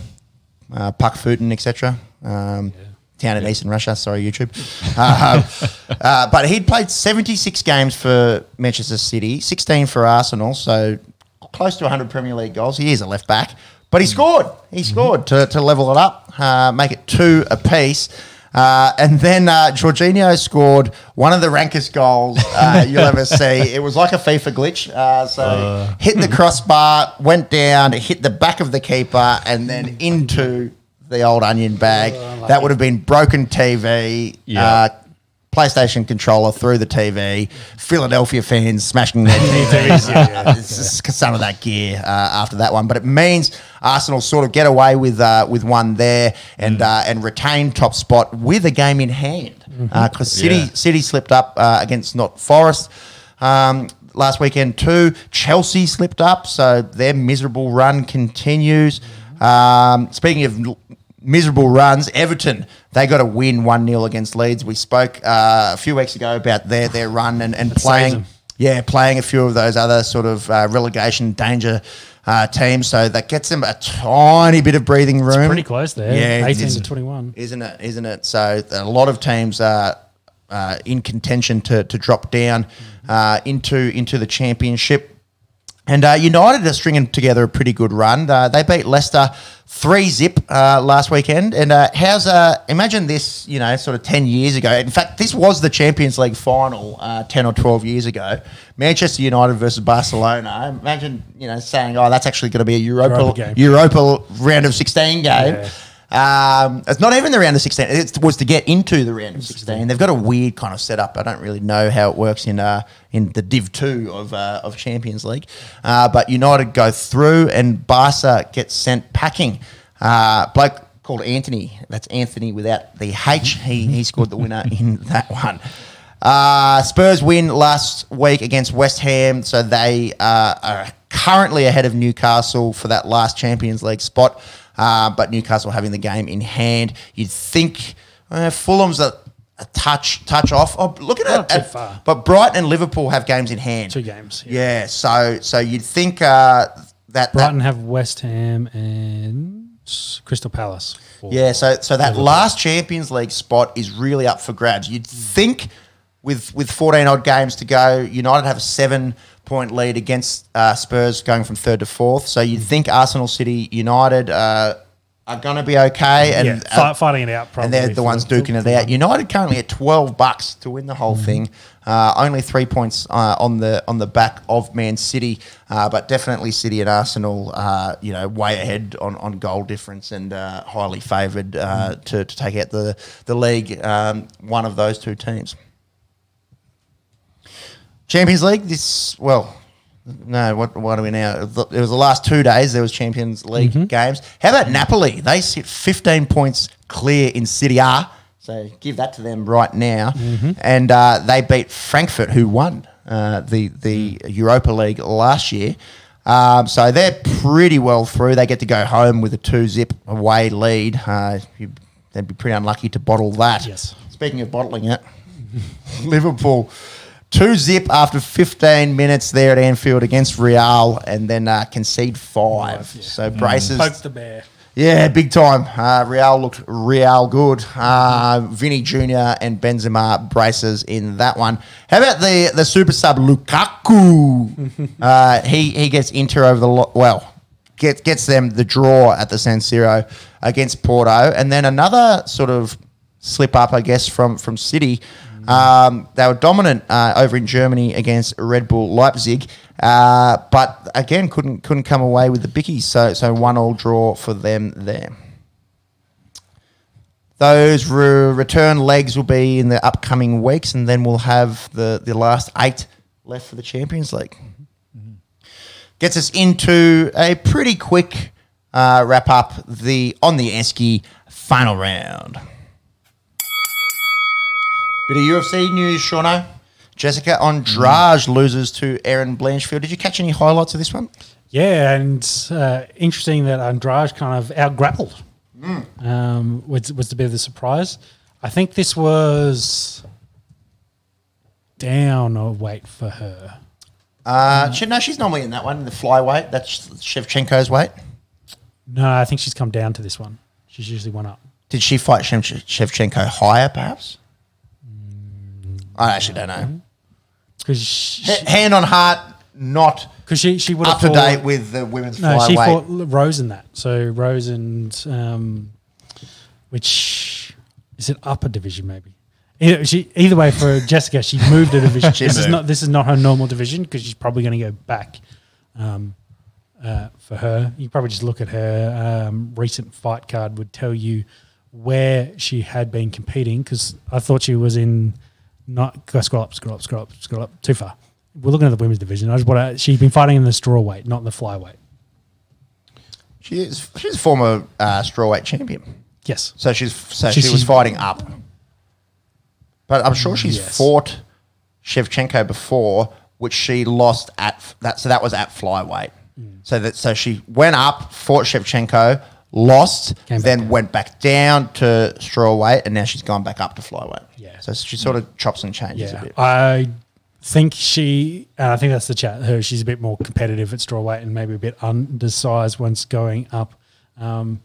uh, Puck Futin, etc. Um, Town in Eastern Russia. Sorry, YouTube. Uh, uh, but he'd played 76 games for Manchester City, 16 for Arsenal, so close to 100 Premier League goals. He is a left back, but he scored. He scored to, to level it up, uh, make it two apiece. Uh, and then uh, Jorginho scored one of the rankest goals uh, you'll ever see. It was like a FIFA glitch. Uh, so hit the crossbar, went down, hit the back of the keeper, and then into the old onion bag. that would have been broken TV. Yeah. Uh, PlayStation controller through the TV. Philadelphia fans smashing their TVs. It's just some of that gear uh, after that one, but it means Arsenal sort of get away with uh, with one there and uh, and retain top spot with a game in hand because City Yeah. City slipped up uh, against Not Forest. Um, last weekend too, Chelsea slipped up, so their miserable run continues. Um, speaking of miserable runs. Everton, they got a win 1 0 against Leeds. We spoke uh, a few weeks ago about their, their run and, and playing. Yeah, playing a few of those other sort of uh, relegation danger uh, teams. So that gets them a tiny bit of breathing room. pretty close there. Yeah, 18 to 21. Isn't it? Isn't it? So a lot of teams are uh, in contention to, to drop down uh, into into the championship. And uh, United are stringing together a pretty good run. Uh, they beat Leicester three zip uh, last weekend. And uh, how's uh, imagine this? You know, sort of ten years ago. In fact, this was the Champions League final uh, ten or twelve years ago. Manchester United versus Barcelona. Imagine you know saying, "Oh, that's actually going to be a Europa Europa game. Europa round of sixteen game." Yeah. Um, it's not even the round of 16. It was to get into the round of 16. They've got a weird kind of setup. I don't really know how it works in uh, in the Div 2 of, uh, of Champions League. Uh, but United go through and Barca gets sent packing. Uh, bloke called Anthony. That's Anthony without the H. He, he scored the winner in that one. Uh, Spurs win last week against West Ham, so they uh, are currently ahead of Newcastle for that last Champions League spot. Uh, but Newcastle having the game in hand, you'd think uh, Fulham's a, a touch touch off. Oh, look at Not it. too at- far. But Brighton and Liverpool have games in hand. Two games. Yeah, so so you'd think uh, that Brighton that have West Ham and Crystal Palace. yeah, so so that last Champions League spot is really up for grabs. You'd think with with 14 odd games to go, United have a seven point lead against uh, Spurs going from third to fourth. So you'd think Arsenal, City, United uh, are going to be okay, and yeah, uh, fight, fighting it out. Probably and they're the ones duking it out. United currently at twelve bucks to win the whole thing. Uh, only three points uh, on the on the back of Man City, uh, but definitely City and Arsenal, uh, you know, way ahead on, on goal difference and uh, highly favoured uh, to, to take out the the league. Um, one of those two teams. Champions League. This well. No, what what are we now? It was the last two days. There was Champions League games. How about Napoli? They sit 15 points clear in Serie A. So give that to them right now. And uh, they beat Frankfurt, who won uh, the the Europa League last year. Um, so they're pretty well through. They get to go home with a two zip away lead. Uh, you, they'd be pretty unlucky to bottle that. Yes. Speaking of bottling it, Liverpool two zip after 15 minutes there at Anfield against Real, and then uh, concede five. So braces. Poke the bear. Yeah, big time. Uh, Real looked real good. Uh, Vini Jr. and Benzema braces in that one. How about the the super sub Lukaku? uh, he he gets Inter over the lo- well, gets gets them the draw at the San Siro against Porto, and then another sort of slip up, I guess, from from City. Um, they were dominant uh, over in Germany against Red Bull Leipzig, uh, but again couldn't couldn't come away with the bickies. So so one all draw for them there. Those re- return legs will be in the upcoming weeks, and then we'll have the the last eight left for the Champions League. Gets us into a pretty quick uh, wrap up the on the Esky final round. Bit of UFC news, Shauno. Jessica Andrade loses to Erin Blanchfield. Did you catch any highlights of this one? Yeah, and uh, interesting that Andrade kind of out grappled. Um, was was a bit of the surprise. I think this was down a weight for her. Uh, she, no, she's normally in that one, the flyweight. That's Shevchenko's weight. No, I think she's come down to this one. She's usually one up. Did she fight Shev- Shevchenko higher, perhaps? I actually don't know. Because H- hand on heart, not cause she, she would have up to date with the women's No, she fought flyweight. Rose in that. So Rose and um, which is it upper division maybe? Either, she, either way, for Jessica, she moved a division. She this is moved. not this is not her normal division because she's probably going to go back. Um, uh, for her, you probably just look at her um, recent fight card would tell you where she had been competing because I thought she was in not go scroll up, scroll up, scroll up, scroll up too far. We're looking at the women's division. I just want to. She's been fighting in the straw weight, not in the flyweight. She is, she's a former uh, strawweight champion. Yes. So she's so She's- she was she's- fighting up. But I'm sure she's Yes. fought Shevchenko before, which she lost at that. So that was at flyweight. Mm. So that so she went up, fought Shevchenko, lost, Came back then down. went back down to straw weight, and now she's gone back up to flyweight. Yeah. So she sort of chops and changes a bit. I think she. And I think that's the chat. Her, she's a bit more competitive at straw weight and maybe a bit undersized once going up. Um,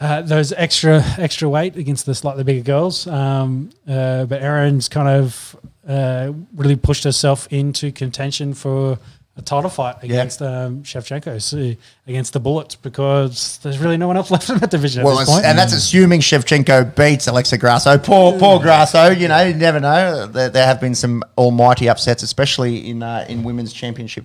uh, those extra extra weight against the slightly bigger girls, um, uh, but Erin's kind of uh, really pushed herself into contention for a title fight against um, Shevchenko, so against the Bullets, because there's really no one else left in that division Well, at this point. and that's assuming Shevchenko beats Alexa Grasso. Poor, poor Grasso. You know, you never know. There, there have been some almighty upsets, especially in uh, in women's championship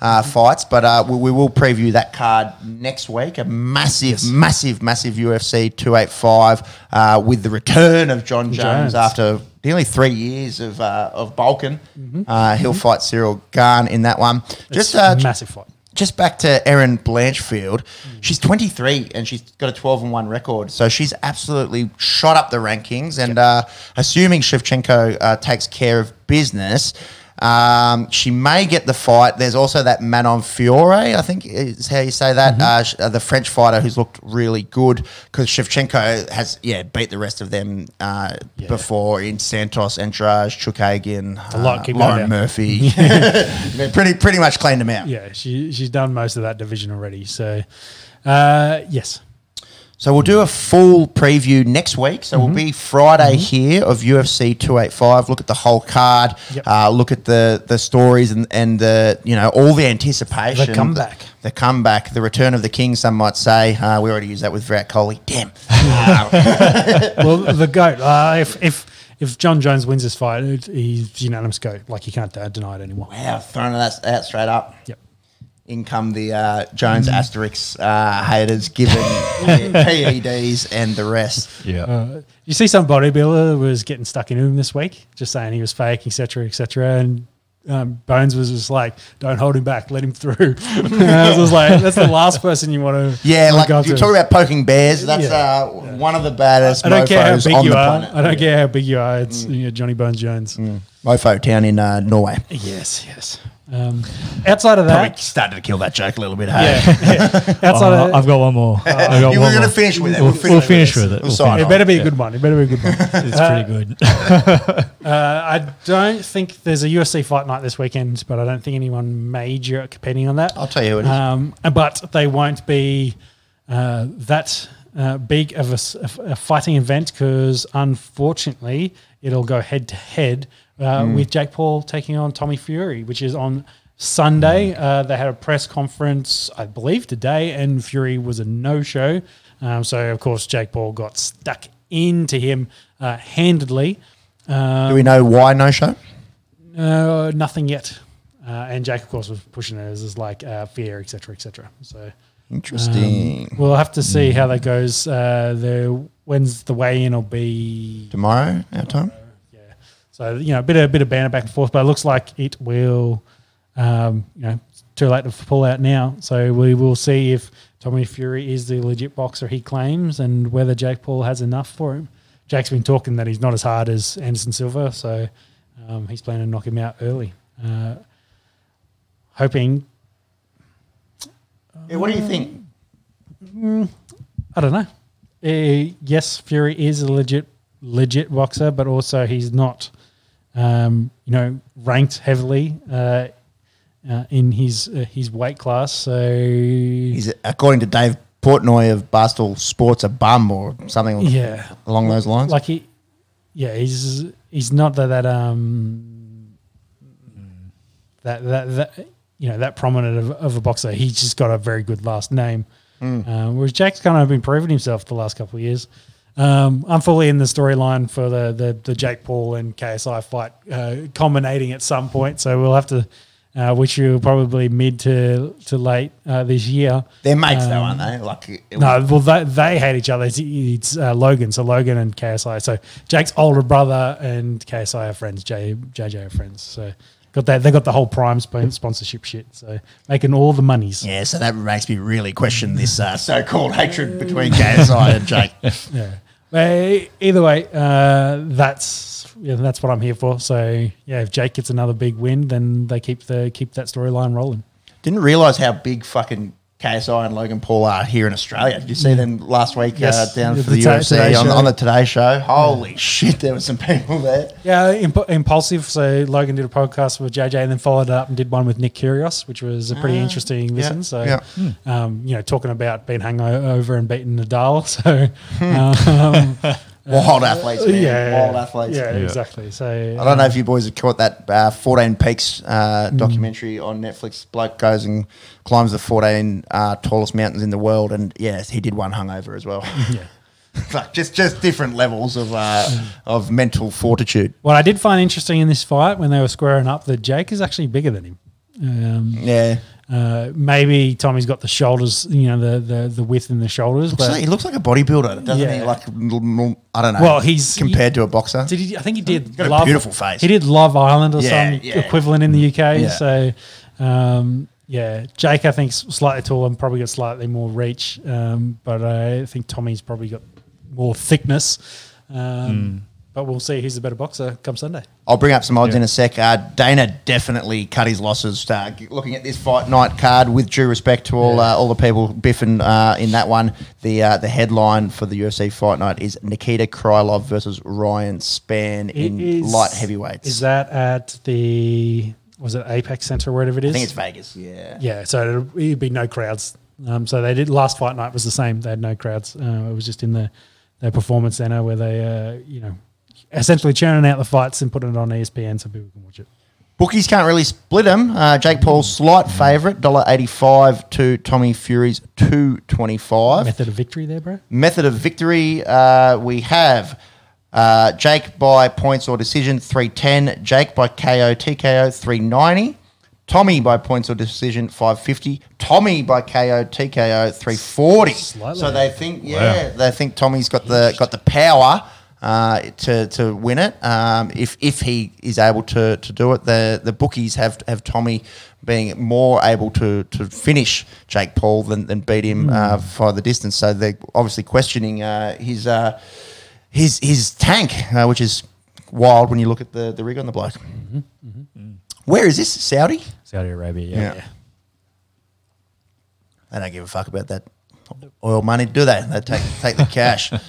uh, fights. But uh, we, we will preview that card next week. A massive, massive, massive UFC 285 uh, with the return of Jon Jones, Jones. after nearly three years of uh, of Balkan. Mm-hmm. Uh, he'll fight Ciryl Gane in that one. Just uh, massive fight. just back to Erin Blanchfield. She's 23 and she's got a 12 and 1 record. So she's absolutely shot up the rankings. And uh, assuming Shevchenko uh, takes care of business, um, she may get the fight. There's also that Manon Fiorot, I think is how you say that, uh, sh- uh, the French fighter who's looked really good because Shevchenko has, yeah, beat the rest of them uh, before in Santos, a lot, uh, Lauren. Murphy. pretty, pretty much cleaned them out. Yeah, she she's done most of that division already. So, uh, yes, So we'll do a full preview next week. So we'll be Friday here of UFC 285. Look at the whole card. Yep. Uh, look at the the stories and and the you know all the anticipation. The comeback. The, the comeback. The return of the king. Some might say. Uh, we already used that with Virat Kohli. Damn. well, the goat. Uh, if if if Jon Jones wins this fight, he's unanimous goat. Like you can't deny it anymore. wow. Throwing that out straight up. Yep. In come the uh, Jones Asterix uh, haters, given PEDs and the rest. Yeah. Uh, you see, some bodybuilder was getting stuck into him this week, just saying he was fake, etc., etc. And um, Bones was just like, "Don't hold him back, let him through." and I was like, "That's the last person you want to." Yeah, like you talk about poking bears. That's Yeah. uh, one of the baddest I don't care how big you are. planet. I don't care how big you are. It's you know, Johnny Bones Jones. Mofo town in uh, Norway. Yes, yes. Um, outside of Probably that, started to kill that joke a little bit. Hey? yeah, yeah. outside Oh, of I've got one more. I've got you were one going to more. finish with it. We'll, we'll finish with it. We'll We'll sign it off. better be a good one. It better be a good one. It's pretty good. Uh, I don't think there's a UFC fight night this weekend, but I don't think anyone major competing on that. I'll tell you who it is. Um, but they won't be uh, that uh, big of a, s- a fighting event because unfortunately it'll go head to head uh, Hmm. with Jake Paul taking on Tommy Fury, which is on Sunday. Hmm. Uh, they had a press conference, I believe, today, and Fury was a no show. Um, so, of course, Jake Paul got stuck into him uh, handedly. Do we know why no show? Uh, nothing yet. Uh, and Jake, of course, was pushing it as, as like uh, fear, etc., etc. So Interesting. we'll have to see how that goes. Uh, the when's the weigh in will be. Tomorrow, our time. So you know, a bit of a bit of banner back and forth, but it looks like it will. Um, you know, it's too late to pull out now. So we will see if Tommy Fury is the legit boxer he claims, and whether Jake Paul has enough for him. Jake's been talking that he's not as hard as Anderson Silva, so um, he's planning to knock him out early. Uh, hoping Yeah, what do you think? I don't know. Uh, yes, Fury is a legit legit boxer, but also he's not, um, you know, ranked heavily uh, uh, in his uh, his weight class. So He's according to Dave Portnoy of Barstool Sports a bum or something yeah, along those lines. like he, yeah, he's he's not that that um that that that you know that prominent of, of a boxer. He's just got a very good last name. Um, whereas Jack's kind of been proving himself the last couple of years. Um, I'm fully in the storyline for the, the the Jake Paul and KSI fight uh, culminating at some point. So we'll have to, uh, which you probably mid to to late uh, this year. They're mates though, Um, aren't they? Like No, well, they, they hate each other. It's, it's uh, Logan, so Logan and KSI. So Jake's older brother and KSI are friends. J, JJ are friends. So got that. They got the whole Prime sponsorship shit. So making all the monies. Yeah, so that makes me really question this uh, so-called hatred between KSI and Jake. Yeah. Either way, uh, that's yeah, that's what I'm here for. So yeah, if Jake gets another big win, then they keep the keep that storyline rolling. Didn't realize how big fucking KSI and Logan Paul are here in Australia. Did you see them last week Yes. uh, down The for the Today- UFC Today on, on the Today Show? Holy shit, there were some people there. Yeah, imp- impulsive. So Logan did a podcast with JJ and then followed up and did one with Nick Kyrgios, which was a pretty interesting listen. So, yeah. um, you know, talking about being hungover and beating Nadal. So, um, Wild athletes, man. yeah, Wild athletes. Yeah, exactly. So, I don't know if you boys have caught that uh, 14 Peaks uh, Mm. documentary on Netflix. Bloke goes and climbs the 14 uh, tallest mountains in the world, and yes, he did one hungover as well. Yeah. like just just different levels of uh, of mental fortitude. What I did find interesting in this fight when they were squaring up, that Jake is actually bigger than him. Um, Yeah, uh, maybe Tommy's got the shoulders, you know, the the, the width in the shoulders. looks But like, he looks like a bodybuilder, doesn't he? Yeah. Like l- l- I don't know. Well, he's- compared to a boxer. did he? I think he did. got a beautiful face. He did Love Island or Yeah, some yeah. equivalent in the UK. Yeah. So, um, yeah, Jake I think slightly taller and probably got slightly more reach, um, but I think Tommy's probably got more thickness. Um, But we'll see who's the better boxer come Sunday. I'll bring up some odds Yeah. in a sec. Uh, Dana definitely cut his losses. Uh, looking at this fight night card, with due respect to all uh, all the people biffing uh, in that one, the uh, the headline for the UFC fight night is Nikita Krylov versus Ryan Spann in Is- light heavyweights. Is that at the was it Apex Center or wherever it is? I think it's Vegas. Yeah. Yeah, so it'd, it'd be no crowds. Um, so they did last fight night was the same. They had no crowds. Uh, it was just in the their performance center where they, uh, you know, essentially churning out the fights and putting it on ESPN so people can watch it. Bookies can't really split them. Uh, Jake Paul's slight favourite, dollar eighty five to Tommy Fury's two twenty five. Method of victory there, bro. Method of victory, uh, we have uh, Jake by points or decision, 310. Jake by KO, TKO, 390. Tommy by points or decision, 550. Tommy by KO, TKO, 340. Slightly. So they think, yeah, they think Tommy's got the got the power uh, to to win it. Um, if if he is able to to do it, the the bookies have have Tommy being more able to to finish Jake Paul than, than beat him uh, for the distance. So they're obviously questioning uh, his uh, his his tank, uh, which is wild when you look at the the rig on the bloke. Where is this Saudi? Saudi Arabia. Yeah. Yeah. They don't give a fuck about that oil money, do they? They take take the cash.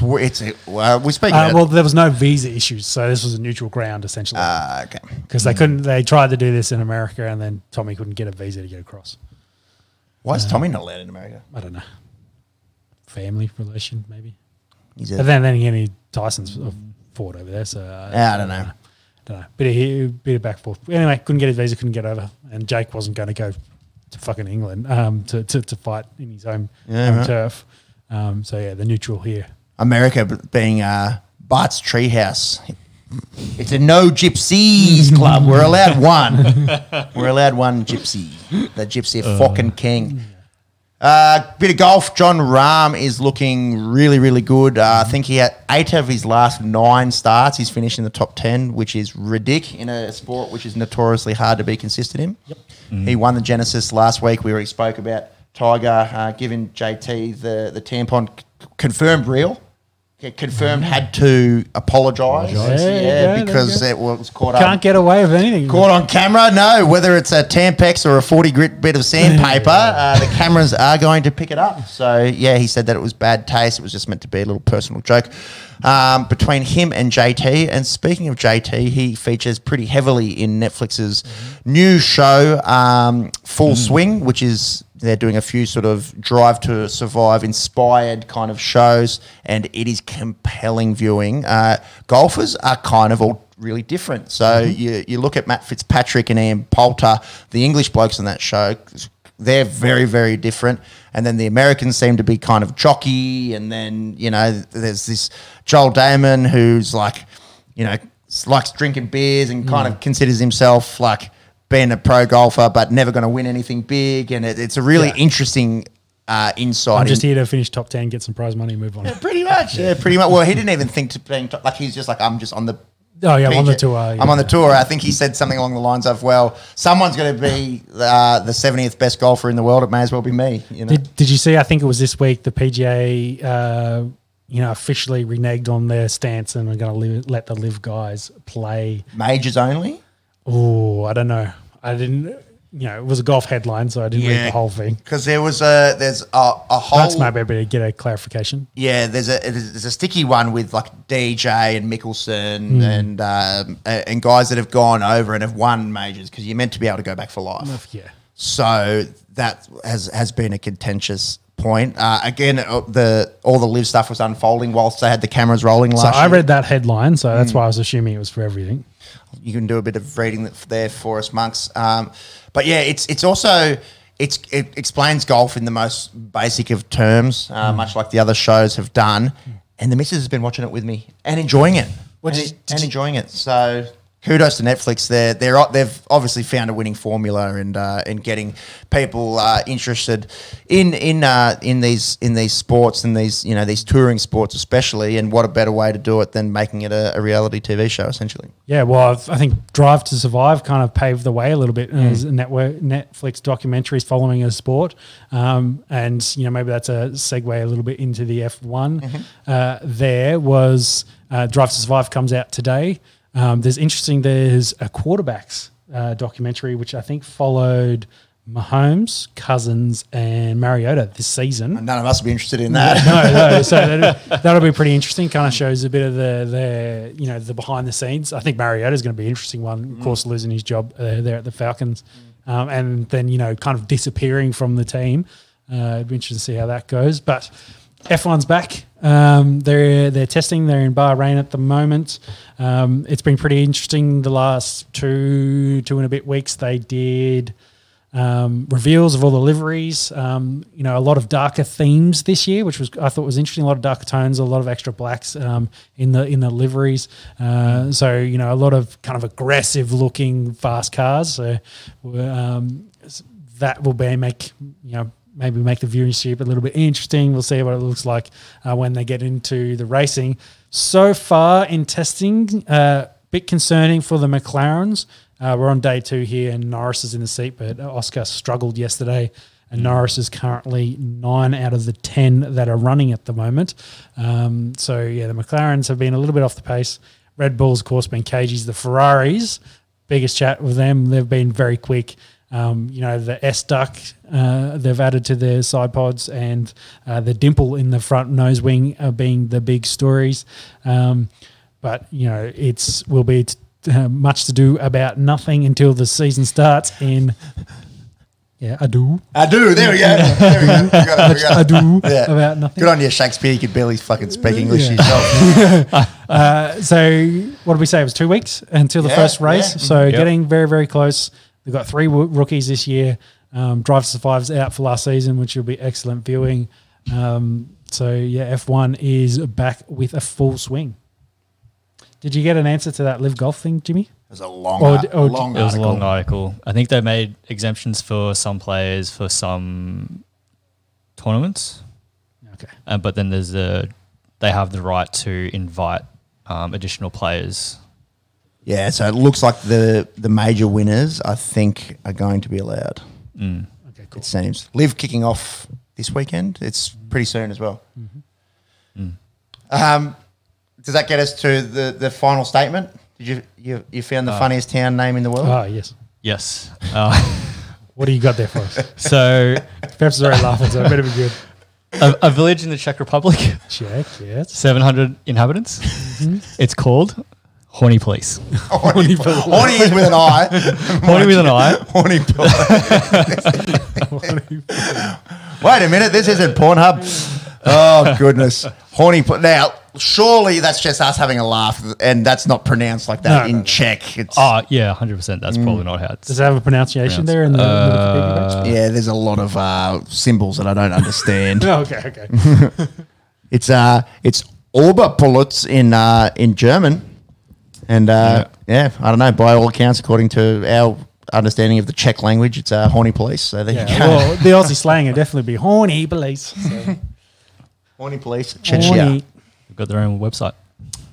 It's it's a, well, we speak Uh, well, there was no visa issues, so this was a neutral ground essentially uh, okay. because they couldn't. They tried to do this in America, and then Tommy couldn't get a visa to get across. Why is Tommy not allowed in America? I don't know, family relation maybe. He's But then then again, he Tyson's uh, fought over there, so uh, Yeah, I don't know. Don't know. Bit of he- bit of back and forth. Anyway, couldn't get his visa, couldn't get over, and Jake wasn't going to go to fucking England um, to, to to fight in his own, Yeah, home right. turf. Um, so yeah, the neutral here. America being uh, Bart's treehouse. It's a no gypsies club. We're allowed one. We're allowed one gypsy. The gypsy fucking king. Uh, bit of golf. Jon Rahm is looking really, really good. Uh, I think he had eight of his last nine starts. He's finished in the top ten, which is ridiculous in a sport which is notoriously hard to be consistent in. Yep. He won the Genesis last week. We already spoke about Tiger uh, giving JT the the tampon c- confirmed real. Yeah, confirmed had to apologise. Yeah, There you go, there you because it was caught up. Can't get away with anything. Caught on camera? No. Whether it's a Tampex or a 40 grit bit of sandpaper, uh, the cameras are going to pick it up. So, yeah, he said that it was bad taste. It was just meant to be a little personal joke um, between him and JT. And speaking of JT, he features pretty heavily in Netflix's new show, um, Full Swing, which is they're doing a few sort of drive to survive inspired kind of shows, and it is compelling viewing. Uh, golfers are kind of all really different. So you, you look at Matt Fitzpatrick and Ian Poulter, the English blokes on that show, they're very, very different. And then the Americans seem to be kind of jockey. And then, you know, there's this Joel Dahmen who's like, you know, likes drinking beers and kind of considers himself like being a pro golfer, but never going to win anything big. And it, it's a really Yeah. interesting uh, insight. I'm just in- here to finish top ten, get some prize money, and move on. Yeah, Pretty much, yeah, pretty much. Well, he didn't even think to being like he's just like I'm just on the. Oh yeah, I'm on the tour. I'm on the tour. I think he said something along the lines of, "Well, someone's going to be uh, the 70th best golfer in the world. It may as well be me." You know, Did, did you see? I think it was this week. The PGA, uh, you know, officially reneged on their stance and are going to let the live guys play. majors only. Oh, I don't know. I didn't. you know, it was a golf headline, so I didn't read the whole thing. because there was a there's a, a whole That's maybe to get a clarification. yeah there's a there's a sticky one with like DJ and Mickelson and um, a- and guys that have gone over and have won majors because you're meant to be able to go back for life. Yeah. So that has has been a contentious point. Uh, again, uh, the all the live stuff was unfolding whilst they had the cameras rolling So last I year. read that headline, so Hmm. that's why I was assuming it was for everything. You can do a bit of reading there for us monks. Um, but yeah, it's it's also it's it explains golf in the most basic of terms, uh, Hmm. much like the other shows have done. And the missus has been watching it with me and enjoying it, and, did- and enjoying it. So kudos to Netflix. They're they're they've obviously found a winning formula and uh, in getting people uh, interested in in uh, in these in these sports and these you know these touring sports especially. And what a better way to do it than making it a, a reality TV show essentially. Yeah, well, I've, I think Drive to Survive kind of paved the way a little bit Hmm. as a network, Netflix documentaries following a sport, um, and you know maybe that's a segue a little bit into the F one. Mm-hmm. Uh, there was uh, Drive to Survive comes out today. Um, there's interesting. There's a quarterbacks uh, documentary which I think followed Mahomes, Cousins, and Mariota this season. None of us will be interested in that. no, no. So that'll, that'll be pretty interesting. Kind of shows a bit of the the you know the behind the scenes. I think Mariota is going to be an interesting one. Of course, losing his job uh, there at the Falcons, um, and then you know kind of disappearing from the team. Uh, it'd be interesting to see how that goes. But F1's back. Um, they're they're testing. They're in Bahrain at the moment. Um, it's been pretty interesting the last two two and a bit weeks. They did um, reveals of all the liveries. Um, you know, a lot of darker themes this year, which was I thought was interesting. A lot of darker tones, a lot of extra blacks um, in the in the liveries. Uh, so you know, a lot of kind of aggressive looking fast cars. So um, that will be make you know maybe make the viewing viewership a little bit interesting. We'll see what it looks like uh, when they get into the racing. So far in testing, a uh, bit concerning for the McLarens. Uh, we're on day two here, and Norris is in the seat, but Oscar struggled yesterday. And Norris is currently nine out of the 10 that are running at the moment. Um, so, yeah, the McLarens have been a little bit off the pace. Red Bull's, of course, been cages. The Ferraris, biggest chat with them, they've been very quick. Um, you know, the S duct uh, they've added to their side pods and uh, the dimple in the front nose wing are being the big stories. Um, but, you know, it's will be t- uh, much to do about nothing until the season starts in. Yeah, I do. I do. There we go. There we go. We got it, we got I do Yeah. about nothing. Good on you, Shakespeare. You could barely fucking speak English Yeah. yourself. Uh, so what did we say? It was two weeks until the Yeah, first race. yeah. So Yep. getting very, very close. They've got three w- rookies this year. Um, Drive to Survive's out for last season, which will be excellent viewing. Um, so yeah, F1 is back with a full swing. Did you get an answer to that live golf thing, Jimmy? It was a long, Or- ar- or- long It was a article. long article. I think they made exemptions for some players for some tournaments, Okay. uh, but then there's a they have the right to invite um, additional players. Yeah, so it looks like the the major winners, I think, are going to be allowed. Mm. Okay, cool. It seems. Live kicking off this weekend. It's pretty soon as well. Mm-hmm. Um, does that get us to the, the final statement? Did you you, you found the Uh, funniest town name in the world? Oh yes. Yes. Uh, What do you got there for us? so Perhaps it's already laughing, so it better be good. a, a village in the Czech Republic, Czech, Yes. 700 inhabitants. It's called Horny Police. Horny, horny is with an I. Horny with an I. Horny. police. Wait a minute, this isn't Pornhub. Oh goodness, horny. Po- now, surely that's just us having a laugh, and that's not pronounced like that No, in no, no. Czech. It's Oh yeah, hundred percent. That's probably not how it's. Does it have a pronunciation there in the, in the yeah. There's a lot of uh, symbols that I don't understand. Oh, okay, okay. It's uh, it's Oberpolutz in uh, in German, and uh, yeah. I don't know. By all accounts, according to our understanding of the Czech language, it's uh, horny police. So there Yeah, you go. well, the Aussie slang would definitely be horny police. So, horny police, Czechia. horny. They've got their own website.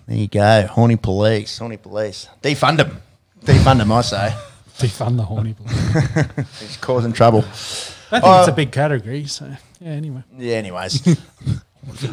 There you go. Horny police. Horny police. Defund them. Defund them. I say. Defund the horny police. He's causing trouble. I think Uh, it's a big category. So yeah. Anyway, Yeah. Anyways,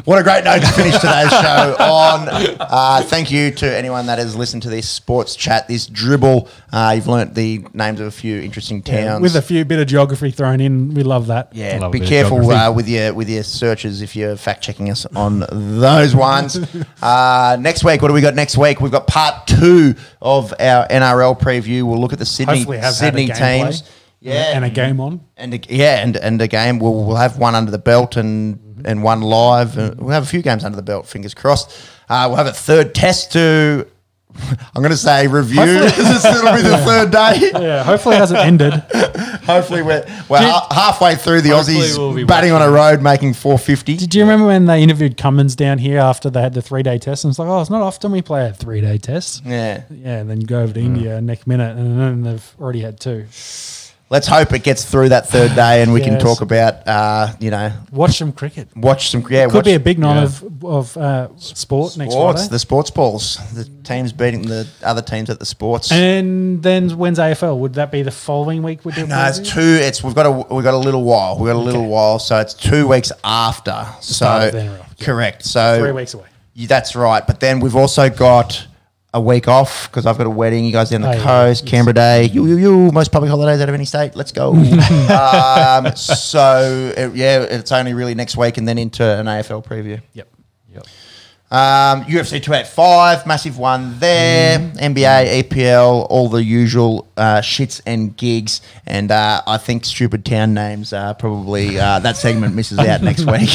What a great note to finish today's show on. Uh, thank you to anyone that has listened to this sports chat, this dribble. Uh, you've learnt the names of a few interesting towns. With a few bit of geography thrown in, we love that. yeah, Love be careful uh, with your with your searches if you're fact checking us on those ones. uh, next week, what do we got next week? We've got part two of our NRL preview. We'll look at the Sydney have Sydney had a gameplay teams. Yeah, And a game on. and a, yeah, and and a game. We'll we'll have one under the belt and and one live. Uh, we'll have a few games under the belt. Fingers crossed. Uh, we'll have a third test to. I'm going to say review. this will be the third day. Yeah, hopefully it hasn't ended. Hopefully we're we're ha- halfway through the Aussies we'll batting on a road, making 450. Did you remember when they interviewed Cummins down here after they had the three day test? And it's like, oh, it's not often we play a three day test. Yeah. Yeah, and then go over to India next minute, and then they've already had two. Let's hope it gets through that third day, and we can talk about uh, you know Watch some cricket. watch some yeah Could watch be a big night yeah. of of uh, sport next week. sports Friday. the sports balls the teams beating the other teams at the sports. and then when's AFL? Would that be the following week? Would do No, it's two. It's we've got a we've got a little while. We've got a little while, so it's two weeks after. So of the NRL. Yeah. correct. So Three weeks away. Yeah, that's right. But then we've also got a week off because I've got a wedding. You guys down the Oh, yeah. coast, Canberra Day. You, you, you. Most public holidays out of any state. Let's go. um, so it, yeah, it's only really next week, and then into an AFL preview. Yep. Yep. Um, UFC 285, massive one there. NBA, EPL, all the usual uh, shits and gigs. And uh, I think stupid town names are probably uh, that segment misses out next week.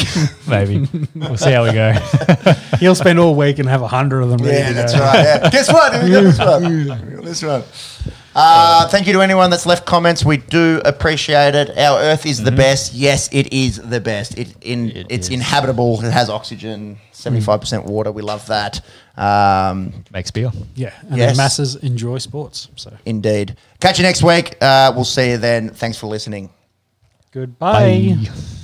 Maybe. we'll see how we go. He'll spend all week and have a hundred of them. yeah, to that's go. right. Yeah. Guess what? We got this one. This one. Uh, thank you to anyone that's left comments. We do appreciate it. Our Earth is the best. Yes, it is the best. It in It it's is. inhabitable. It has oxygen. Seventy five percent water. We love that. Um, Makes beer. Yeah, and Yes. the masses enjoy sports. So Indeed. Catch you next week. Uh, we'll see you then. Thanks for listening. goodbye. Bye.